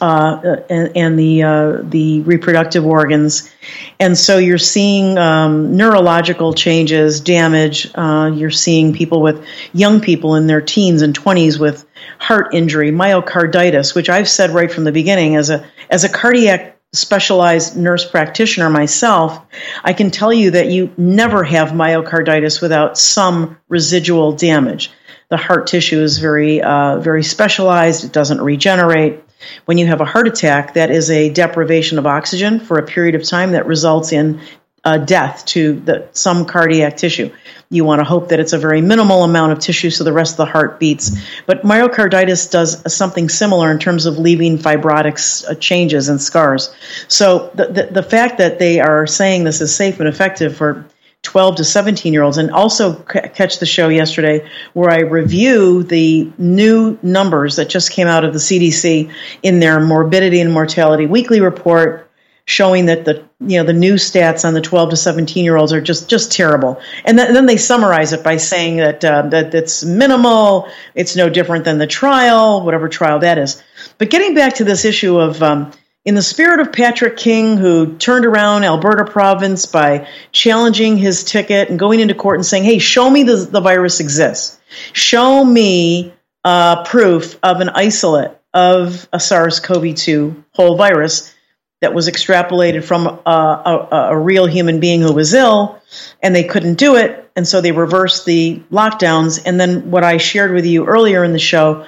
uh, and, and, the uh, the reproductive organs, and so you're seeing um, neurological changes, damage. Uh, you're seeing people with young people in their teens and 20s with heart injury, myocarditis, which I've said right from the beginning as a as a cardiac specialized nurse practitioner myself, I can tell you that you never have myocarditis without some residual damage. The heart tissue is very, uh, very specialized. It doesn't regenerate. When you have a heart attack, that is a deprivation of oxygen for a period of time that results in uh, death to the, some cardiac tissue. You want to hope that it's a very minimal amount of tissue so the rest of the heart beats. But myocarditis does something similar in terms of leaving fibrotic uh, changes and scars. So the, the, the fact that they are saying this is safe and effective for 12 to 17 year olds and also c- catch the show yesterday where I review the new numbers that just came out of the CDC in their morbidity and mortality weekly report showing that the you know the new stats on the 12 to 17 year olds are just just terrible. And, th- and then they summarize it by saying that uh, that it's minimal it's no different than the trial whatever trial that is. But getting back to this issue of um, in the spirit of Patrick King, who turned around Alberta province by challenging his ticket and going into court and saying, hey, show me the, the virus exists. Show me uh, proof of an isolate of a SARS CoV 2 whole virus that was extrapolated from a, a, a, real human being who was ill, and they couldn't do it, and so they reversed the lockdowns. And then what I shared with you earlier in the show,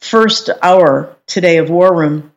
first hour today of War Room,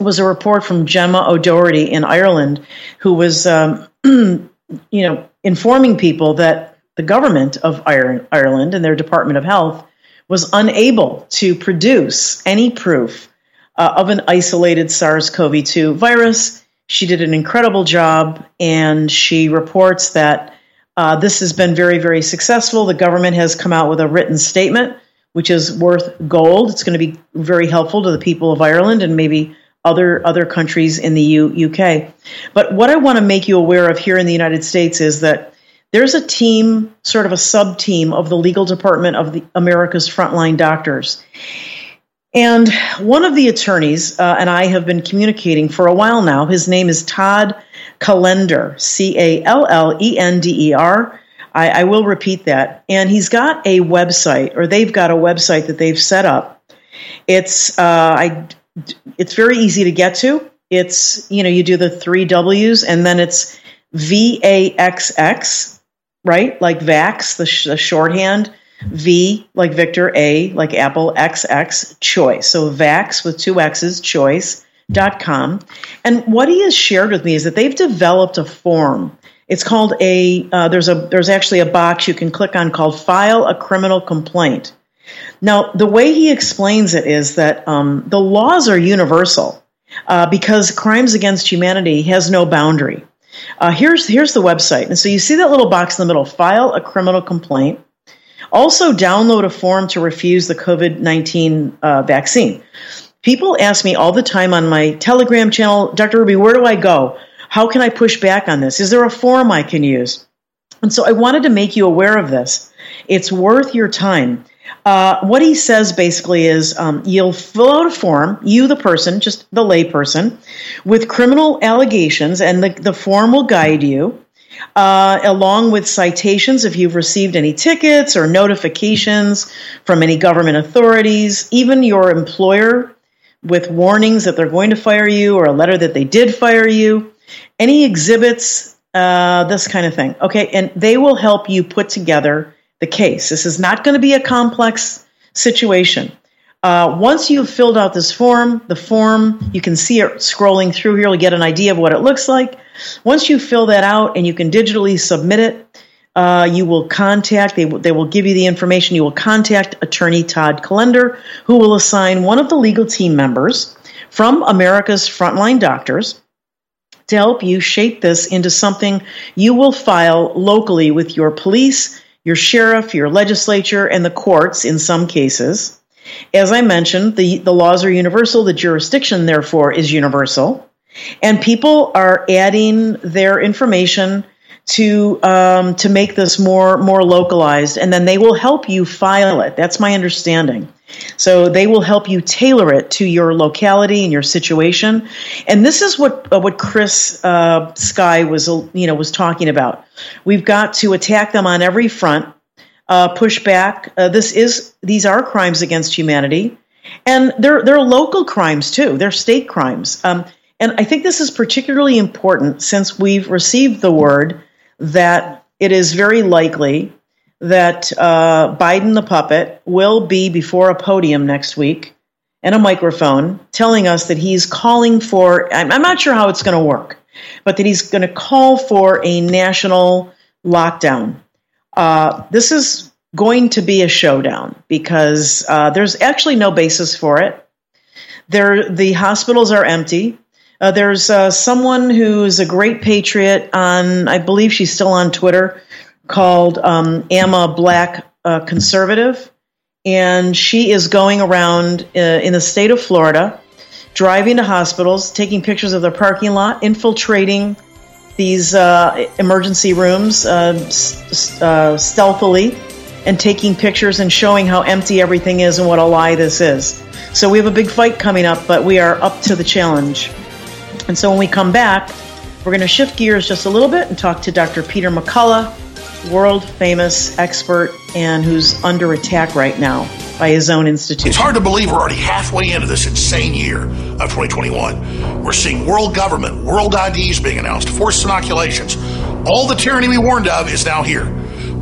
was a report from Gemma O'Doherty in Ireland, who was, um, you know, informing people that the government of Ireland and their Department of Health was unable to produce any proof uh, of an isolated SARS CoV 2 virus. She did an incredible job, and she reports that uh, this has been very, very successful. The government has come out with a written statement, which is worth gold. It's going to be very helpful to the people of Ireland and maybe other other countries in the U- UK. But what I want to make you aware of here in the United States is that there's a team, sort of a sub team of the legal department of the America's frontline doctors. And one of the attorneys uh, and I have been communicating for a while now. His name is Todd Callender, C A L L E N D E R. I, I will repeat that. And he's got a website, or they've got a website that they've set up. It's uh, I, it's very easy to get to. It's you know you do the three W's and then it's V A X X, right? Like Vax, the, sh- the shorthand V like Victor, A like Apple, XX choice. So Vax with two X's, choice.com. And what he has shared with me is that they've developed a form. It's called a, uh, there's a, there's actually a box you can click on called file a criminal complaint. Now, the way he explains it is that um, the laws are universal uh, because crimes against humanity has no boundary. Uh, here's here's the website, and so you see that little box in the middle: file a criminal complaint. Also, download a form to refuse the COVID 19 uh, vaccine. People ask me all the time on my Telegram channel, Dr. Ruby, where do I go? How can I push back on this? Is there a form I can use? And so I wanted to make you aware of this. It's worth your time. Uh, what he says basically is um, you'll fill out a form, you, the person, just the layperson, with criminal allegations, and the, the form will guide you uh, along with citations if you've received any tickets or notifications from any government authorities, even your employer with warnings that they're going to fire you or a letter that they did fire you, any exhibits, uh, this kind of thing. Okay, and they will help you put together the case. This is not going to be a complex situation. Uh, once you've filled out this form, the form, you can see it scrolling through here to get an idea of what it looks like. Once you fill that out and you can digitally submit it, uh, you will contact, they, w- they will give you the information. You will contact attorney Todd Callender, who will assign one of the legal team members from America's frontline doctors to help you shape this into something you will file locally with your police, your sheriff, your legislature, and the courts in some cases. As I mentioned, the, the laws are universal, the jurisdiction, therefore, is universal. And people are adding their information to um, to make this more more localized, and then they will help you file it. That's my understanding. So they will help you tailor it to your locality and your situation. And this is what uh, what Chris uh, Sky was you know was talking about. We've got to attack them on every front, uh, push back. Uh, this is these are crimes against humanity, and they're they're local crimes too. They're state crimes. Um, and I think this is particularly important since we've received the word that it is very likely that uh, Biden the puppet will be before a podium next week and a microphone telling us that he's calling for, I'm, I'm not sure how it's going to work, but that he's going to call for a national lockdown. Uh, this is going to be a showdown because uh, there's actually no basis for it. There, the hospitals are empty. Uh, there's uh, someone who's a great patriot on, I believe she's still on Twitter, called um, Amma Black uh, Conservative. And she is going around uh, in the state of Florida, driving to hospitals, taking pictures of their parking lot, infiltrating these uh, emergency rooms uh, s- stealthily, and taking pictures and showing how empty everything is and what a lie this is. So we have a big fight coming up, but we are up to the challenge. And so when we come back, we're going to shift gears just a little bit and talk to Dr. Peter McCullough, world famous expert and who's under attack right now by his own institution. It's hard to believe we're already halfway into this insane year of 2021. We're seeing world government, world IDs being announced, forced inoculations. All the tyranny we warned of is now here.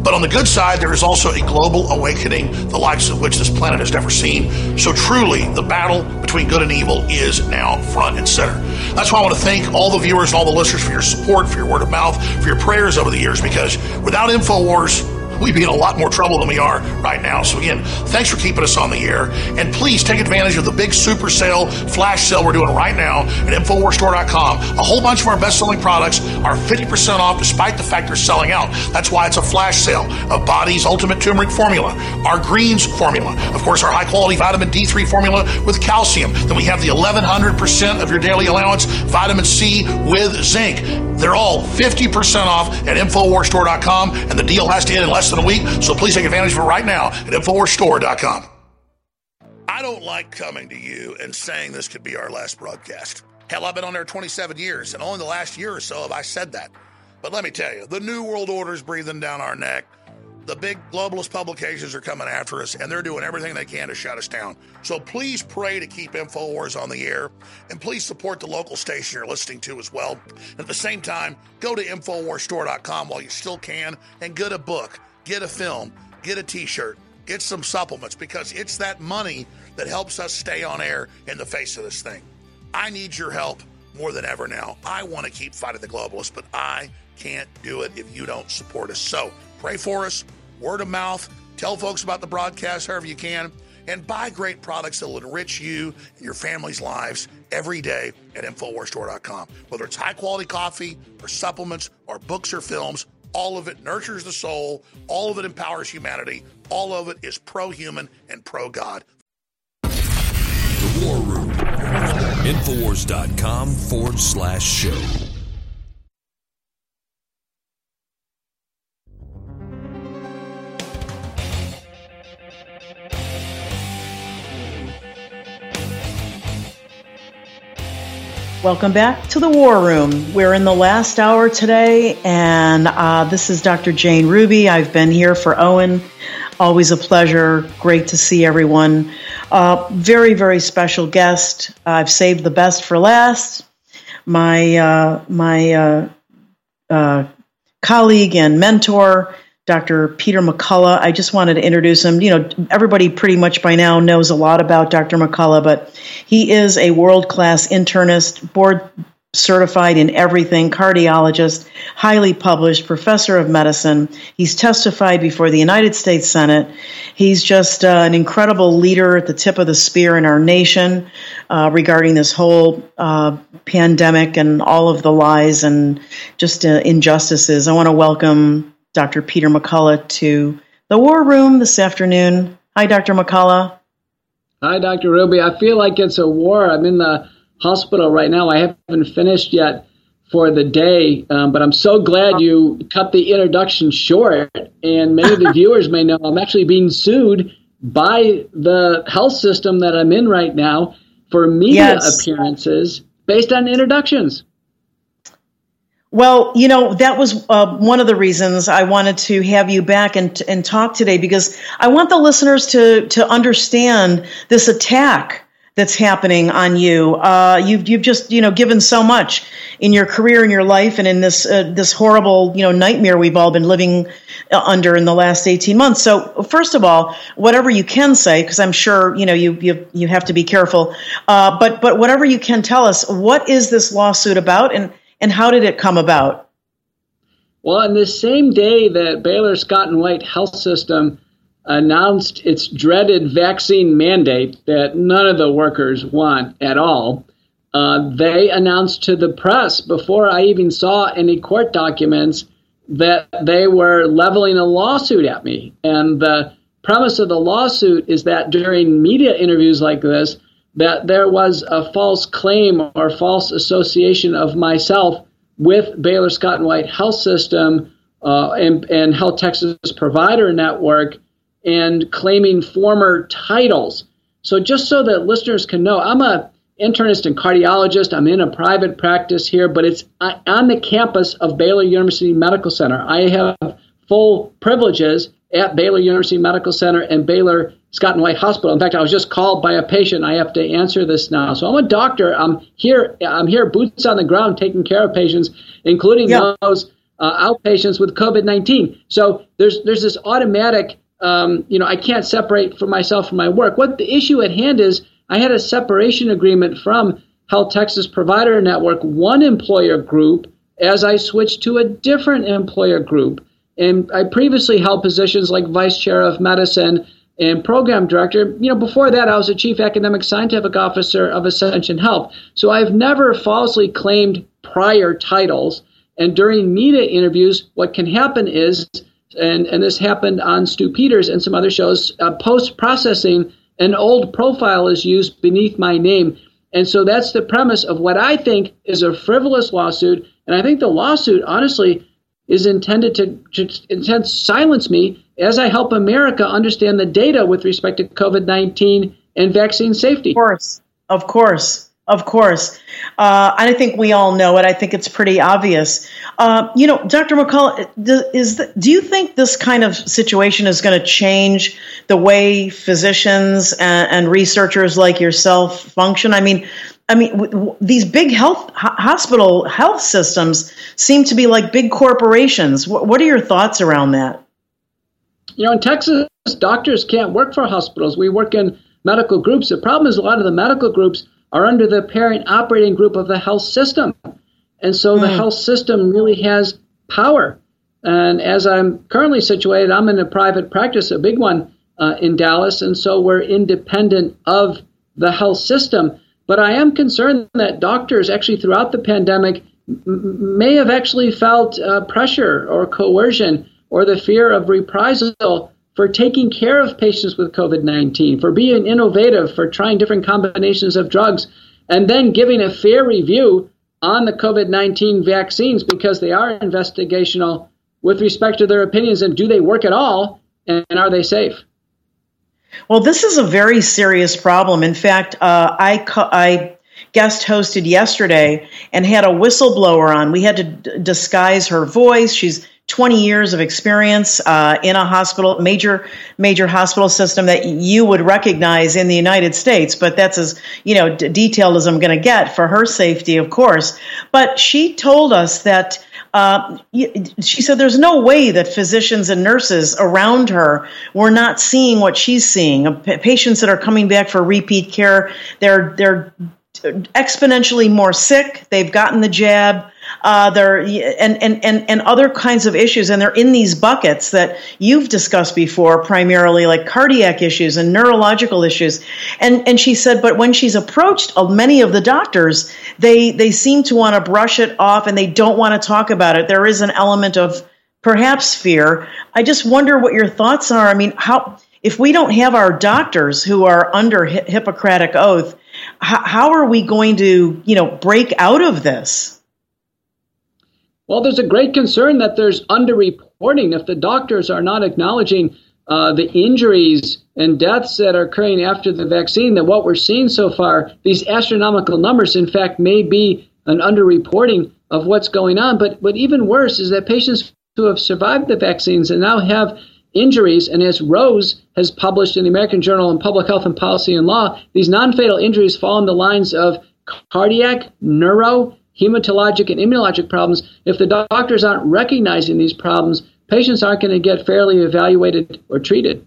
But on the good side, there is also a global awakening, the likes of which this planet has never seen. So truly, the battle between good and evil is now front and center. That's why I want to thank all the viewers and all the listeners for your support, for your word of mouth, for your prayers over the years, because without InfoWars, we'd be in a lot more trouble than we are right now. So again, thanks for keeping us on the air. And please take advantage of the big super sale, flash sale we're doing right now at InfoWarsStore.com. A whole bunch of our best-selling products are 50% off despite the fact they're selling out. That's why it's a flash sale of Bodease Ultimate Turmeric Formula, our Greens Formula, of course, our high-quality vitamin D3 formula with calcium. Then we have the 1100% of your daily allowance vitamin C with zinc. They're all 50% off at InfoWarsStore.com, and the deal has to end in less than a week, so please take advantage of it right now at InfoWarsStore.com. I don't like coming to you and saying this could be our last broadcast. Hell, I've been on there 27 years, and only the last year or so have I said that. But let me tell you, the New World Order is breathing down our neck. The big globalist publications are coming after us, and they're doing everything they can to shut us down. So please pray to keep InfoWars on the air, and please support the local station you're listening to as well. At the same time, go to InfoWarsStore.com while you still can and get a book, get a film, get a t shirt, get some supplements, because it's that money that helps us stay on air in the face of this thing. I need your help more than ever now. I want to keep fighting the globalists, but I can't do it if you don't support us. So pray for us, word of mouth, tell folks about the broadcast however you can, and buy great products that will enrich you and your family's lives every day at InfoWarsStore.com. Whether it's high quality coffee or supplements or books or films, all of it nurtures the soul, all of it empowers humanity, all of it is pro human and pro God. The War Room. Infowars.com forward slash show. Welcome back to the War Room. We're in the last hour today, and uh, this is Dr. Jane Ruby. I've been here for Owen. Always a pleasure. Great to see everyone. Uh, very, very special guest. I've saved the best for last. My uh, my uh, uh, colleague and mentor, Dr. Peter McCullough. I just wanted to introduce him. You know, everybody pretty much by now knows a lot about Dr. McCullough, but he is a world class internist, board certified in everything, cardiologist, highly published, professor of medicine. He's testified before the United States Senate. He's just uh, an incredible leader at the tip of the spear in our nation uh, regarding this whole uh, pandemic and all of the lies and just uh, injustices. I want to welcome Dr. Peter McCullough to the War Room this afternoon. Hi, Dr. McCullough. Hi, Dr. Ruby. I feel like it's a war. I'm in the hospital right now. I haven't finished yet for the day, um, but I'm so glad you cut the introduction short. And many of the viewers may know I'm actually being sued by the health system that I'm in right now for media yes. appearances based on introductions. Well, you know, that was uh, one of the reasons I wanted to have you back and, and talk today because I want the listeners to, to understand this attack that's happening on you. Uh, you've you've just you know given so much in your career, in your life, and in this uh, this horrible you know nightmare we've all been living uh, under in the last eighteen months. So first of all, whatever you can say, because I'm sure you know you you you have to be careful. Uh, but but whatever you can tell us, what is this lawsuit about, and and how did it come about? Well, on the same day that Baylor Scott and White Health System announced its dreaded vaccine mandate that none of the workers want at all. Uh, they announced to the press before I even saw any court documents that they were leveling a lawsuit at me. And the premise of the lawsuit is that during media interviews like this, that there was a false claim or false association of myself with Baylor Scott and White Health System uh, and, and Health Texas Provider Network and claiming former titles. So just so that listeners can know, I'm a internist and cardiologist. I'm in a private practice here, but it's on the campus of Baylor University Medical Center. I have full privileges at Baylor University Medical Center and Baylor Scott and White Hospital. In fact, I was just called by a patient. I have to answer this now. So I'm a doctor. I'm here. I'm here, boots on the ground, taking care of patients, including yeah. those uh, outpatients with COVID-19. So there's there's this automatic um, you know, I can't separate from myself from my work. What the issue at hand is, I had a separation agreement from Health Texas Provider Network, one employer group, as I switched to a different employer group. And I previously held positions like vice chair of medicine and program director. You know, before that, I was a chief academic scientific officer of Ascension Health. So I've never falsely claimed prior titles. And during media interviews, what can happen is and, and this happened on Stew Peters and some other shows. Uh, Post processing, an old profile is used beneath my name. And so that's the premise of what I think is a frivolous lawsuit. And I think the lawsuit, honestly, is intended to, to, intend silence me as I help America understand the data with respect to COVID 19 and vaccine safety. Of course. Of course. Of course. Uh, I think we all know it. I think it's pretty obvious. Uh, you know, Dr. McCullough, is the, do you think this kind of situation is going to change the way physicians and, and, researchers like yourself function? I mean, I mean, w- w- these big health hospital health systems seem to be like big corporations. W- what are your thoughts around that? You know, in Texas, doctors can't work for hospitals. We work in medical groups. The problem is a lot of the medical groups are under the parent operating group of the health system. And so mm. the hmm. health system really has power. And as I'm currently situated, I'm in a private practice, a big one uh, in Dallas. And so we're independent of the health system. But I am concerned that doctors actually throughout the pandemic may have actually felt uh, pressure or coercion or the fear of reprisal for taking care of patients with COVID 19, for being innovative, for trying different combinations of drugs, and then giving a fair review on the COVID 19 vaccines because they are investigational with respect to their opinions and do they work at all and are they safe? Well, this is a very serious problem. In fact, uh, I, I guest hosted yesterday and had a whistleblower on. We had to d- disguise her voice. She's 20 years of experience uh, in a hospital, major major hospital system that you would recognize in the United States. But that's as you know d- detailed as I'm going to get for her safety, of course. But she told us that. Uh, she said there's no way that physicians and nurses around her were not seeing what she's seeing. Patients that are coming back for repeat care, they're they're exponentially more sick. They've gotten the jab. Uh, and, and and and other kinds of issues, and they're in these buckets that you've discussed before, primarily like cardiac issues and neurological issues. And and she said, but when she's approached many of the doctors, they they seem to want to brush it off and they don't want to talk about it. There is an element of perhaps fear. I just wonder what your thoughts are. I mean, how if we don't have our doctors who are under Hippocratic oath, how, how are we going to, you know, break out of this? Well, there's a great concern that there's underreporting. If the doctors are not acknowledging uh, the injuries and deaths that are occurring after the vaccine, that what we're seeing so far, these astronomical numbers, in fact, may be an underreporting of what's going on. But but even worse is that patients who have survived the vaccines and now have injuries, and as Rose has published in the American Journal of Public Health and Policy and Law, these non fatal injuries fall in the lines of cardiac, neuro, hematologic, and immunologic problems. If the doctors aren't recognizing these problems, patients aren't going to get fairly evaluated or treated.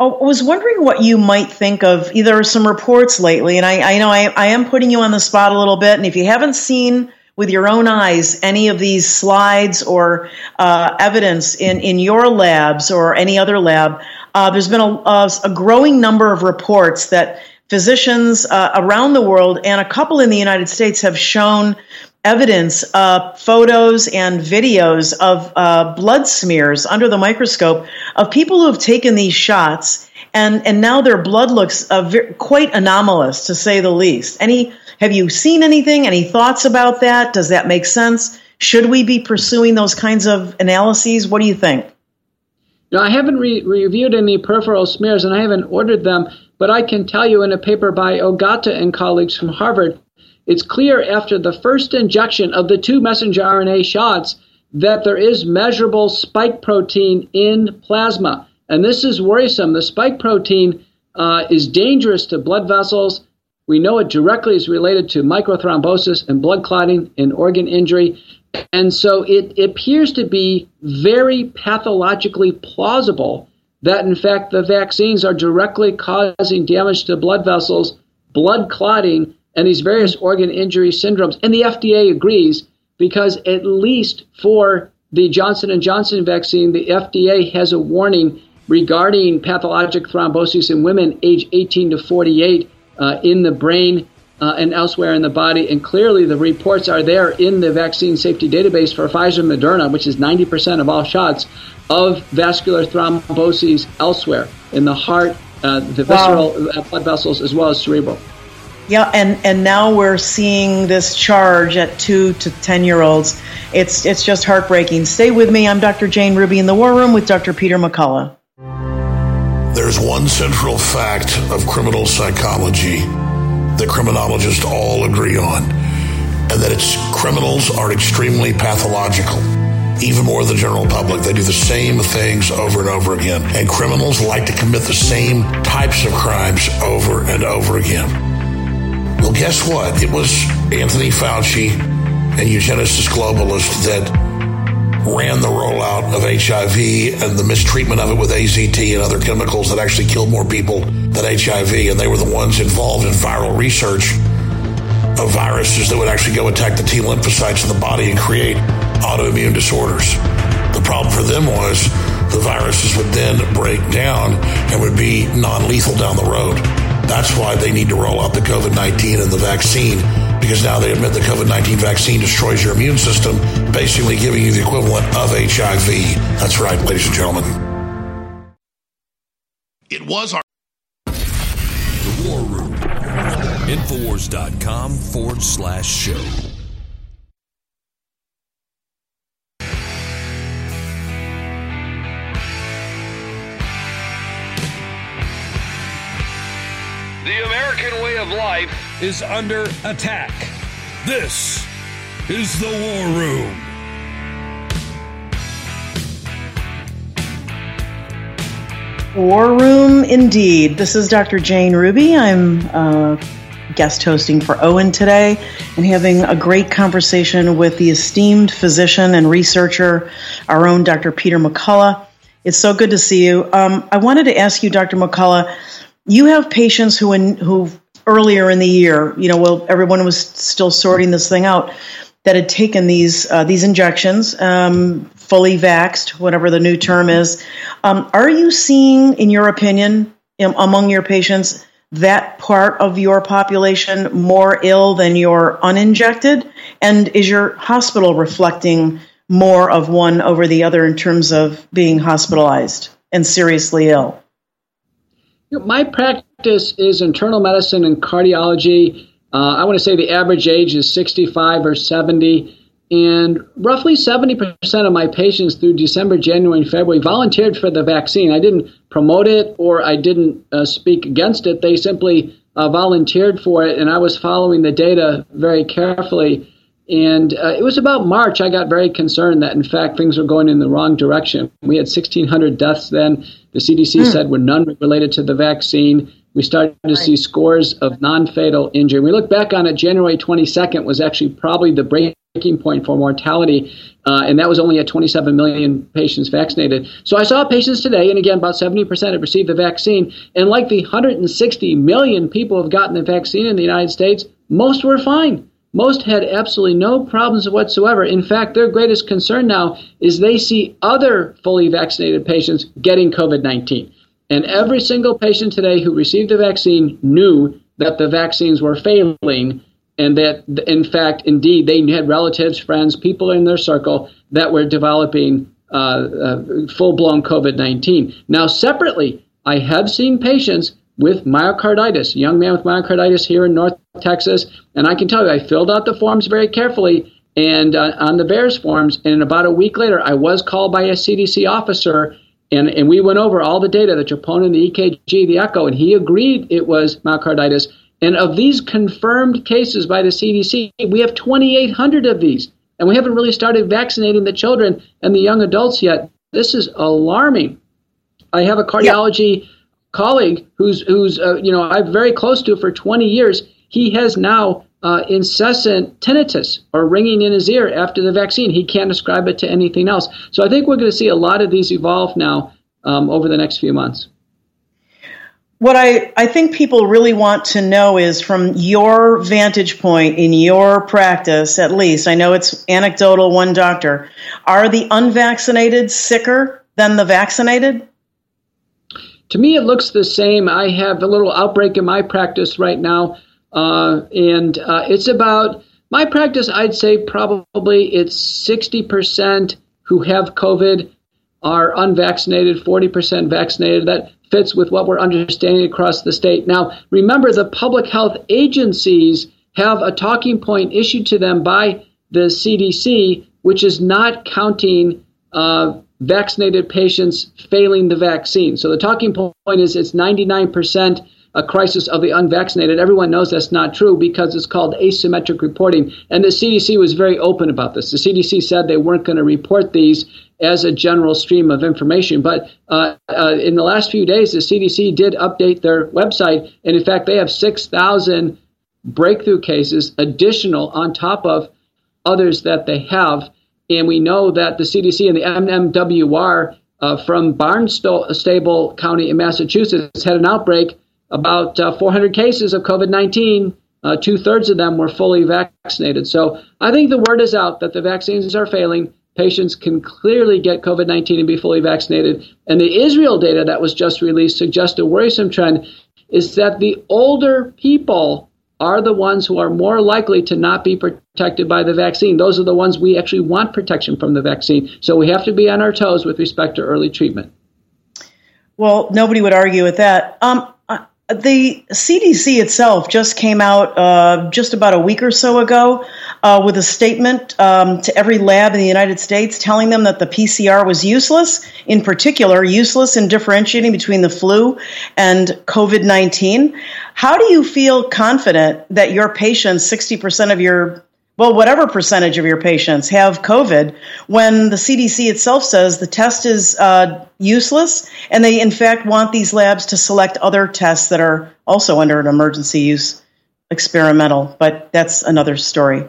Oh, I was wondering what you might think of either some reports lately, and I, I know I, I am putting you on the spot a little bit, and if you haven't seen with your own eyes any of these slides or uh, evidence in, in your labs or any other lab, uh, there's been a, a, a, growing number of reports that physicians uh, around the world and a couple in the United States have shown evidence, uh, photos and videos of uh, blood smears under the microscope of people who have taken these shots. And, and now their blood looks uh, quite anomalous, to say the least. Any have you seen anything? Any thoughts about that? Does that make sense? Should we be pursuing those kinds of analyses? What do you think? No, I haven't re- reviewed any peripheral smears and I haven't ordered them, but I can tell you in a paper by Ogata and colleagues from Harvard, it's clear after the first injection of the two messenger RNA shots that there is measurable spike protein in plasma. And this is worrisome. The spike protein uh, is dangerous to blood vessels we know it directly is related to microthrombosis and blood clotting and organ injury. And so it, appears to be very pathologically plausible that, in fact, the vaccines are directly causing damage to blood vessels, blood clotting, and these various organ injury syndromes. And the FDA agrees because at least for the Johnson & Johnson vaccine, the FDA has a warning regarding pathologic thrombosis in women age 18 to 48 uh, in the brain uh, and elsewhere in the body. And clearly, the reports are there in the vaccine safety database for Pfizer and Moderna, which is 90% of all shots of vascular thromboses elsewhere in the heart, uh, the visceral wow. Uh, blood vessels, as well as cerebral. Yeah, and, and now we're seeing this charge at two to ten year olds. It's it's just heartbreaking. Stay with me. I'm Dr. Jane Ruby in the War Room with Dr. Peter McCullough. There's one central fact of criminal psychology that criminologists all agree on, and that it's criminals are extremely pathological. Even more than the general public. They do the same things over and over again. And criminals like to commit the same types of crimes over and over again. Well, guess what? It was Anthony Fauci and eugenicist globalists that ran the rollout of HIV and the mistreatment of it with AZT and other chemicals that actually killed more people than HIV. And they were the ones involved in viral research of viruses that would actually go attack the T lymphocytes in the body and create autoimmune disorders. The problem for them was the viruses would then break down and would be non lethal down the road. That's why they need to roll out the COVID 19 and the vaccine because now they admit the COVID 19 vaccine destroys your immune system, basically giving you the equivalent of HIV. That's right, ladies and gentlemen. It was our. The War Room. Infowars.com forward slash show. Of life is under attack. This is the War Room. War Room, indeed. This is Dr. Jane Ruby. I'm uh, guest hosting for Owen today and having a great conversation with the esteemed physician and researcher, our own Dr. Peter McCullough. It's so good to see you. Um, I wanted to ask you, Dr. McCullough, you have patients who in, who earlier in the year, you know, while everyone was still sorting this thing out, that had taken these uh, these injections, um, fully vaxed, whatever the new term is. Um, are you seeing, in your opinion, in, among your patients, that part of your population more ill than your uninjected? And is your hospital reflecting more of one over the other in terms of being hospitalized and seriously ill? My practice is internal medicine and cardiology. Uh, I want to say the average age is 65 or 70. And roughly 70% of my patients through December, January, and February volunteered for the vaccine. I didn't promote it or I didn't uh, speak against it. They simply uh, volunteered for it, and I was following the data very carefully. And uh, it was about March I got very concerned that, in fact, things were going in the wrong direction. We had 1,600 deaths then. The CDC mm. said were none related to the vaccine. We started to see scores of non fatal injury. We look back on it, January 22nd was actually probably the breaking point for mortality, uh, and that was only at 27 million patients vaccinated. So I saw patients today, and again, about 70% have received the vaccine. And like the 160 million people have gotten the vaccine in the United States, most were fine. Most had absolutely no problems whatsoever. In fact, their greatest concern now is they see other fully vaccinated patients getting COVID 19. And every single patient today who received the vaccine knew that the vaccines were failing and that, in fact, indeed, they had relatives, friends, people in their circle that were developing uh, uh, full blown COVID 19. Now, separately, I have seen patients with myocarditis, young man with myocarditis here in North Texas. And I can tell you, I filled out the forms very carefully and uh, on the VAERS forms. And about a week later, I was called by a CDC officer. And, and we went over all the data, the troponin, the EKG, the echo, and he agreed it was myocarditis. And of these confirmed cases by the CDC, we have 2,800 of these. And we haven't really started vaccinating the children and the young adults yet. This is alarming. I have a cardiology colleague who's who's uh, you know I'm very close to for 20 years. He has now uh, incessant tinnitus or ringing in his ear after the vaccine. He can't ascribe it to anything else. So I think we're going to see a lot of these evolve now um, over the next few months. What I, I think people really want to know is from your vantage point in your practice, at least, I know it's anecdotal, one doctor, are the unvaccinated sicker than the vaccinated? To me, it looks the same. I have a little outbreak in my practice right now, and uh, it's about my practice. I'd say probably it's 60% who have COVID are unvaccinated, 40% vaccinated. That fits with what we're understanding across the state. Now, remember, the public health agencies have a talking point issued to them by the CDC, which is not counting uh, vaccinated patients failing the vaccine. So the talking point is it's 99% a crisis of the unvaccinated. Everyone knows that's not true because it's called asymmetric reporting. And the CDC was very open about this. The CDC said they weren't going to report these as a general stream of information. But uh, uh, in the last few days, the CDC did update their website. And in fact, they have 6,000 breakthrough cases additional on top of others that they have. And we know that the CDC and the MMWR uh, from Barnstable County in Massachusetts had an outbreak about uh, 400 cases of COVID 19. Uh, Two thirds of them were fully vaccinated. So I think the word is out that the vaccines are failing. Patients can clearly get COVID 19 and be fully vaccinated. And the Israel data that was just released suggests a worrisome trend is that the older people are the ones who are more likely to not be protected by the vaccine. Those are the ones we actually want protection from the vaccine. So we have to be on our toes with respect to early treatment. Well, nobody would argue with that. Um, the CDC itself just came out uh, just about a week or so ago uh, with a statement um, to every lab in the United States telling them that the PCR was useless, in particular, useless in differentiating between the flu and COVID 19. How do you feel confident that your patients, 60% of your well, whatever percentage of your patients have COVID, when the CDC itself says the test is uh, useless, and they in fact want these labs to select other tests that are also under an emergency use experimental, but that's another story.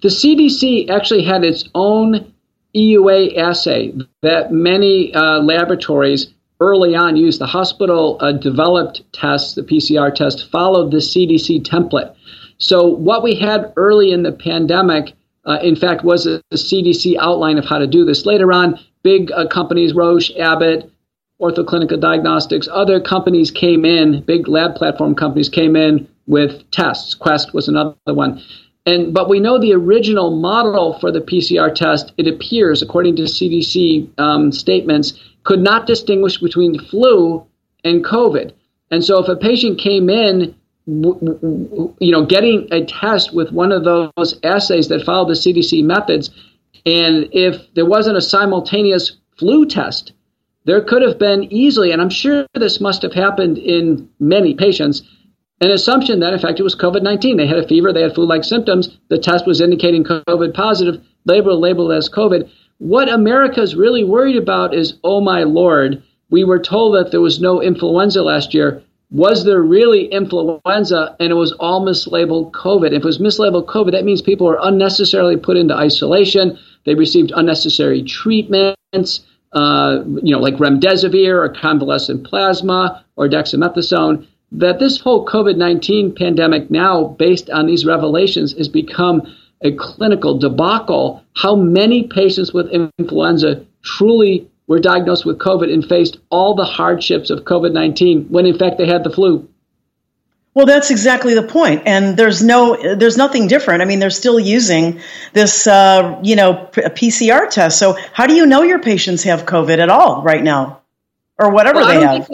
The CDC actually had its own EUA assay that many uh, laboratories early on used the hospital uh, developed test, the PCR test, followed the CDC template. So what we had early in the pandemic, uh, in fact, was a, a, CDC outline of how to do this. Later on, big uh, companies, Roche, Abbott, OrthoClinical Diagnostics, other companies came in, big lab platform companies came in with tests. Quest was another one. And, but we know the original model for the PCR test, it appears, according to CDC um, statements, could not distinguish between flu and COVID. And so if a patient came in, you know, getting a test with one of those assays that follow the CDC methods, and if there wasn't a simultaneous flu test, there could have been easily, and I'm sure this must have happened in many patients, an assumption that in fact it was COVID 19. They had a fever, they had flu like symptoms, the test was indicating COVID positive, labeled, labeled as COVID. What America is really worried about is, oh my lord, we were told that there was no influenza last year. Was there really influenza and it was all mislabeled COVID? If it was mislabeled COVID, that means people were unnecessarily put into isolation. They received unnecessary treatments, uh, you know, like remdesivir or convalescent plasma or dexamethasone that this whole COVID 19 pandemic now, based on these revelations, has become a clinical debacle. How many patients with influenza truly were diagnosed with COVID and faced all the hardships of COVID 19 when in fact they had the flu? Well, that's exactly the point, and there's no, there's nothing different. I mean, they're still using this, uh, you know, PCR test. So, how do you know your patients have COVID at all right now, or whatever well, they have?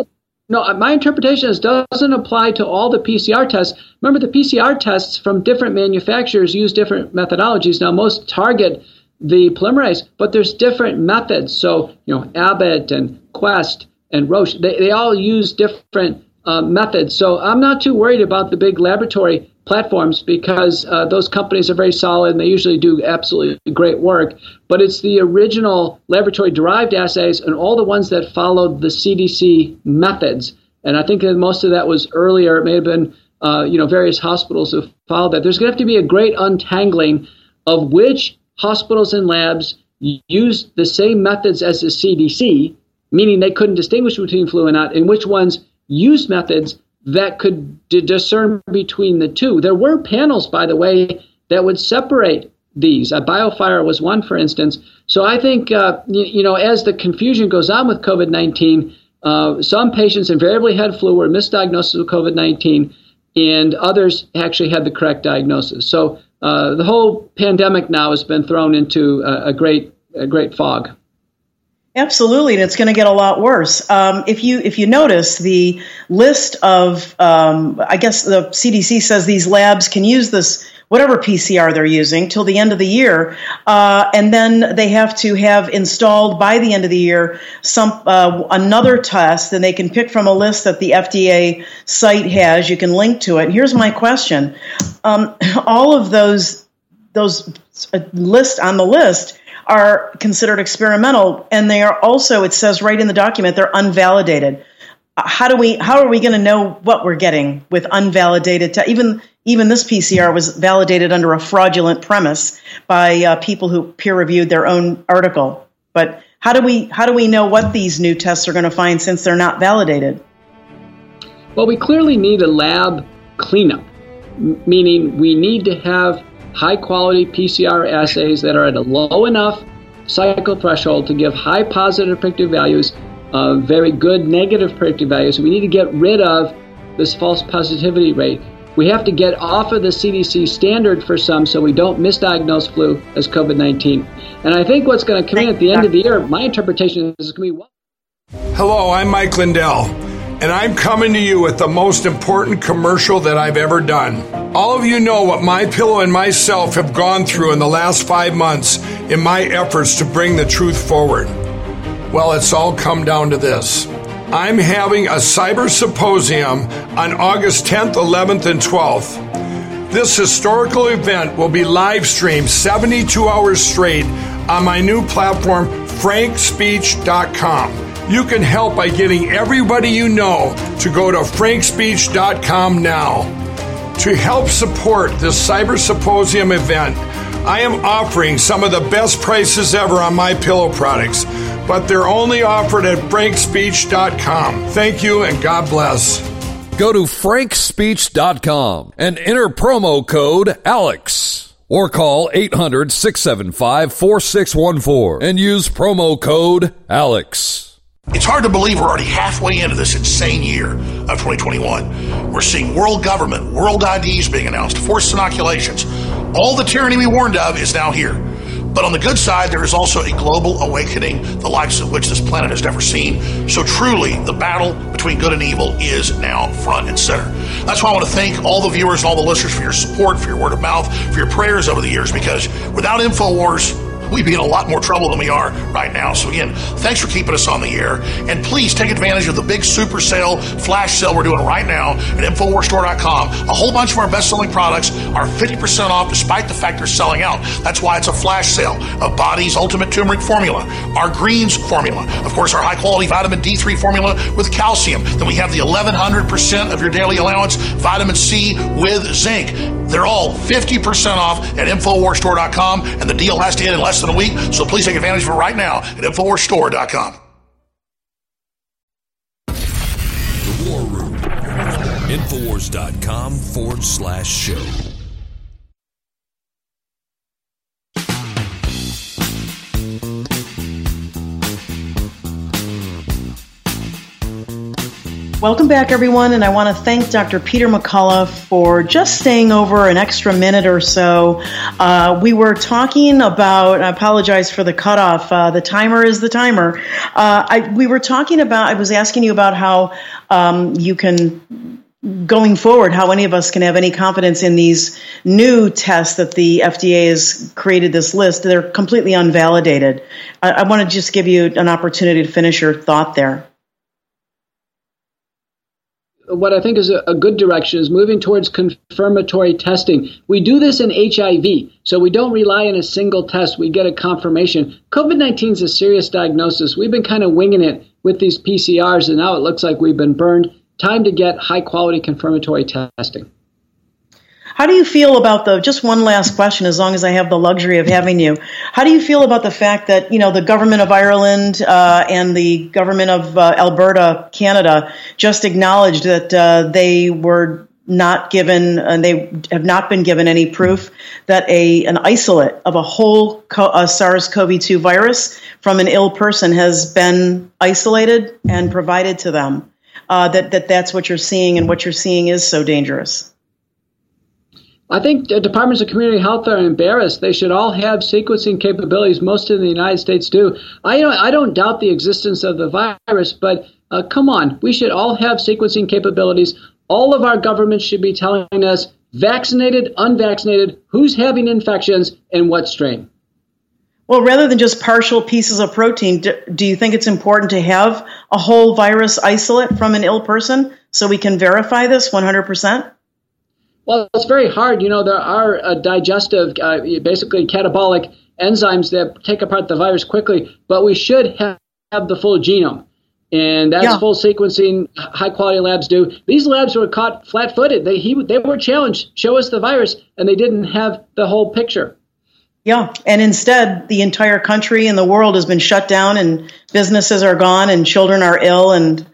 No, my interpretation is doesn't apply to all the PCR tests. Remember, the PCR tests from different manufacturers use different methodologies. Now, most target the polymerase, but there's different methods. So, you know, Abbott and Quest and Roche, they, they all use different uh, methods. So, I'm not too worried about the big laboratory platforms because uh, those companies are very solid and they usually do absolutely great work. But it's the original laboratory derived assays and all the ones that followed the CDC methods. And I think that most of that was earlier. It may have been, uh, you know, various hospitals have followed that. There's going to have to be a great untangling of which hospitals and labs use the same methods as the CDC, meaning they couldn't distinguish between flu and not, and which ones used methods that could d- discern between the two. There were panels, by the way, that would separate these. Uh, BioFire was one, for instance. So I think, uh, you, you, know, as the confusion goes on with COVID 19, uh, some patients invariably had flu or misdiagnosed with COVID 19, and others actually had the correct diagnosis. So uh, the whole pandemic now has been thrown into a, a great, a great fog. Absolutely, and it's going to get a lot worse. Um, if you if you notice the list of, um, I guess the CDC says these labs can use this whatever PCR they're using till the end of the year, uh, and then they have to have installed by the end of the year some uh, another test. and they can pick from a list that the FDA site has. You can link to it. Here's my question: um, All of those those uh, list on the list are considered experimental, and they are also, it says right in the document, they're unvalidated. How do we? How are we going to know what we're getting with unvalidated? Te- even even this PCR was validated under a fraudulent premise by uh, people who peer reviewed their own article. But how do we how do we know what these new tests are going to find since they're not validated? Well, we clearly need a lab cleanup, meaning we need to have high quality PCR assays that are at a low enough cycle threshold to give high positive predictive values, uh, very good negative predictive values. We need to get rid of this false positivity rate. We have to get off of the CDC standard for some so we don't misdiagnose flu as COVID 19. And I think what's going to come in at the end of the year, my interpretation is going to be Hello, I'm Mike Lindell and I'm coming to you with the most important commercial that I've ever done. All of you know what MyPillow and myself have gone through in the last five months in my efforts to bring the truth forward. Well, it's all come down to this. I'm having a cyber symposium on August 10th, 11th, and 12th. This historical event will be live streamed 72 hours straight on my new platform, frankspeech.com. You can help by getting everybody you know to go to frankspeech.com now. To help support this Cyber Symposium event, I am offering some of the best prices ever on MyPillow products. But they're only offered at frankspeech.com. Thank you and God bless. Go to frankspeech.com and enter promo code ALEX or call 800 675 4614 and use promo code ALEX. It's hard to believe we're already halfway into this insane year of 2021. We're seeing world government, world IDs being announced, forced inoculations. All the tyranny we warned of is now here. But on the good side, there is also a global awakening, the likes of which this planet has never seen. So truly, the battle between good and evil is now front and center. That's why I want to thank all the viewers and all the listeners for your support, for your word of mouth, for your prayers over the years, because without InfoWars, we'd be in a lot more trouble than we are right now. So again, thanks for keeping us on the air. And please take advantage of the big super sale, flash sale we're doing right now at InfoWarsStore.com. A whole bunch of our best-selling products are 50% off despite the fact they're selling out. That's why it's a flash sale of Bodease Ultimate Turmeric Formula, our Greens Formula, of course, our high-quality vitamin D3 formula with calcium. Then we have the 1100% of your daily allowance vitamin C with zinc. They're all 50% off at InfoWarsStore.com, and the deal has to end in less than a week, so please take advantage of it right now at InfoWarsStore.com. The War Room. Infowars.com forward slash show. Welcome back, everyone, and I want to thank Dr. Peter McCullough for just staying over an extra minute or so. Uh, we were talking about, I apologize for the cutoff, uh, the timer is the timer. Uh, I, we were talking about, I was asking you about how um, you can going forward, how any of us can have any confidence in these new tests that the FDA has created this list. They're completely unvalidated. I, I want to just give you an opportunity to finish your thought there what I think is a, good direction is moving towards confirmatory testing. We do this in HIV, so we don't rely on a single test. We get a confirmation. COVID 19 is a serious diagnosis. We've been kind of winging it with these PCRs, and now it looks like we've been burned. Time to get high quality confirmatory testing. How do you feel about the, just one last question, as long as I have the luxury of having you. How do you feel about the fact that, you know, the government of Ireland uh, and the government of uh, Alberta, Canada, just acknowledged that uh, they were not given, and they have not been given any proof that a an isolate of a whole co- SARS-CoV-2 virus from an ill person has been isolated and provided to them. Uh, that that that's what you're seeing, and what you're seeing is so dangerous. I think departments of community health are embarrassed. They should all have sequencing capabilities. Most of the United States do. I don't, I don't doubt the existence of the virus, but uh, come on, we should all have sequencing capabilities. All of our governments should be telling us vaccinated, unvaccinated, who's having infections, and what strain. Well, rather than just partial pieces of protein, do, do, you think it's important to have a whole virus isolate from an ill person so we can verify this 100%? Well, it's very hard. You know, there are uh, digestive, uh, basically catabolic enzymes that take apart the virus quickly, but we should have, have the full genome. And that's yeah. full sequencing, high quality labs do. These labs were caught flat footed. They, he, they were challenged, show us the virus, and they didn't have the whole picture. Yeah, and instead, the entire country and the world has been shut down, and businesses are gone, and children are ill, and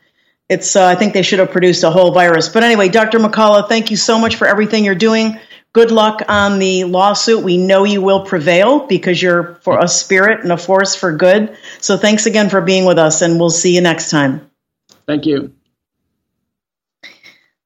it's uh, I think they should have produced a whole virus. But anyway, Dr. McCullough, thank you so much for everything you're doing. Good luck on the lawsuit. We know you will prevail because you're for a spirit and a force for good. So thanks again for being with us, and we'll see you next time. Thank you.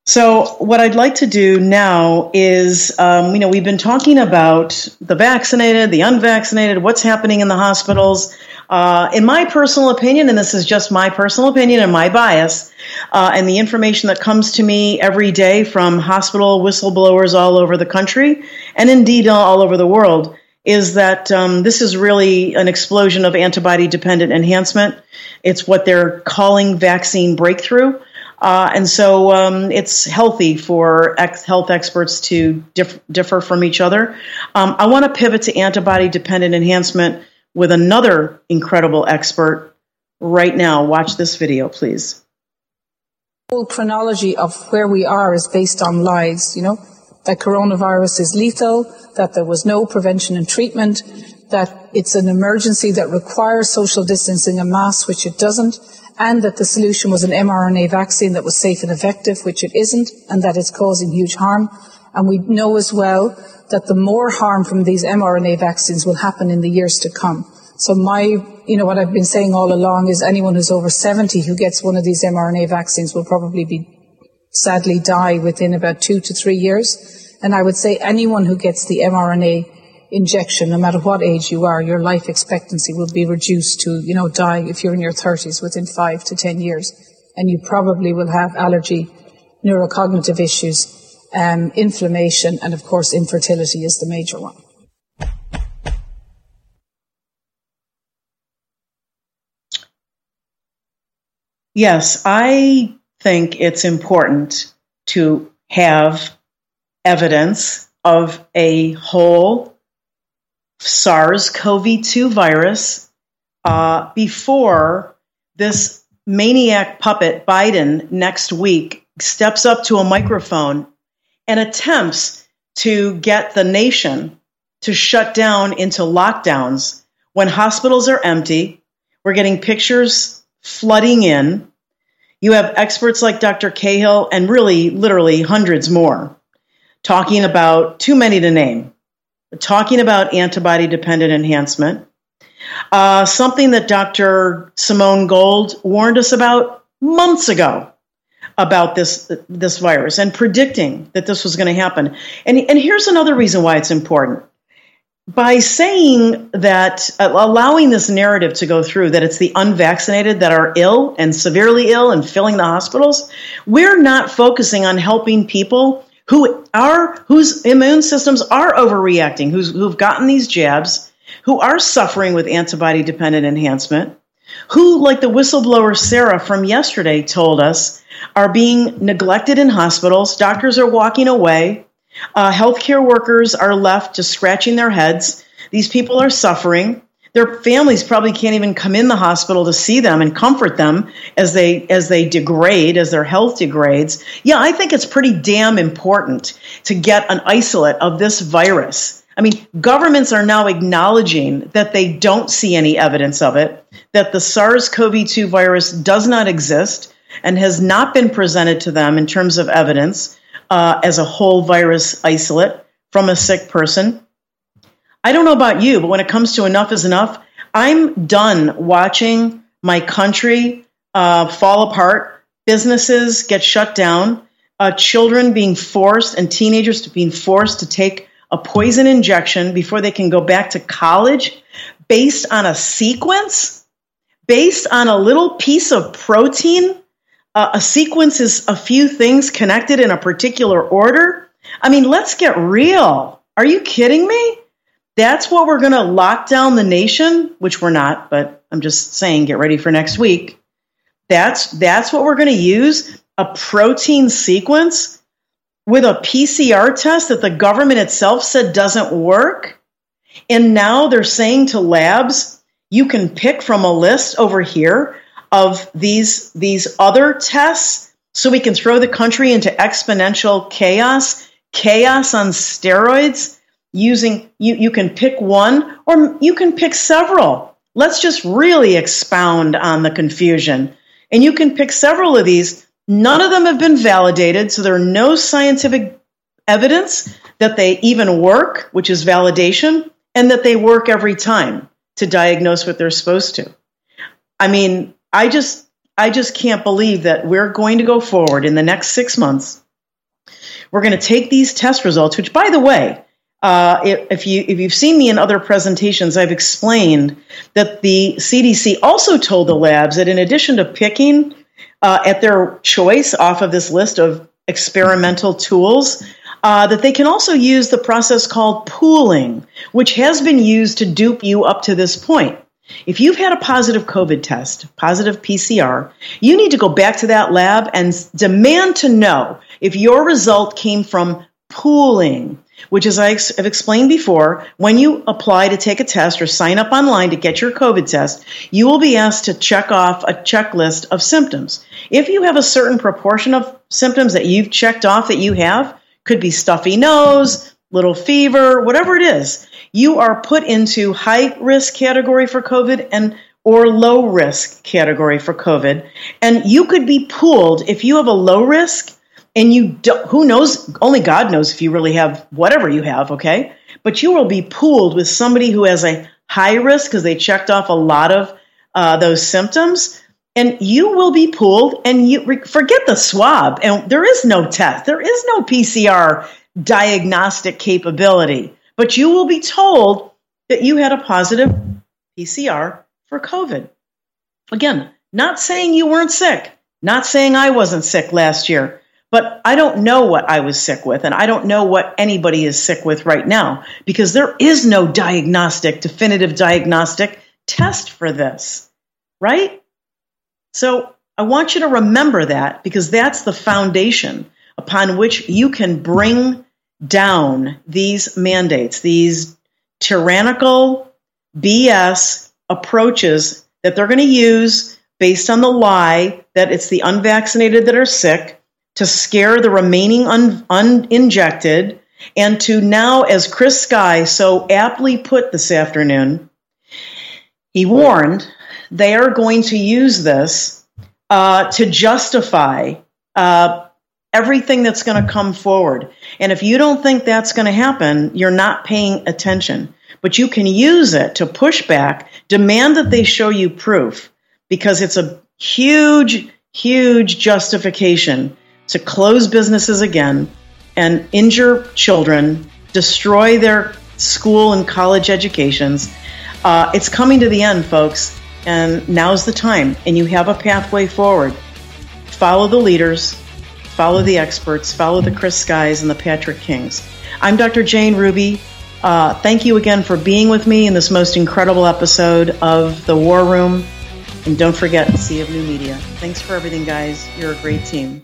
So, what I'd like to do now is, um, you know, we've been talking about the vaccinated, the unvaccinated, what's happening in the hospitals. Uh, in my personal opinion, and this is just my personal opinion and my bias, uh, and the information that comes to me every day from hospital whistleblowers all over the country, and indeed all over the world, is that um, this is really an explosion of antibody dependent enhancement. It's what they're calling vaccine breakthrough. Uh, and so um, it's healthy for ex- health experts to dif- differ from each other. Um, I want to pivot to antibody dependent enhancement with another incredible expert right now. Watch this video, please. The whole chronology of where we are is based on lies, you know? that coronavirus is lethal, that there was no prevention and treatment, that it's an emergency that requires social distancing and masks, which it doesn't, and that the solution was an mRNA vaccine that was safe and effective, which it isn't, and that it's causing huge harm. And we know as well that the more harm from these mRNA vaccines will happen in the years to come. So my, you know, what I've been saying all along is anyone who's over 70 who gets one of these mRNA vaccines will probably be sadly die within about two to three years. And I would say anyone who gets the mRNA injection, no matter what age you are, your life expectancy will be reduced to, you know, die if you're in your 30s within five to 10 years. And you probably will have allergy, neurocognitive issues, um, inflammation, and of course, infertility is the major one. Yes, I think it's important to have evidence of a whole SARS CoV 2 virus uh, before this maniac puppet, Biden, next week steps up to a microphone and attempts to get the nation to shut down into lockdowns when hospitals are empty. We're getting pictures flooding in. You have experts like Dr. Cahill and really, literally hundreds more talking about too many to name, talking about antibody dependent enhancement. Uh, something that Dr. Simone Gold warned us about months ago about this this virus and predicting that this was going to happen. And and here's another reason why it's important. By saying that uh, allowing this narrative to go through that it's the unvaccinated that are ill and severely ill and filling the hospitals, we're not focusing on helping people who are whose immune systems are overreacting, who's, who've gotten these jabs, who are suffering with antibody dependent enhancement, who, like the whistleblower Sarah from yesterday told us, are being neglected in hospitals. Doctors are walking away. Uh, healthcare workers are left just scratching their heads. These people are suffering. Their families probably can't even come in the hospital to see them and comfort them as they as they degrade, as their health degrades. Yeah, I think it's pretty damn important to get an isolate of this virus. I mean, governments are now acknowledging that they don't see any evidence of it, that the SARS CoV 2 virus does not exist, and has not been presented to them in terms of evidence uh, as a whole virus isolate from a sick person. I don't know about you, but when it comes to enough is enough, I'm done watching my country uh, fall apart, businesses get shut down, uh, children being forced and teenagers being forced to take a poison injection before they can go back to college based on a sequence, based on a little piece of protein uh, a sequence is a few things connected in a particular order. I mean, let's get real. Are you kidding me? That's what we're going to lock down the nation, which we're not, but I'm just saying get ready for next week. That's that's what we're going to use a protein sequence with a PCR test that the government itself said doesn't work. And now they're saying to labs, you can pick from a list over here of these these other tests so we can throw the country into exponential chaos, chaos on steroids using you you can pick one or you can pick several. Let's just really expound on the confusion. And you can pick several of these. None of them have been validated, so there are no scientific evidence that they even work, which is validation, and that they work every time to diagnose what they're supposed to. I mean, I just I just can't believe that we're going to go forward in the next six months. We're going to take these test results, which, by the way, uh, if, you if you've seen me in other presentations, I've explained that the CDC also told the labs that in addition to picking uh, at their choice off of this list of experimental tools, uh, that they can also use the process called pooling, which has been used to dupe you up to this point. If you've had a positive COVID test, positive PCR, you need to go back to that lab and demand to know if your result came from pooling, which, as I have explained before, when you apply to take a test or sign up online to get your COVID test, you will be asked to check off a checklist of symptoms. If you have a certain proportion of symptoms that you've checked off that you have, could be stuffy nose, little fever, whatever it is. You are put into high risk category for COVID and or low risk category for COVID. And you could be pooled if you have a low risk and you don't, who knows, only God knows if you really have whatever you have, okay? But you will be pooled with somebody who has a high risk because they checked off a lot of uh, those symptoms. And you will be pooled and you forget the swab. And there is no test, there is no PCR diagnostic capability. But you will be told that you had a positive PCR for COVID. Again, not saying you weren't sick, not saying I wasn't sick last year, but I don't know what I was sick with, and I don't know what anybody is sick with right now because there is no diagnostic, definitive diagnostic test for this, right? So I want you to remember that because that's the foundation upon which you can bring down these mandates, these tyrannical BS approaches that they're going to use based on the lie that it's the unvaccinated that are sick to scare the remaining un- uninjected and to now, as Chris Sky so aptly put this afternoon, he warned they are going to use this uh, to justify uh, everything that's going to come forward. And if you don't think that's going to happen, you're not paying attention. But you can use it to push back, demand that they show you proof, because it's a huge, huge justification to close businesses again and injure children, destroy their school and college educations. Uh, it's coming to the end, folks, and now's the time. And you have a pathway forward. Follow the leaders, follow the experts, follow the Chris Skies and the Patrick Kings. I'm Dr. Jane Ruby. Uh, thank you again for being with me in this most incredible episode of The War Room. And don't forget, Sea of New Media. Thanks for everything, guys. You're a great team.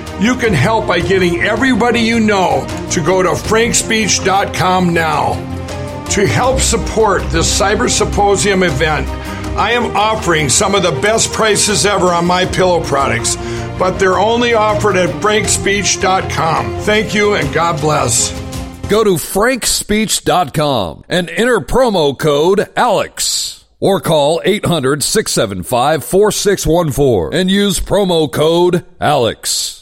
You can help by getting everybody you know to go to frankspeech.com now. To help support this Cyber Symposium event, I am offering some of the best prices ever on MyPillow products, but they're only offered at frankspeech.com. Thank you and God bless. Go to frankspeech.com and enter promo code ALEX or call 800 675 4614 and use promo code ALEX.